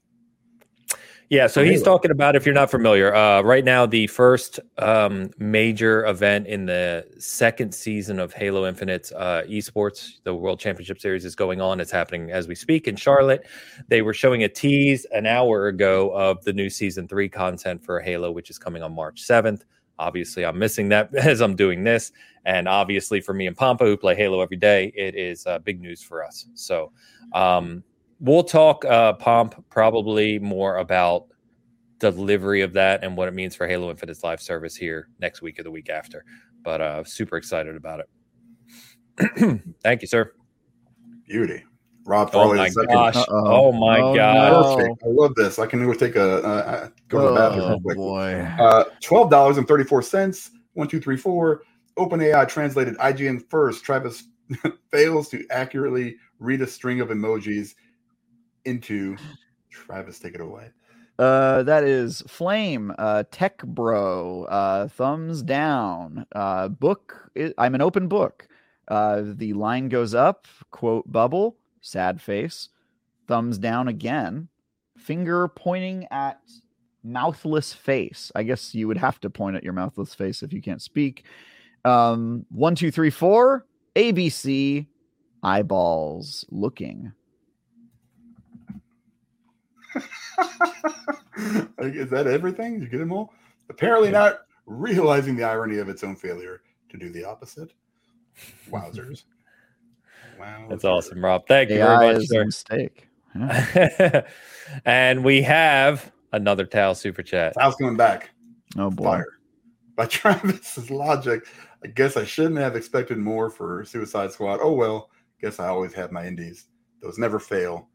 Yeah, so he's talking about if you're not familiar, uh, right now the first um, major event in the second season of Halo Infinite's uh, esports, the World Championship Series is going on. It's happening as we speak in Charlotte. They were showing a tease an hour ago of the new season three content for Halo, which is coming on March 7th. Obviously, I'm missing that as I'm doing this, and obviously for me and Pampa, who play Halo every day, it is uh, big news for us. So. Um, we'll talk uh pomp probably more about delivery of that and what it means for halo infinite's live service here next week or the week after but uh super excited about it. Thank you sir. Beauty. Rob oh my gosh. Uh-oh. oh my oh, god no. i love this. I can go take a uh, go to the bathroom oh, quick. boy. Uh $12.34 one two three four. Openai translated ign first. Travis fails to accurately read a string of emojis into Travis. Take it away. Uh, that is Flame, uh, Tech Bro, uh, thumbs down. Uh, book. I'm an open book. Uh, the line goes up. Quote bubble. Sad face. Thumbs down again. Finger pointing at mouthless face. I guess you would have to point at your mouthless face if you can't speak. Um, one, two, three, four. ABC. Eyeballs looking. Is that everything? Did you get them all? Apparently yeah. not realizing the irony of its own failure to do the opposite. Wowzers. wow. That's awesome, Rob. Thank you AI very much, Is sir. mistake. Yeah. and we have another Tao super chat. Tao's coming back. Oh boy. Fire. By Travis's logic, I guess I shouldn't have expected more for Suicide Squad. Oh well, guess I always have my indies. Those never fail.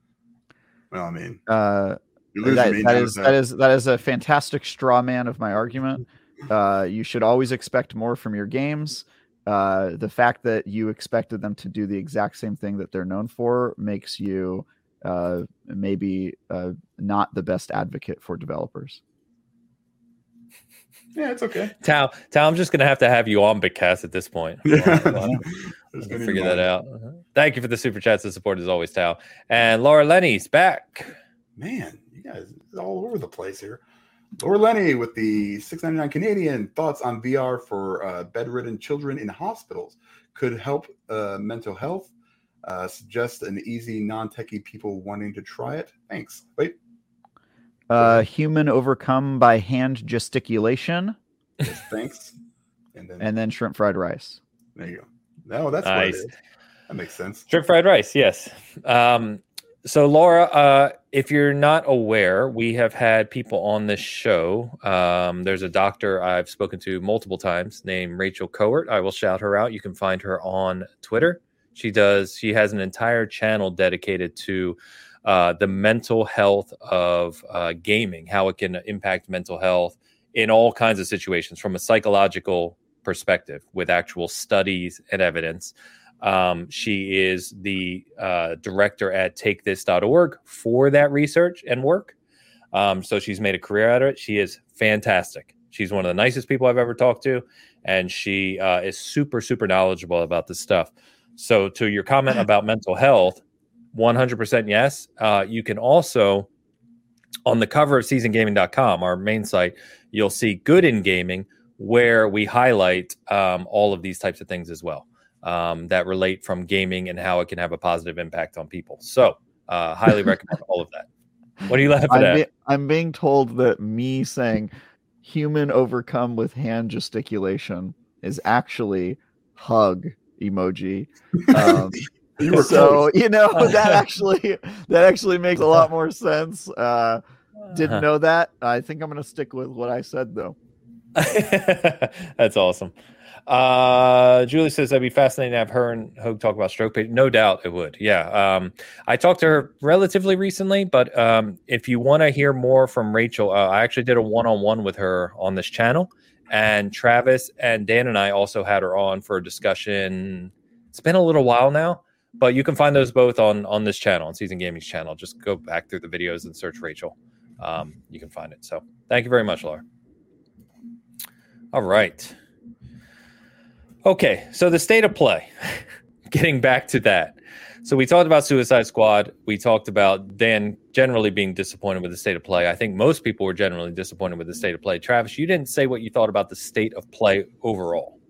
Well, I mean, uh, that, that is that is that is a fantastic straw man of my argument. Uh, you should always expect more from your games. Uh, the fact that you expected them to do the exact same thing that they're known for makes you uh, maybe uh, not the best advocate for developers. Yeah, it's okay. Tao, Tao, I'm just gonna have to have you on Bitcast at this point. figure that out. Uh-huh. Thank you for the super chats and support as always, Tao. And Laura Lenny's back. Man, you guys all over the place here. Laura Lenny with the 699 Canadian thoughts on VR for uh, bedridden children in hospitals could help uh, mental health. Uh, suggest an easy, non-techie people wanting to try it. Thanks. Wait. Uh, human overcome by hand gesticulation. Yes, thanks. And then, and then shrimp fried rice. There you go. No, that's nice. That makes sense. Shrimp fried rice, yes. Um, so, Laura, uh, if you're not aware, we have had people on this show. Um, there's a doctor I've spoken to multiple times named Rachel Kowert. I will shout her out. You can find her on Twitter. She does. She has an entire channel dedicated to uh, the mental health of uh, gaming, how it can impact mental health in all kinds of situations from a psychological perspective with actual studies and evidence. Um, she is the uh, director at takethis.org for that research and work. Um, so she's made a career out of it. She is fantastic. She's one of the nicest people I've ever talked to, and she uh, is super, super knowledgeable about this stuff. So, to your comment about mental health, 100% yes. Uh, you can also, on the cover of seasonedgaming.com, our main site, you'll see good in gaming, where we highlight um, all of these types of things as well um, that relate from gaming and how it can have a positive impact on people. So, uh, highly recommend all of that. What are you laughing I'm at? Be- I'm being told that me saying human overcome with hand gesticulation is actually hug emoji. Um, you so you know that actually that actually makes a lot more sense. Uh, didn't uh-huh. know that. I think I'm going to stick with what I said though. That's awesome. Uh, Julie says that'd be fascinating to have her and Hoeg talk about stroke pain. No doubt it would. Yeah. Um, I talked to her relatively recently, but um, if you want to hear more from Rachel, uh, I actually did a one on one with her on this channel. And Travis and Dan and I also had her on for a discussion. It's been a little while now, but you can find those both on on this channel, on Seasoned Gaming's channel. Just go back through the videos and search Rachel. Um, you can find it. So thank you very much, Laura. All right. Okay, so the state of play. Getting back to that. So we talked about Suicide Squad. We talked about Dan generally being disappointed with the state of play. I think most people were generally disappointed with the state of play. Travis, you didn't say what you thought about the state of play overall.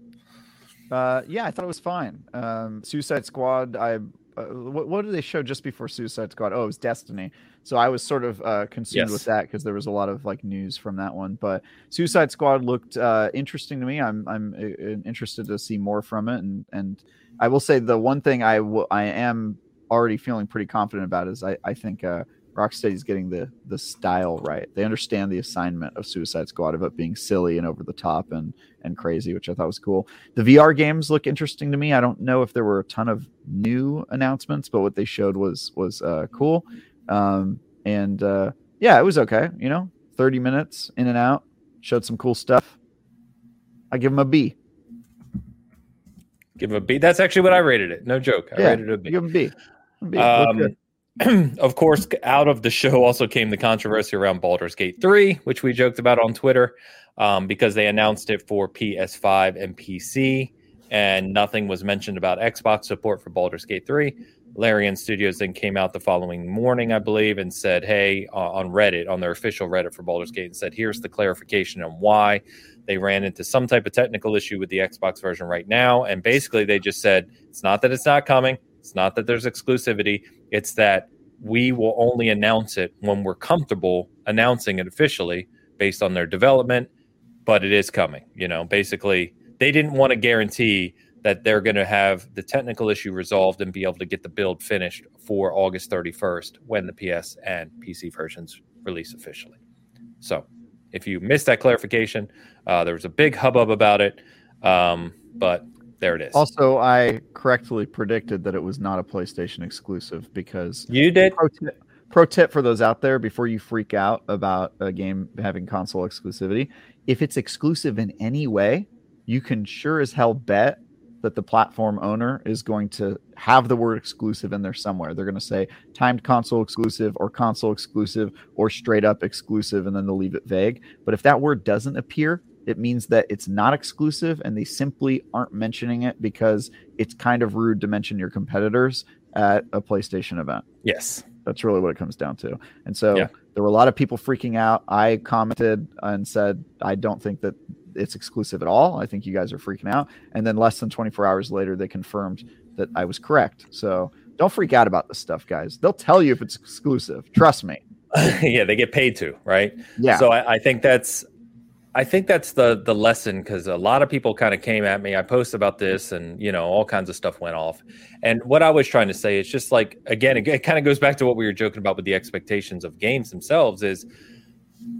Uh, yeah, I thought it was fine. Um, Suicide Squad. I uh, what, what did they show just before Suicide Squad? Oh, it was Destiny. So I was sort of uh, consumed yes. with that because there was a lot of like news from that one. But Suicide Squad looked uh, interesting to me. I'm I'm uh, interested to see more from it. And and I will say the one thing I I am already feeling pretty confident about is I I think uh, Rocksteady's getting the the style right. They understand the assignment of Suicide Squad of it being silly and over the top and and crazy, which I thought was cool. The VR games look interesting to me. I don't know if there were a ton of new announcements, but what they showed was was uh, cool. Um, and uh, yeah, it was okay. You know, thirty minutes in and out, showed some cool stuff. I give them a B. Give them a B. That's actually what I rated it. No joke. I yeah, rated it a B. Give them a B. A B. Um, of course, out of the show also came the controversy around Baldur's Gate 3, which we joked about on Twitter um, because they announced it for PS5 and PC, and nothing was mentioned about Xbox support for Baldur's Gate 3. Larian Studios then came out the following morning, I believe, and said, Hey, uh, on Reddit, on their official Reddit for Baldur's Gate, and said, Here's the clarification on why they ran into some type of technical issue with the Xbox version right now. And basically, they just said, It's not that it's not coming, it's not that there's exclusivity it's that we will only announce it when we're comfortable announcing it officially based on their development, but it is coming. You know, basically, they didn't want to guarantee that they're going to have the technical issue resolved and be able to get the build finished for August 31st when the PS and PC versions release officially. So, if you missed that clarification, uh, there was a big hubbub about it, um, but there it is. Also, I correctly predicted that it was not a PlayStation exclusive because you did. Pro tip, pro tip for those out there before you freak out about a game having console exclusivity if it's exclusive in any way, you can sure as hell bet that the platform owner is going to have the word exclusive in there somewhere. They're going to say timed console exclusive or console exclusive or straight up exclusive, and then they'll leave it vague. But if that word doesn't appear, it means that it's not exclusive and they simply aren't mentioning it because it's kind of rude to mention your competitors at a PlayStation event. Yes. That's really what it comes down to. And so yeah. there were a lot of people freaking out. I commented and said, I don't think that it's exclusive at all. I think you guys are freaking out. And then less than 24 hours later, they confirmed that I was correct. So don't freak out about this stuff, guys. They'll tell you if it's exclusive. Trust me. yeah, they get paid to, right? Yeah. So I, I think that's I think that's the the lesson because a lot of people kind of came at me. I posted about this, and you know, all kinds of stuff went off. And what I was trying to say is just like again, it, it kind of goes back to what we were joking about with the expectations of games themselves. Is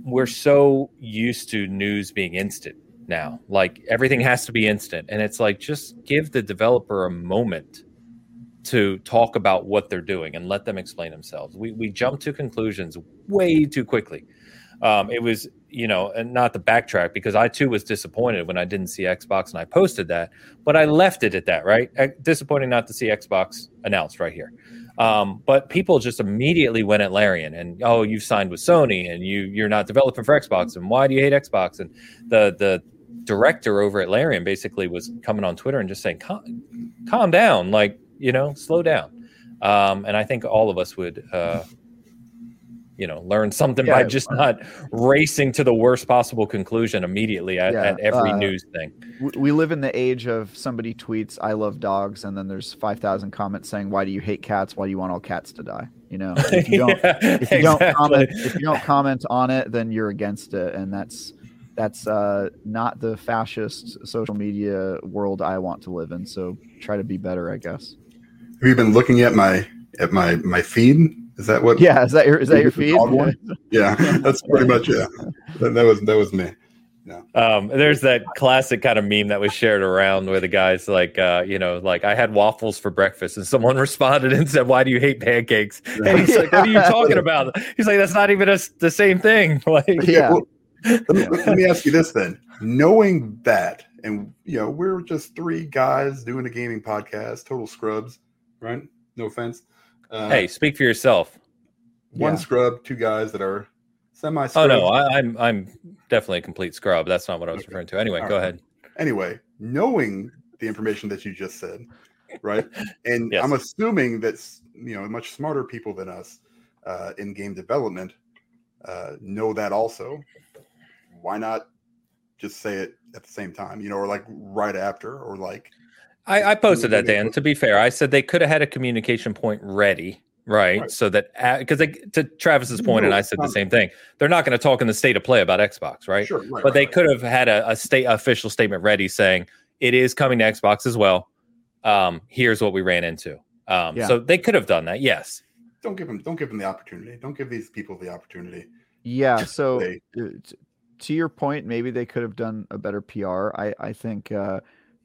we're so used to news being instant now, like everything has to be instant, and it's like just give the developer a moment to talk about what they're doing and let them explain themselves. We we jump to conclusions way too quickly. Um, it was you know, and not to backtrack because I too was disappointed when I didn't see Xbox and I posted that, but I left it at that, right? Disappointing not to see Xbox announced right here. Um, but people just immediately went at Larian and oh, you've signed with Sony and you you're not developing for Xbox and why do you hate Xbox? And the the director over at Larian basically was coming on Twitter and just saying, calm, calm down, like you know, slow down. Um, and I think all of us would uh, you know learn something yeah, by just not racing to the worst possible conclusion immediately at, yeah, at every uh, news thing. we live in the age of somebody tweets i love dogs and then there's 5000 comments saying why do you hate cats? Why do you want all cats to die? You know if you don't yeah, if you exactly. don't comment if you don't comment on it then you're against it and that's that's uh, not the fascist social media world i want to live in so try to be better i guess. Have you been looking at my at my my feed is that what? Yeah, is that your is that your feed? Yeah, that's pretty much yeah. That, that was that was me. Yeah. Um, there's that classic kind of meme that was shared around where the guy's like, uh, you know, like I had waffles for breakfast, and someone responded and said, "Why do you hate pancakes?" And he's like, "What are you talking about?" He's like, "That's not even a, the same thing." Like, yeah. Well, let, me, let me ask you this then: knowing that, and you know, we're just three guys doing a gaming podcast, total scrubs, right? No offense. Uh, hey, speak for yourself. One yeah. scrub, two guys that are semi. Oh no, I, am I'm, I'm definitely a complete scrub. That's not what I was okay. referring to. Anyway, All go right. ahead. Anyway, knowing the information that you just said, right? And yes. I'm assuming that you know much smarter people than us uh, in game development uh, know that also. Why not just say it at the same time, you know, or like right after, or like I, I posted that, Dan. To be fair, I said they could have had a communication point ready, right? right. So that because to Travis's point, no, and I said the same thing. They're not going to talk in the state of play about Xbox, right? Sure, right but right, they could have had a, a, state official statement ready saying it is coming to Xbox as well. Um, here's what we ran into. Um, yeah. So they could have done that. Yes. Don't give them. Don't give them the opportunity. Don't give these people the opportunity. Yeah. So they, uh, to your point, maybe they could have done a better PR. I I think. Uh,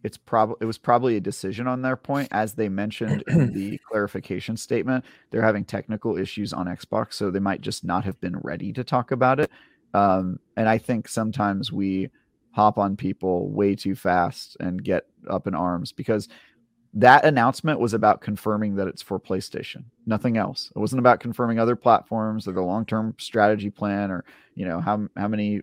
it's probably it was probably a decision on their point as they mentioned in the clarification statement they're having technical issues on xbox so they might just not have been ready to talk about it um, and i think sometimes we hop on people way too fast and get up in arms because that announcement was about confirming that it's for PlayStation, nothing else. It wasn't about confirming other platforms or the long-term strategy plan or you know how how many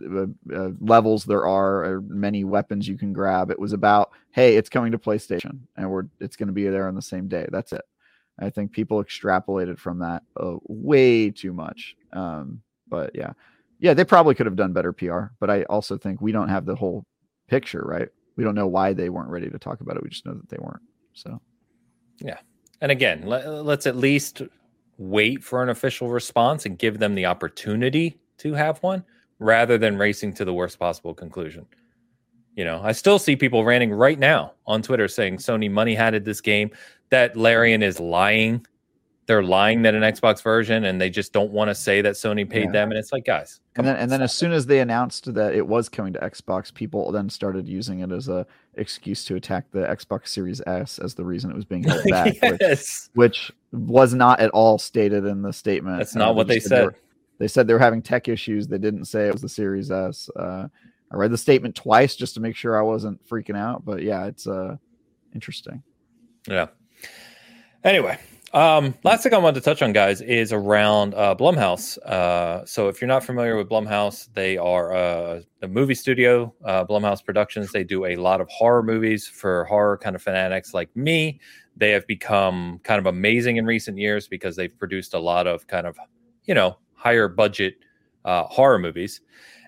uh, uh, levels there are many weapons you can grab. It was about, hey, it's coming to PlayStation and we're it's going to be there on the same day. That's it. I think people extrapolated from that uh, way too much. Um, but yeah, yeah, they probably could have done better PR. But I also think we don't have the whole picture, right? We don't know why they weren't ready to talk about it. We just know that they weren't. So, yeah. And again, let, let's at least wait for an official response and give them the opportunity to have one rather than racing to the worst possible conclusion. You know, I still see people ranting right now on Twitter saying Sony money hatted this game, that Larian is lying. They're lying that an Xbox version and they just don't want to say that Sony paid yeah. them. And it's like, guys. And then, on, and then as soon as they announced that it was coming to Xbox, people then started using it as a excuse to attack the Xbox Series S as the reason it was being held back, yes. which, which, was not at all stated in the statement. That's not what they said. They said they were having tech issues. They didn't say it was the Series S. Uh, I read the statement twice just to make sure I wasn't freaking out. But yeah, it's uh, interesting. Yeah. Anyway, Um, last thing I wanted to touch on, guys, is around uh, Blumhouse. Uh, so, if you're not familiar with Blumhouse, they are uh, a movie studio, uh, Blumhouse Productions. They do a lot of horror movies for horror kind of fanatics like me. They have become kind of amazing in recent years because they've produced a lot of kind of, you know, higher budget uh, horror movies.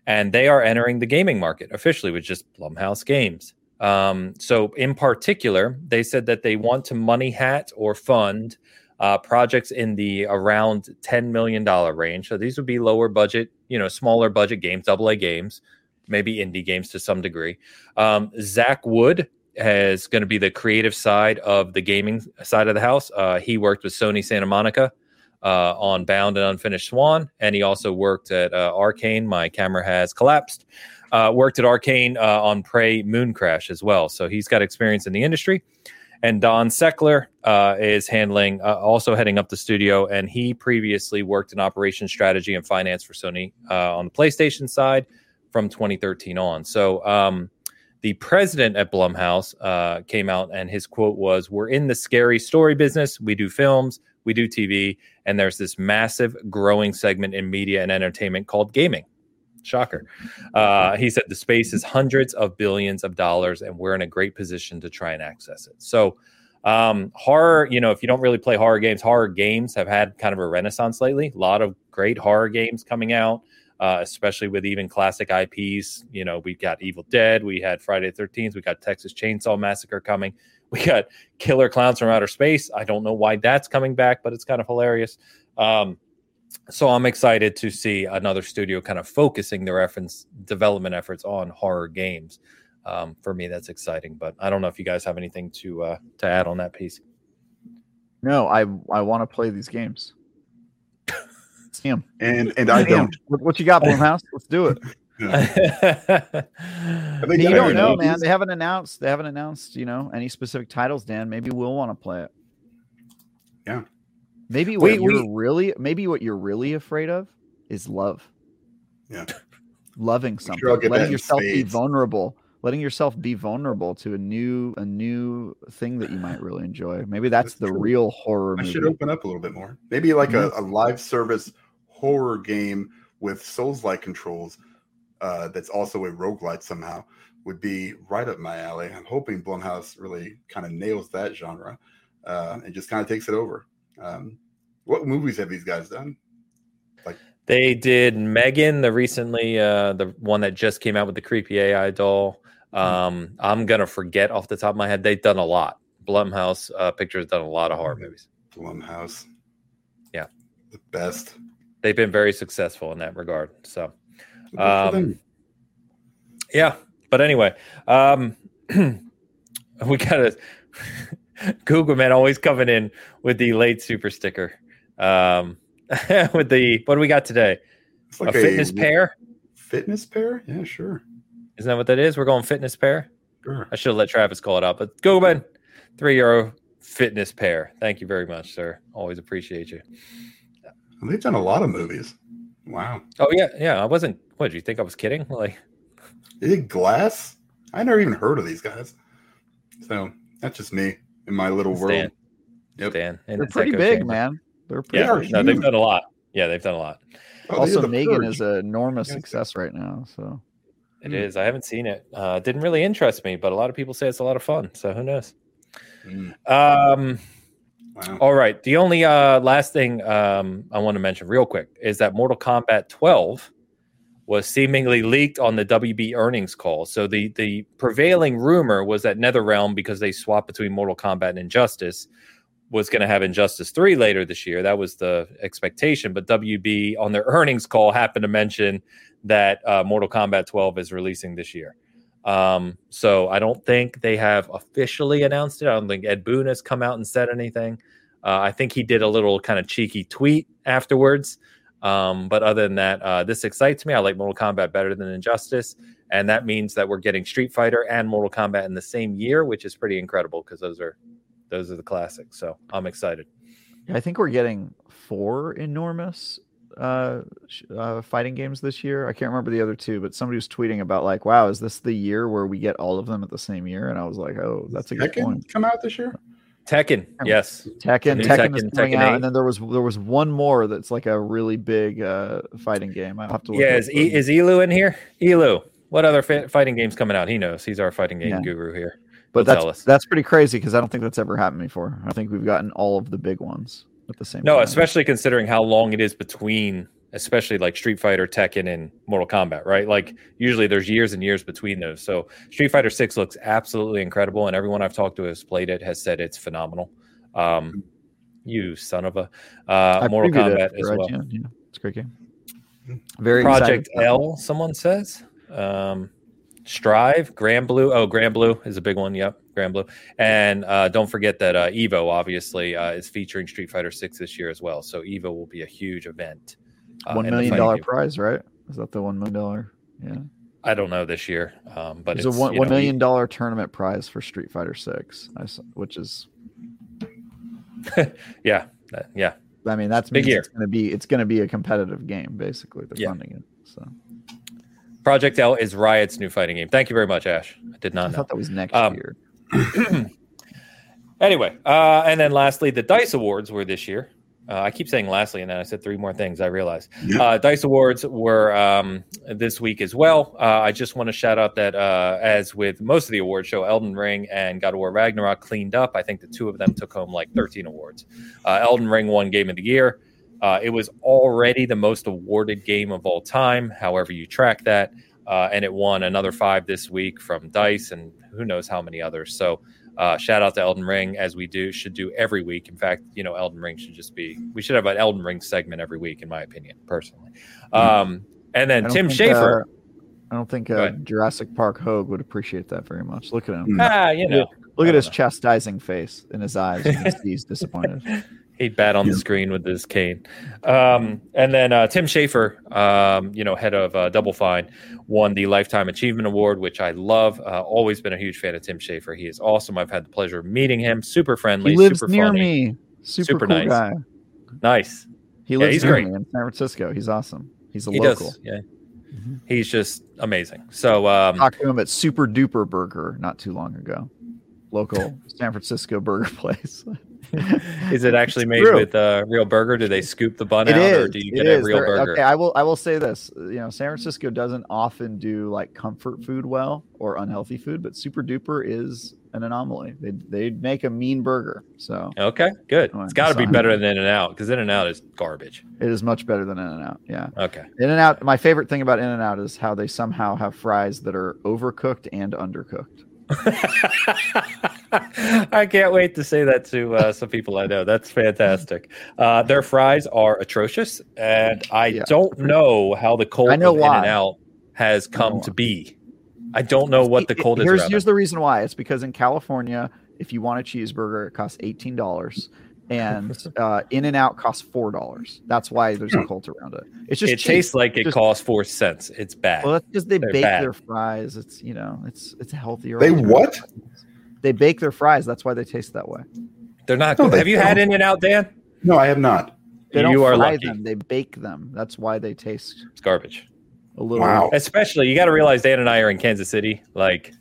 And they are entering the gaming market officially with just Blumhouse Games. Um, so, in particular, they said that they want to money hat or fund uh, projects in the around $10 million range. So, these would be lower budget, you know, smaller budget games, double A games, maybe indie games to some degree. Um, Zach Wood is going to be the creative side of the gaming side of the house. Uh, he worked with Sony Santa Monica. Uh, on Bound and Unfinished Swan, and he also worked at uh, Arkane. My camera has collapsed uh, worked at Arkane uh, on Prey Moon Crash as well. So he's got experience in the industry. And Don Seckler uh, is handling, uh, also heading up the studio. And he previously worked in operations strategy and finance for Sony on the PlayStation side from 2013 on. So um, the president at Blumhouse uh, came out and his quote was We're in the scary story business. We do films, we do TV, and there's this massive growing segment in media and entertainment called gaming. Shocker. Uh, he said the space is hundreds of billions of dollars, and we're in a great position to try and access it. So, um, horror, you know, if you don't really play horror games, horror games have had kind of a renaissance lately. A lot of great horror games coming out, uh, especially with even classic IPs. You know, we've got Evil Dead, we had Friday the 13th, we got Texas Chainsaw Massacre coming, we got Killer Clowns from Outer Space. I don't know why that's coming back, but it's kind of hilarious. Um, so I'm excited to see another studio kind of focusing their efforts, development efforts on horror games. Um, for me, that's exciting. But I don't know if you guys have anything to uh, to add on that piece. No, I I want to play these games. See them. And and I don't. What, what you got, Blumhouse? Let's do it. Yeah. you don't know, man. They haven't announced. They haven't announced. You know any specific titles, Dan? Maybe we'll want to play it. Yeah. Maybe what we, you're we, really maybe what you're really afraid of is love. Yeah. Loving something. Sure letting yourself be vulnerable. Letting yourself be vulnerable to a new a new thing that you might really enjoy. Maybe that's, that's the true. real horror. I movie. should open up a little bit more. Maybe like mm-hmm. a, a live service horror game with Souls-like controls uh, that's also a roguelite somehow would be right up my alley. I'm hoping Blumhouse really kind of nails that genre uh, and just kind of takes it over. Um, what movies have these guys done? Like they did Megan, the recently uh, the one that just came out with the creepy AI doll. Hmm. Um, I'm gonna forget off the top of my head. They've done a lot. Blumhouse uh, Pictures done a lot of horror movies. Blumhouse, yeah, the best. They've been very successful in that regard. So, um, yeah. But anyway, um, we got a Google man always coming in with the late super sticker. Um, with the what do we got today? Like a fitness a, pair. Fitness pair? Yeah, sure. Isn't that what that is? We're going fitness pair. Sure. I should have let Travis call it out, but Google man, three euro fitness pair. Thank you very much, sir. Always appreciate you. They've done a lot of movies. Wow. Oh yeah, yeah. I wasn't. What did you think? I was kidding? Like, they did Glass. I never even heard of these guys. So that's just me in my little world. Dan. Yep. Dan. And They're pretty big, chamber. man. They're pretty yeah, no, they've done a lot. Yeah, they've done a lot. Oh, also, Megan purge. is an enormous success right now. So it mm. is. I haven't seen it. Uh, didn't really interest me, but a lot of people say it's a lot of fun. So who knows? Mm. Um, wow. All right. The only uh, last thing um, I want to mention real quick is that Mortal Kombat 12 was seemingly leaked on the WB earnings call. So the the prevailing rumor was that NetherRealm, because they swapped between Mortal Kombat and Injustice, was going to have Injustice 3 later this year. That was the expectation. But WB on their earnings call happened to mention that uh, Mortal Kombat 12 is releasing this year. Um, so I don't think they have officially announced it. I don't think Ed Boon has come out and said anything. Uh, I think he did a little kind of cheeky tweet afterwards um, but other than that, uh, this excites me. I like Mortal Kombat better than Injustice, and that means that we're getting Street Fighter and Mortal Kombat in the same year, which is pretty incredible because those are those are the classics. So I'm excited. I think we're getting four enormous uh, uh, fighting games this year. I can't remember the other two, but somebody was tweeting about like, "Wow, is this the year where we get all of them at the same year?" And I was like, "Oh, that's a good point." Come out this year? Tekken, yes. Tekken, New Tekken, is Tekken, coming Tekken out, 8. and then there was there was one more that's like a really big uh, fighting game. I have to look Yeah, it is, up. e, is Elu in here? Elu, what other fa- fighting games coming out? He knows. He's our fighting game Yeah. guru here. but He'll that's that's pretty crazy because I don't think that's ever happened before. I think we've gotten all of the big ones at the same No, time. especially considering how long it is between, especially like Street Fighter, Tekken, and Mortal Kombat, right? Like usually there's years and years between those. So Street Fighter Six looks absolutely incredible, and everyone I've talked to has played it has said it's phenomenal. Um, you son of a uh, Mortal Kombat as well. IGN, Yeah, it's a great game. Very Project L, someone says. Um, Strive, Granblue. Oh, Granblue is a big one. Yep, Granblue. And uh, don't forget that uh, Evo obviously uh, is featuring Street Fighter Six this year as well. So Evo will be a huge event. Uh, one million dollar prize, right? Is that the one million dollar? Yeah, I don't know this year, um, but there's it's a one, one know, million dollar tournament prize for Street Fighter Six, which is Yeah, that- yeah. I mean that's Big year. it's gonna be it's gonna be a competitive game basically. They're Yeah. funding it. So Project L is Riot's new fighting game. Thank you very much, Ash. I did I not know. thought that was next Um, year. Anyway, uh, and then lastly, the Dice Awards were this year. Uh, I keep saying lastly, and then I said three more things. I realize Yeah. uh, Dice Awards were um, this week as well. Uh, I just want to shout out that uh, as with most of the award show, Elden Ring and God of War Ragnarok cleaned up. I think the two of them took home like 13 awards. Uh, Elden Ring won Game of the Year. Uh, it was already the most awarded game of all time, however you track that, uh, and it won another five this week from Dice and who knows how many others. So uh, shout out to Elden Ring as we do should do every week. In fact, you know, Elden Ring should just be we should have an Elden Ring segment every week, in my opinion, personally. Um, and then Tim Schafer, uh, I don't think uh. Jurassic Park Hoeg would appreciate that very much. Look at him. Mm. ah, you know, Look I at his know. chastising face in his eyes. You can see he's disappointed. He'd bat on the screen with his cane. Um, and then uh, Tim Schafer, um, you know, head of uh, Double Fine, won the Lifetime Achievement Award, which I love. Uh, always been a huge fan of Tim Schafer. He is awesome. I've had the pleasure of meeting him. Super friendly, He lives super near funny, me. Super, Super cool nice. guy. nice. He Yeah, lives he's near great. me in San Francisco. He's awesome. He's a He local. does. Yeah, Mhm. he's just amazing. So um, Talked to him at Super Duper Burger not too long ago. Local San Francisco burger place. is it actually made true. with uh, real burger? Do they scoop the bun It out, or do you it get a real They're- burger? Okay, I will. I will say this. You know, San Francisco doesn't often do like comfort food well or unhealthy food, but Super Duper is an anomaly. They they make a mean burger, so Okay, good. It's got to be better than In and Out because In and Out is garbage. it is much better than In and Out. Yeah, Okay. In and Out. My favorite thing about In and Out is how they somehow have fries that are overcooked and undercooked. I can't wait to say that to uh, some people I know. That's fantastic. Uh, their fries are atrocious, and I Yeah. don't know how the cold I know. In and Out has come to be. I don't know what the It- cold is. Here's here's the reason why. It's because in California, if you want a cheeseburger, it costs eighteen dollars, and uh, In and Out costs four dollars. That's why there's a cult around it. It's just it cheap. tastes like it Just- costs four cents. It's bad. Well, that's because they They're bake bad. their fries. It's you know, it's it's healthier. They what? They bake their fries. That's why they taste that way. They're not No, good. they Have you had don't. In and Out, Dan? No, I have not. They don't you are fry lucky. them. They bake them. That's why they taste It's garbage. a little. Wow. Especially, you got to realize Dan and I are in Kansas City. Like,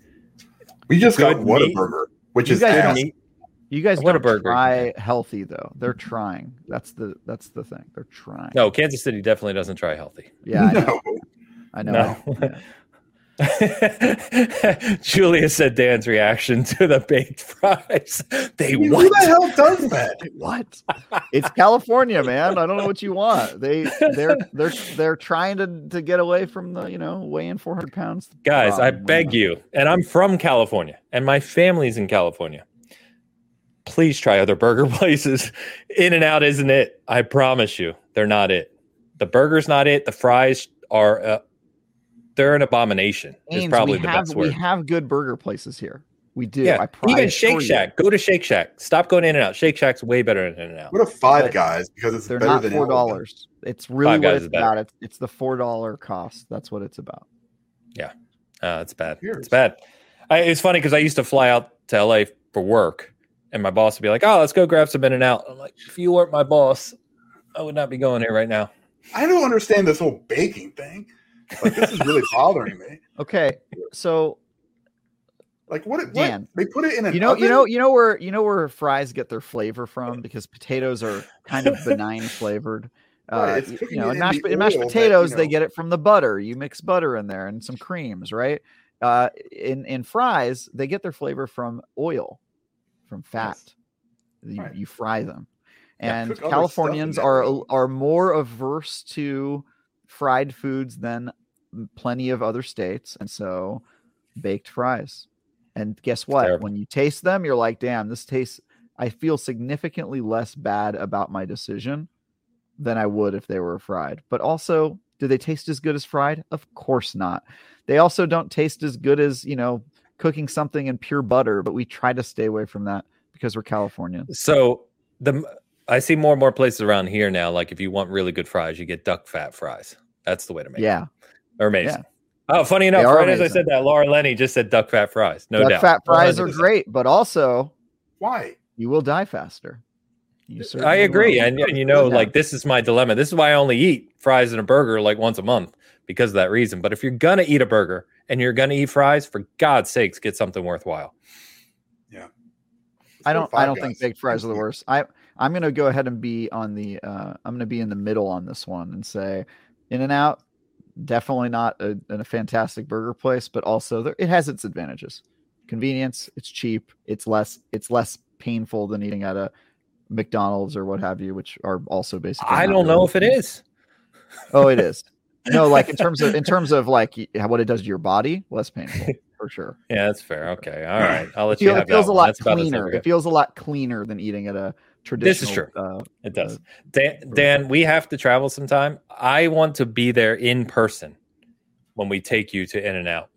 We just got Good Whataburger, meat. burger, which You is guys ass. meat. You guys What a don't burger. try healthy though. They're trying. That's the that's the thing. They're trying. No, Kansas City definitely doesn't try healthy. Yeah, I know. No. I know. No. Yeah. Julia said Dan's reaction to the baked fries. They Who what? the hell does that? What? It's California, man. I don't know what you want. They they're they're they're trying to to get away from the you know weighing 400 pounds. Guys, oh, I problem. beg you, and I'm from California, and my family's in California. Please try other burger places. In and Out isn't it. I promise you, they're not it. The burger's not it. The fries are. Uh, they're an abomination. Is probably the have best we have good burger places here. We do. Yeah, I pri- even I Shake assure you. Shack. Go to Shake Shack. Stop going in and out. Shake Shack's way better than In and Out. What a five But guys because it's They're better not than four dollars. It's really Five what it's about. It's it's the four dollar cost. That's what it's about. Yeah, uh, it's bad. Cheers. It's bad. I, it's funny because I used to fly out to LA for work, and my boss would be like, "Oh, let's go grab some In and Out." I'm like, "If you weren't my boss, I would not be going here right now." I don't understand this whole baking thing. Like this is really bothering me. Okay, so Like what? what? Dan, they put it in an you know, oven? you know, you know where you know where fries get their flavor from because potatoes are kind of benign flavored. Right, uh, you know, in mashed, in mashed potatoes, that, you know, they get it from the butter. You mix butter in there and some creams, right? Uh, in in fries, they get their flavor from oil, from fat. Yes. You, right. you, fry them, and yeah, Californians are are more averse to fried foods than plenty of other states, and so baked fries. And guess what? When you taste them, you're like, damn, this tastes. I feel significantly less bad about my decision than I would if they were fried. But also, do they taste as good as fried? Of course not. They also don't taste as good as, you know, cooking something in pure butter, but we try to stay away from that because we're California. So the I see more and more places around here now. Like if you want really good fries, you get duck fat fries. That's the way to make yeah. it. Yeah. They're amazing. Yeah. Oh, funny enough, right amazing. as I said that, Laura Lenny just said duck fat fries. No duck doubt. Fat fries are great, but also why? You will die faster. I agree, and, and, you know, like this is my dilemma. This is why I only eat fries and a burger like once a month because of that reason. But if you're gonna eat a burger and you're gonna eat fries, for God's sakes, get something worthwhile. Yeah, I don't. I don't guys. think baked fries are the worst. I I'm gonna go ahead and be on the. Uh, I'm gonna be in the middle on this one and say, In and Out, definitely not a, a fantastic burger place, but also there, it has its advantages. Convenience. It's cheap. It's less. It's less painful than eating at a McDonald's or what have you, which are also basically. I don't know if it is. Oh, it is. No, like in terms of in terms of like what it does to your body, less painful for sure. Yeah, that's fair. Okay, all right, I'll let it you. Feel, it feels a lot cleaner. It feels a lot cleaner than eating at a traditional. This is true. Uh, it does. Uh, Dan, Dan, we have to travel sometime. I want to be there in person when we take you to In and Out.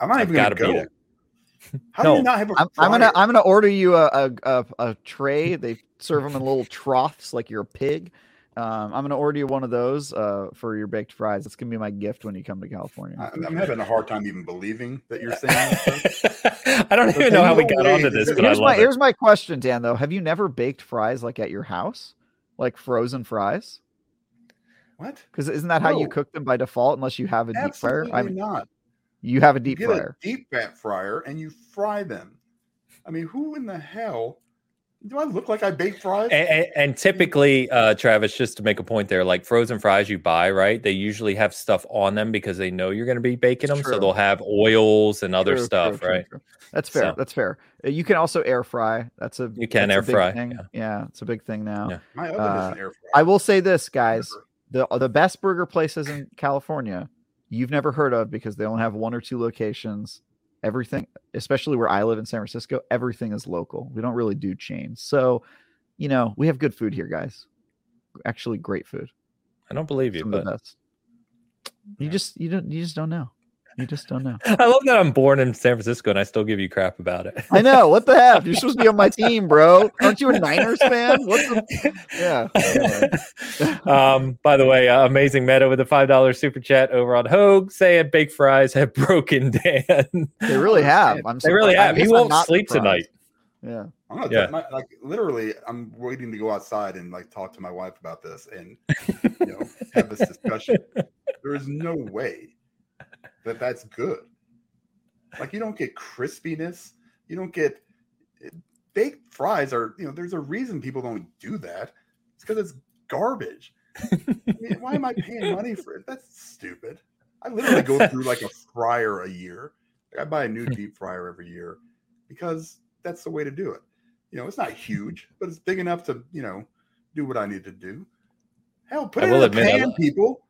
I'm not I've even going to go. Be there. How no, do you not have a I'm, I'm, gonna I'm gonna order you a, a, a, a tray. They serve them in little troughs like you're a pig. Um, I'm gonna order you one of those uh, for your baked fries. It's gonna be my gift when you come to California. I'm, I'm having a hard time even believing that you're saying. I don't even know how we got onto this, but here's my it. here's my question, Dan. Though, have you never baked fries like at your house, like frozen fries? What? Because isn't that no. how you cook them by default, unless you have a Absolutely deep fryer? I mean, not. You have a deep you fryer. A deep fat fryer and you fry them. I mean, who in the hell do I look like I bake fries? And, and, and, typically, uh, Travis, just to make a point there, like frozen fries you buy, right? They usually have stuff on them because they know you're going to be baking them, true. so they'll have oils and other true, stuff, true, right? That's fair. So. That's fair. Uh, you can also air fry. That's a you can air fry. Thing. Yeah. yeah. it's a big thing now. Yeah. My oven uh, air fry. I will say this, guys: the the best burger places in California you've never heard of because they only have one or two locations. Everything, especially where I live in San Francisco, everything is local. We don't really do chains. So, you know, we have good food here, guys. Actually, great food. I don't believe you, Some but you just you don't you just don't know. You just don't know. I love that I'm born in San Francisco and I still give you crap about it. I know. What the heck? You're supposed to be on my team, bro. Aren't you a Niners fan? What's the... Yeah. um, by the way, uh, amazing meta with a five dollar super chat over on Hoeg saying baked fries have broken Dan. They really have. I'm they really have. He won't sleep surprised. tonight. Yeah. I'm not, yeah. My, like literally, I'm waiting to go outside and like talk to my wife about this and you know have this discussion. There is no way that that's good. Like you don't get crispiness. You don't get baked fries are, you know, there's a reason people don't do that. It's because it's garbage. I mean, why am I paying money for it? That's stupid. I literally go through like a fryer a year. Like I buy a new deep fryer every year because that's the way to do it. You know, it's not huge, but it's big enough to, you know, do what I need to do. Hell, put I it in the pan, people.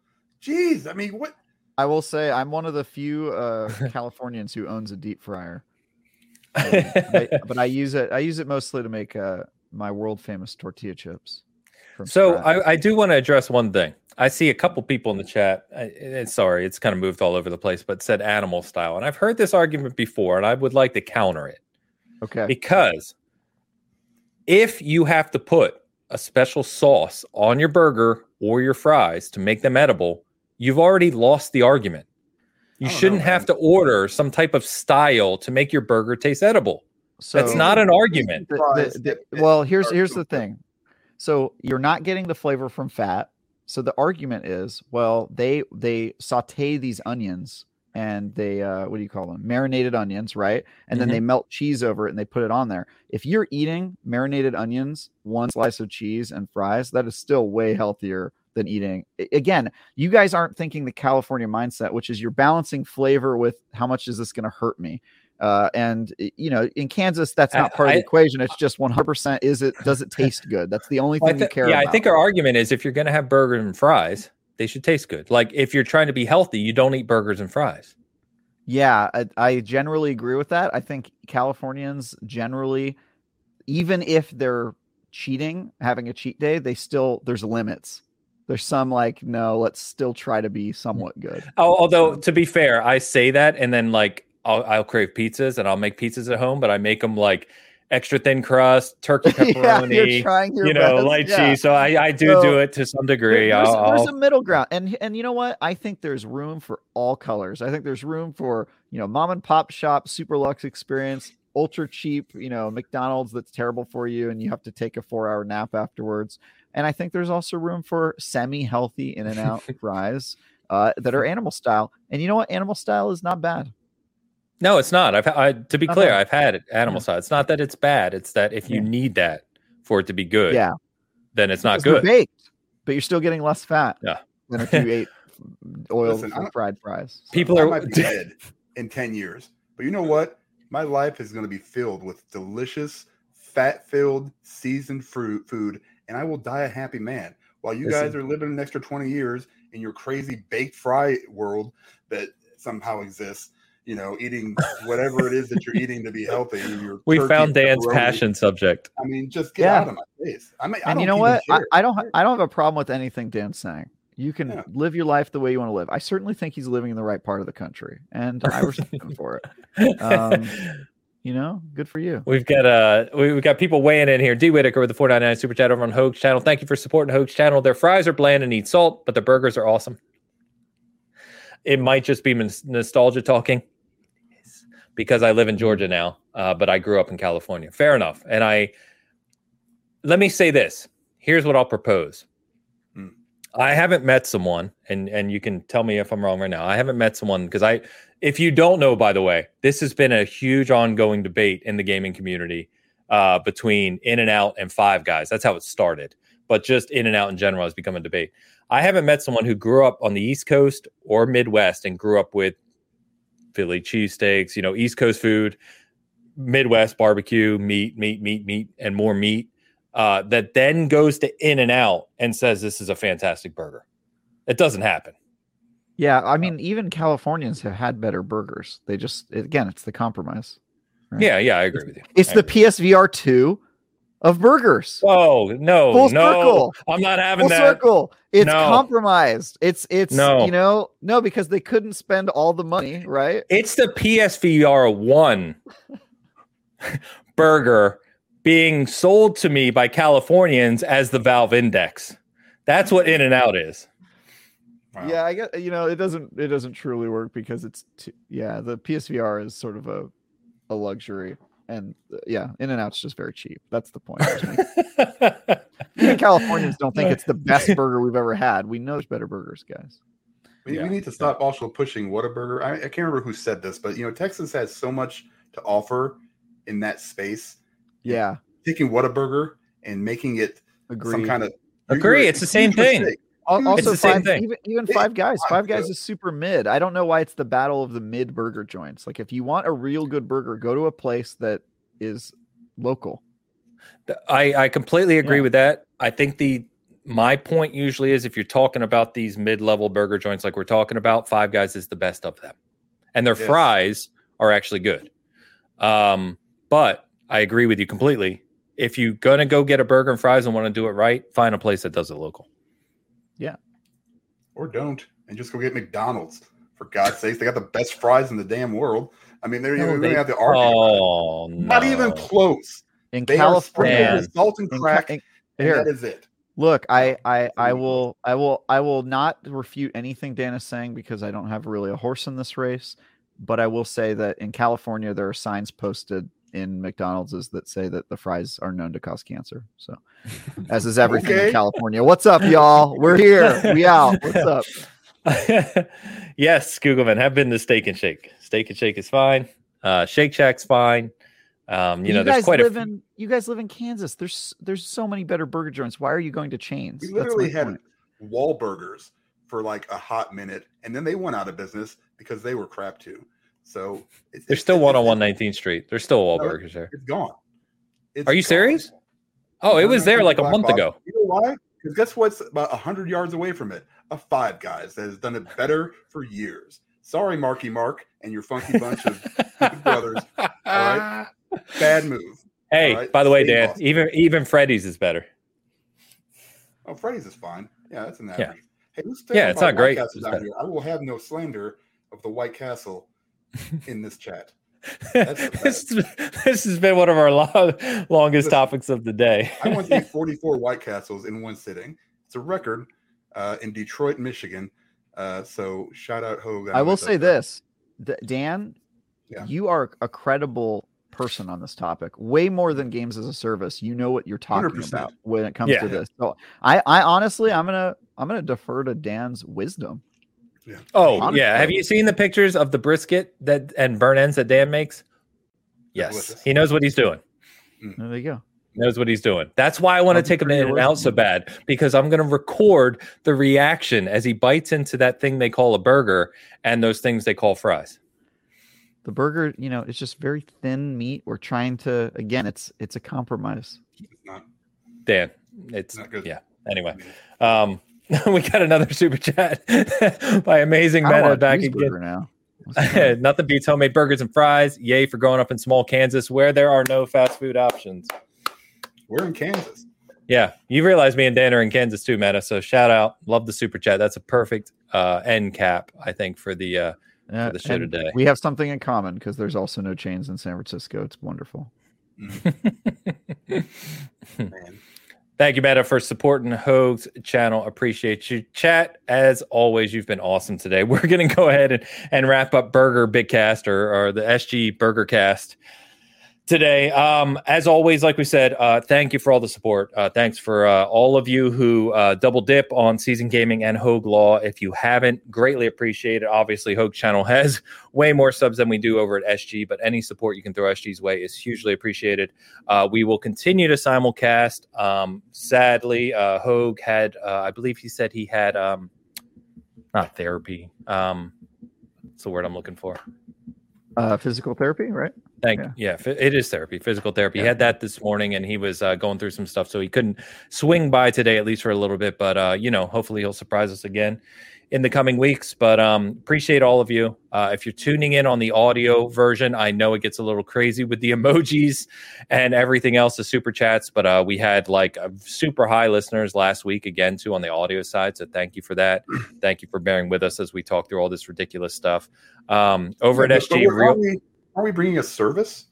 Jeez, I mean, what I will say I'm one of the few uh, Californians who owns a deep fryer. I, but I use it. I use it mostly to make uh, my world famous tortilla chips. So I, I, do want to address one thing. I see a couple people in the chat. I, sorry, it's kind of moved all over the place, but said animal style, and I've heard this argument before, and I would like to counter it. Okay. Because if you have to put a special sauce on your burger or your fries to make them edible, you've already lost the argument. You shouldn't know, have to order some type of style to make your burger taste edible. So that's not an argument. The, the, the, well, here's here's the thing. So you're not getting the flavor from fat. So the argument is, well, they they saute these onions and they uh, what do you call them? Marinated onions, right? And then they melt cheese over it and they put it on there. If you're eating marinated onions, one slice of cheese and fries, that is still way healthier than eating. Again, you guys aren't thinking the California mindset, which is you're balancing flavor with how much is this going to hurt me. Uh, and you know, in Kansas, that's not part of the I- equation. It's just 100%. Is it? Does it taste good? That's the only I thing you care yeah, about. I think our argument is if you're going to have burgers and fries, they should taste good. Like if you're trying to be healthy, you don't eat burgers and fries. Yeah, I, I generally agree with that. I think Californians generally, even if they're cheating, having a cheat day, they still there's limits. There's some like no, let's still try to be somewhat good. Al- Although to be fair, I say that and then like I'll, I'll crave pizzas and I'll make pizzas at home, but I make them like extra thin crust, turkey yeah, you're pepperoni, trying your you know, best. light yeah. cheese. So I, I do So, do it to some degree. There's, I'll, there's I'll- a middle ground, and and you know what? I think there's room for all colors. I think there's room for you know mom and pop shop, super luxe experience, ultra cheap, you know McDonald's that's terrible for you, and you have to take a four hour nap afterwards. And I think there's also room for semi healthy In and Out fries uh, that are animal style. And you know what? Animal style is not bad. no, it's not. I've I, to be Not clear, bad. I've had it animal Yeah. side. It's not that it's bad. It's that if you Yeah. need that for it to be good, Yeah, then it's not good. baked, but you're still getting less fat. Yeah. than if you ate oil Listen, fried fries. So- People I are might be dead in 10 years. But you know what? My life is going to be filled with delicious, fat filled, seasoned fruit food, and I will die a happy man. While you guys are living an extra 20 years in your crazy baked fry world that somehow exists, you know, eating whatever it is that you're eating to be healthy. Your We found Dan's pepperoni. passion subject. I mean, just get Yeah. out of my face. I mean, I and you don't know what? I. I don't. I don't have a problem with anything Dan's saying. You can Yeah. live your life the way you want to live. I certainly think he's living in the right part of the country, and I respect him for it. Um, You know, good for you. We've got uh we- we've got people weighing in here. D Whitaker with the 499 super chat over on Hoeg's channel. Thank you for supporting Hoeg's channel. Their fries are bland and need salt, but their burgers are awesome. It might just be nos- nostalgia talking because I live in Georgia now, uh, but I grew up in California. Fair enough. And I let me say this. Here's what I'll propose. I haven't met someone, and and you can tell me if I'm wrong right now. I haven't met someone because I if you don't know, by the way, this has been a huge ongoing debate in the gaming community uh, between In and Out and Five Guys. That's how it started. But just In and Out in general has become a debate. I haven't met someone who grew up on the East Coast or Midwest and grew up with Philly cheesesteaks, you know, East Coast food, Midwest barbecue, meat, meat, meat, meat, and more meat. Uh, that then goes to In and Out and says this is a fantastic burger. It doesn't happen. Yeah, I mean, even Californians have had better burgers. They just again, it's the compromise. Right. Yeah, yeah, I agree with you. It's I the agree. PSVR two of burgers. Whoa, no, Full no, circle. I'm not having Full that. circle. It's No. compromised. It's it's No. you know no because they couldn't spend all the money, right? It's the PSVR one burger being sold to me by Californians as the Valve Index. That's what In and Out is. Wow. Yeah, I get you know it doesn't it doesn't truly work because it's t- yeah the PSVR is sort of a a luxury and uh, yeah In and Out's just very cheap. That's the point. Even Californians don't think it's the best burger we've ever had. We know there's better burgers, guys. We, Yeah. we need to stop also pushing Whataburger. I, I can't remember who said this, but you know, Texas has so much to offer in that space. Yeah, Taking Whataburger and making it agree. some kind of Agree, it's the same thing. Al- It's Also, the same five, thing. even even It- Five Guys. Five Five Guys Guys. is super mid. I don't know why it's the battle of the mid burger joints. Like, if you want a real good burger, go to a place that is local. I, I completely agree Yeah. with that. I think the my point usually is if you're talking about these mid-level burger joints like we're talking about, Five Guys is the best of them. And their Yes. fries are actually good. Um, but I agree with you completely. If you're gonna go get a burger and fries and want to do it right, find a place that does it local. Yeah. Or don't, and just go get McDonald's. For God's sakes, they got the best fries in the damn world. I mean, they're No, you they- don't have the argue. about it. Oh, Not even close. In They California, with salt and crack. in- and here, that is it. look, I, I, I will, I will, I will not refute anything Dan is saying because I don't have really a horse in this race. But I will say that in California, there are signs posted in McDonald's is that say that the fries are known to cause cancer. So, as is everything Okay. in California. What's up, y'all? We're here. We out. What's up? yes, Googleman have been to Steak and Shake. Steak and Shake is fine. Uh, Shake Shack's fine. Um, you, you know, there's quite live a. In, you guys live in Kansas. There's there's so many better burger joints. Why are you going to chains? We literally had point. Wahlburgers for like a hot minute, and then they went out of business because they were crap too. So it's, there's it's, still one on 119th Street. There's still Wahlburgers no, there. It's gone. It's Are you gone. serious? Oh, it was there like a month ago. You know why? Because guess what's about hundred yards away from it? A Five Guys that has done it better for years. Sorry, Marky Mark and your funky bunch of brothers. All right, bad move. Hey, right? by the way, Dan, Boston. even even Freddy's is better. Oh, Freddy's is fine. Yeah, that's an average. Yeah, hey, yeah it's not great. I will have no slander of the White Castle in this chat. this, this has been one of our long, longest Listen, topics of the day. I went to 44 White Castles in one sitting. It's a record uh, in Detroit, Michigan. Uh, so shout out Hoeg. I will say this, Dan, yeah. you are a credible person on this topic, way more than games as a service. You know what you're talking 100%. about when it comes yeah. to this. So I, I honestly, I'm gonna, I'm gonna defer to Dan's wisdom. Yeah. Oh Honestly, yeah. Have you seen the pictures of the brisket that and burn ends that Dan makes? Yes, delicious. he knows what he's doing. Mm. There you go. Knows what he's doing. That's why I want to take him in and out so bad because I'm going to record the reaction as he bites into that thing they call a burger and those things they call fries. The burger, you know, it's just very thin meat. We're trying to again, it's it's a compromise. It's not. Dan, it's, not good. yeah. Anyway, um, we got another super chat by amazing meta back again. Now. Nothing beats homemade burgers and fries. Yay for growing up in small Kansas where there are no fast food options. We're in Kansas. Yeah, you realize me and Dan are in Kansas too, Meta. So shout out, love the super chat. That's a perfect uh, end cap, I think, for the uh, for the show today. We have something in common because there's also no chains in San Francisco. It's wonderful. Thank you, Meta, for supporting Hoeg's channel. Appreciate you. Chat, as always, you've been awesome today. We're going to go ahead and, and wrap up Burger Big Cast or, or the SG Burger Cast today. Um, as always, like we said, uh, thank you for all the support. Uh, thanks for uh, all of you who uh, double dip on Seasoned Gaming and Hoeg Law. If you haven't, greatly appreciate it. Obviously, Hoeg channel has way more subs than we do over at SG, but any support you can throw SG's way is hugely appreciated. Uh, we will continue to simulcast. Um, sadly, uh, Hoeg had, I believe he said he had um, not therapy. Um, that's the word I'm looking for. physical therapy, right? Thank yeah. yeah, it is therapy, physical therapy. Yeah. He had that this morning, and he was uh, going through some stuff, so he couldn't swing by today, at least for a little bit. But uh, you know, hopefully he'll surprise us again in the coming weeks. But um, appreciate all of you. Uh, if you're tuning in on the audio version, I know it gets a little crazy with the emojis and everything else, the super chats. But uh, we had like super high listeners last week again too on the audio side. So thank you for that. thank you for bearing with us as we talk through all this ridiculous stuff. Um, over yeah, at SG, real are we bringing a service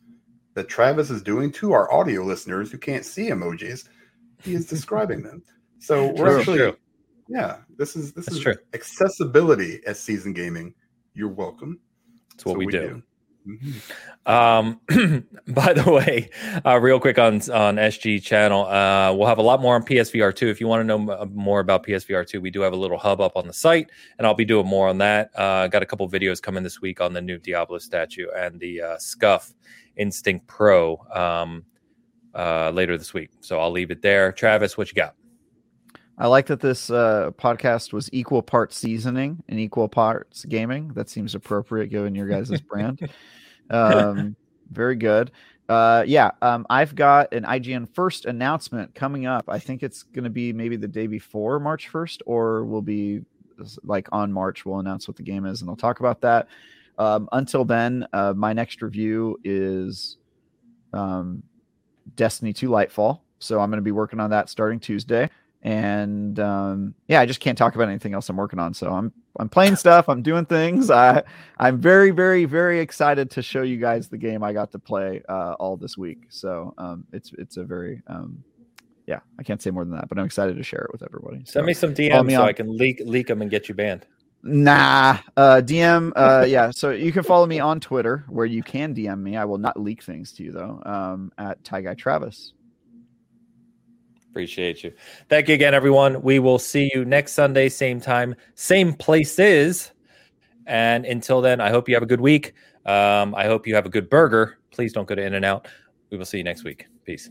that Travis is doing to our audio listeners who can't see emojis? He is describing them. So we're true, actually, true. yeah, this is this That's is true. accessibility at Seasoned Gaming. You're welcome. That's what we, we, do. do. Um, by the way, uh, real quick on on SG channel, uh, we'll have a lot more on PSVR two. If you want to know m- more about PSVR two, we do have a little hub up on the site, and I'll be doing more on that. Uh, got a couple videos coming this week on the new Diablo statue and the uh, Scuf Instinct Pro um, uh, later this week. So I'll leave it there. Travis, what you got? I like that this uh, podcast was equal parts seasoning and equal parts gaming. That seems appropriate given your guys' brand. Um, very good. Uh, yeah, um, I've got an IGN first announcement coming up. I think it's going to be maybe the day before March 1st, or we'll be like on March. We'll announce what the game is and I'll talk about that. Um, until then, uh, my next review is um, Destiny 2 Lightfall. So I'm going to be working on that starting Tuesday and um, yeah, I just can't talk about anything else I'm working on. So I'm I'm playing stuff. I'm doing things. I I'm very very very excited to show you guys the game I got to play uh, all this week. So um, it's it's a very um, yeah, I can't say more than that, but I'm excited to share it with everybody. Send me some DMs so on. I can leak leak them and get you banned. Nah, uh, DM. Uh, yeah, so you can follow me on Twitter where you can DM me. I will not leak things to you though. Um, at Ty Guy Travis. Appreciate you. Thank you again, everyone. We will see you next Sunday, same time, same places. And until then, I hope you have a good week. Um, I hope you have a good burger. Please don't go to In and Out. We will see you next week. Peace.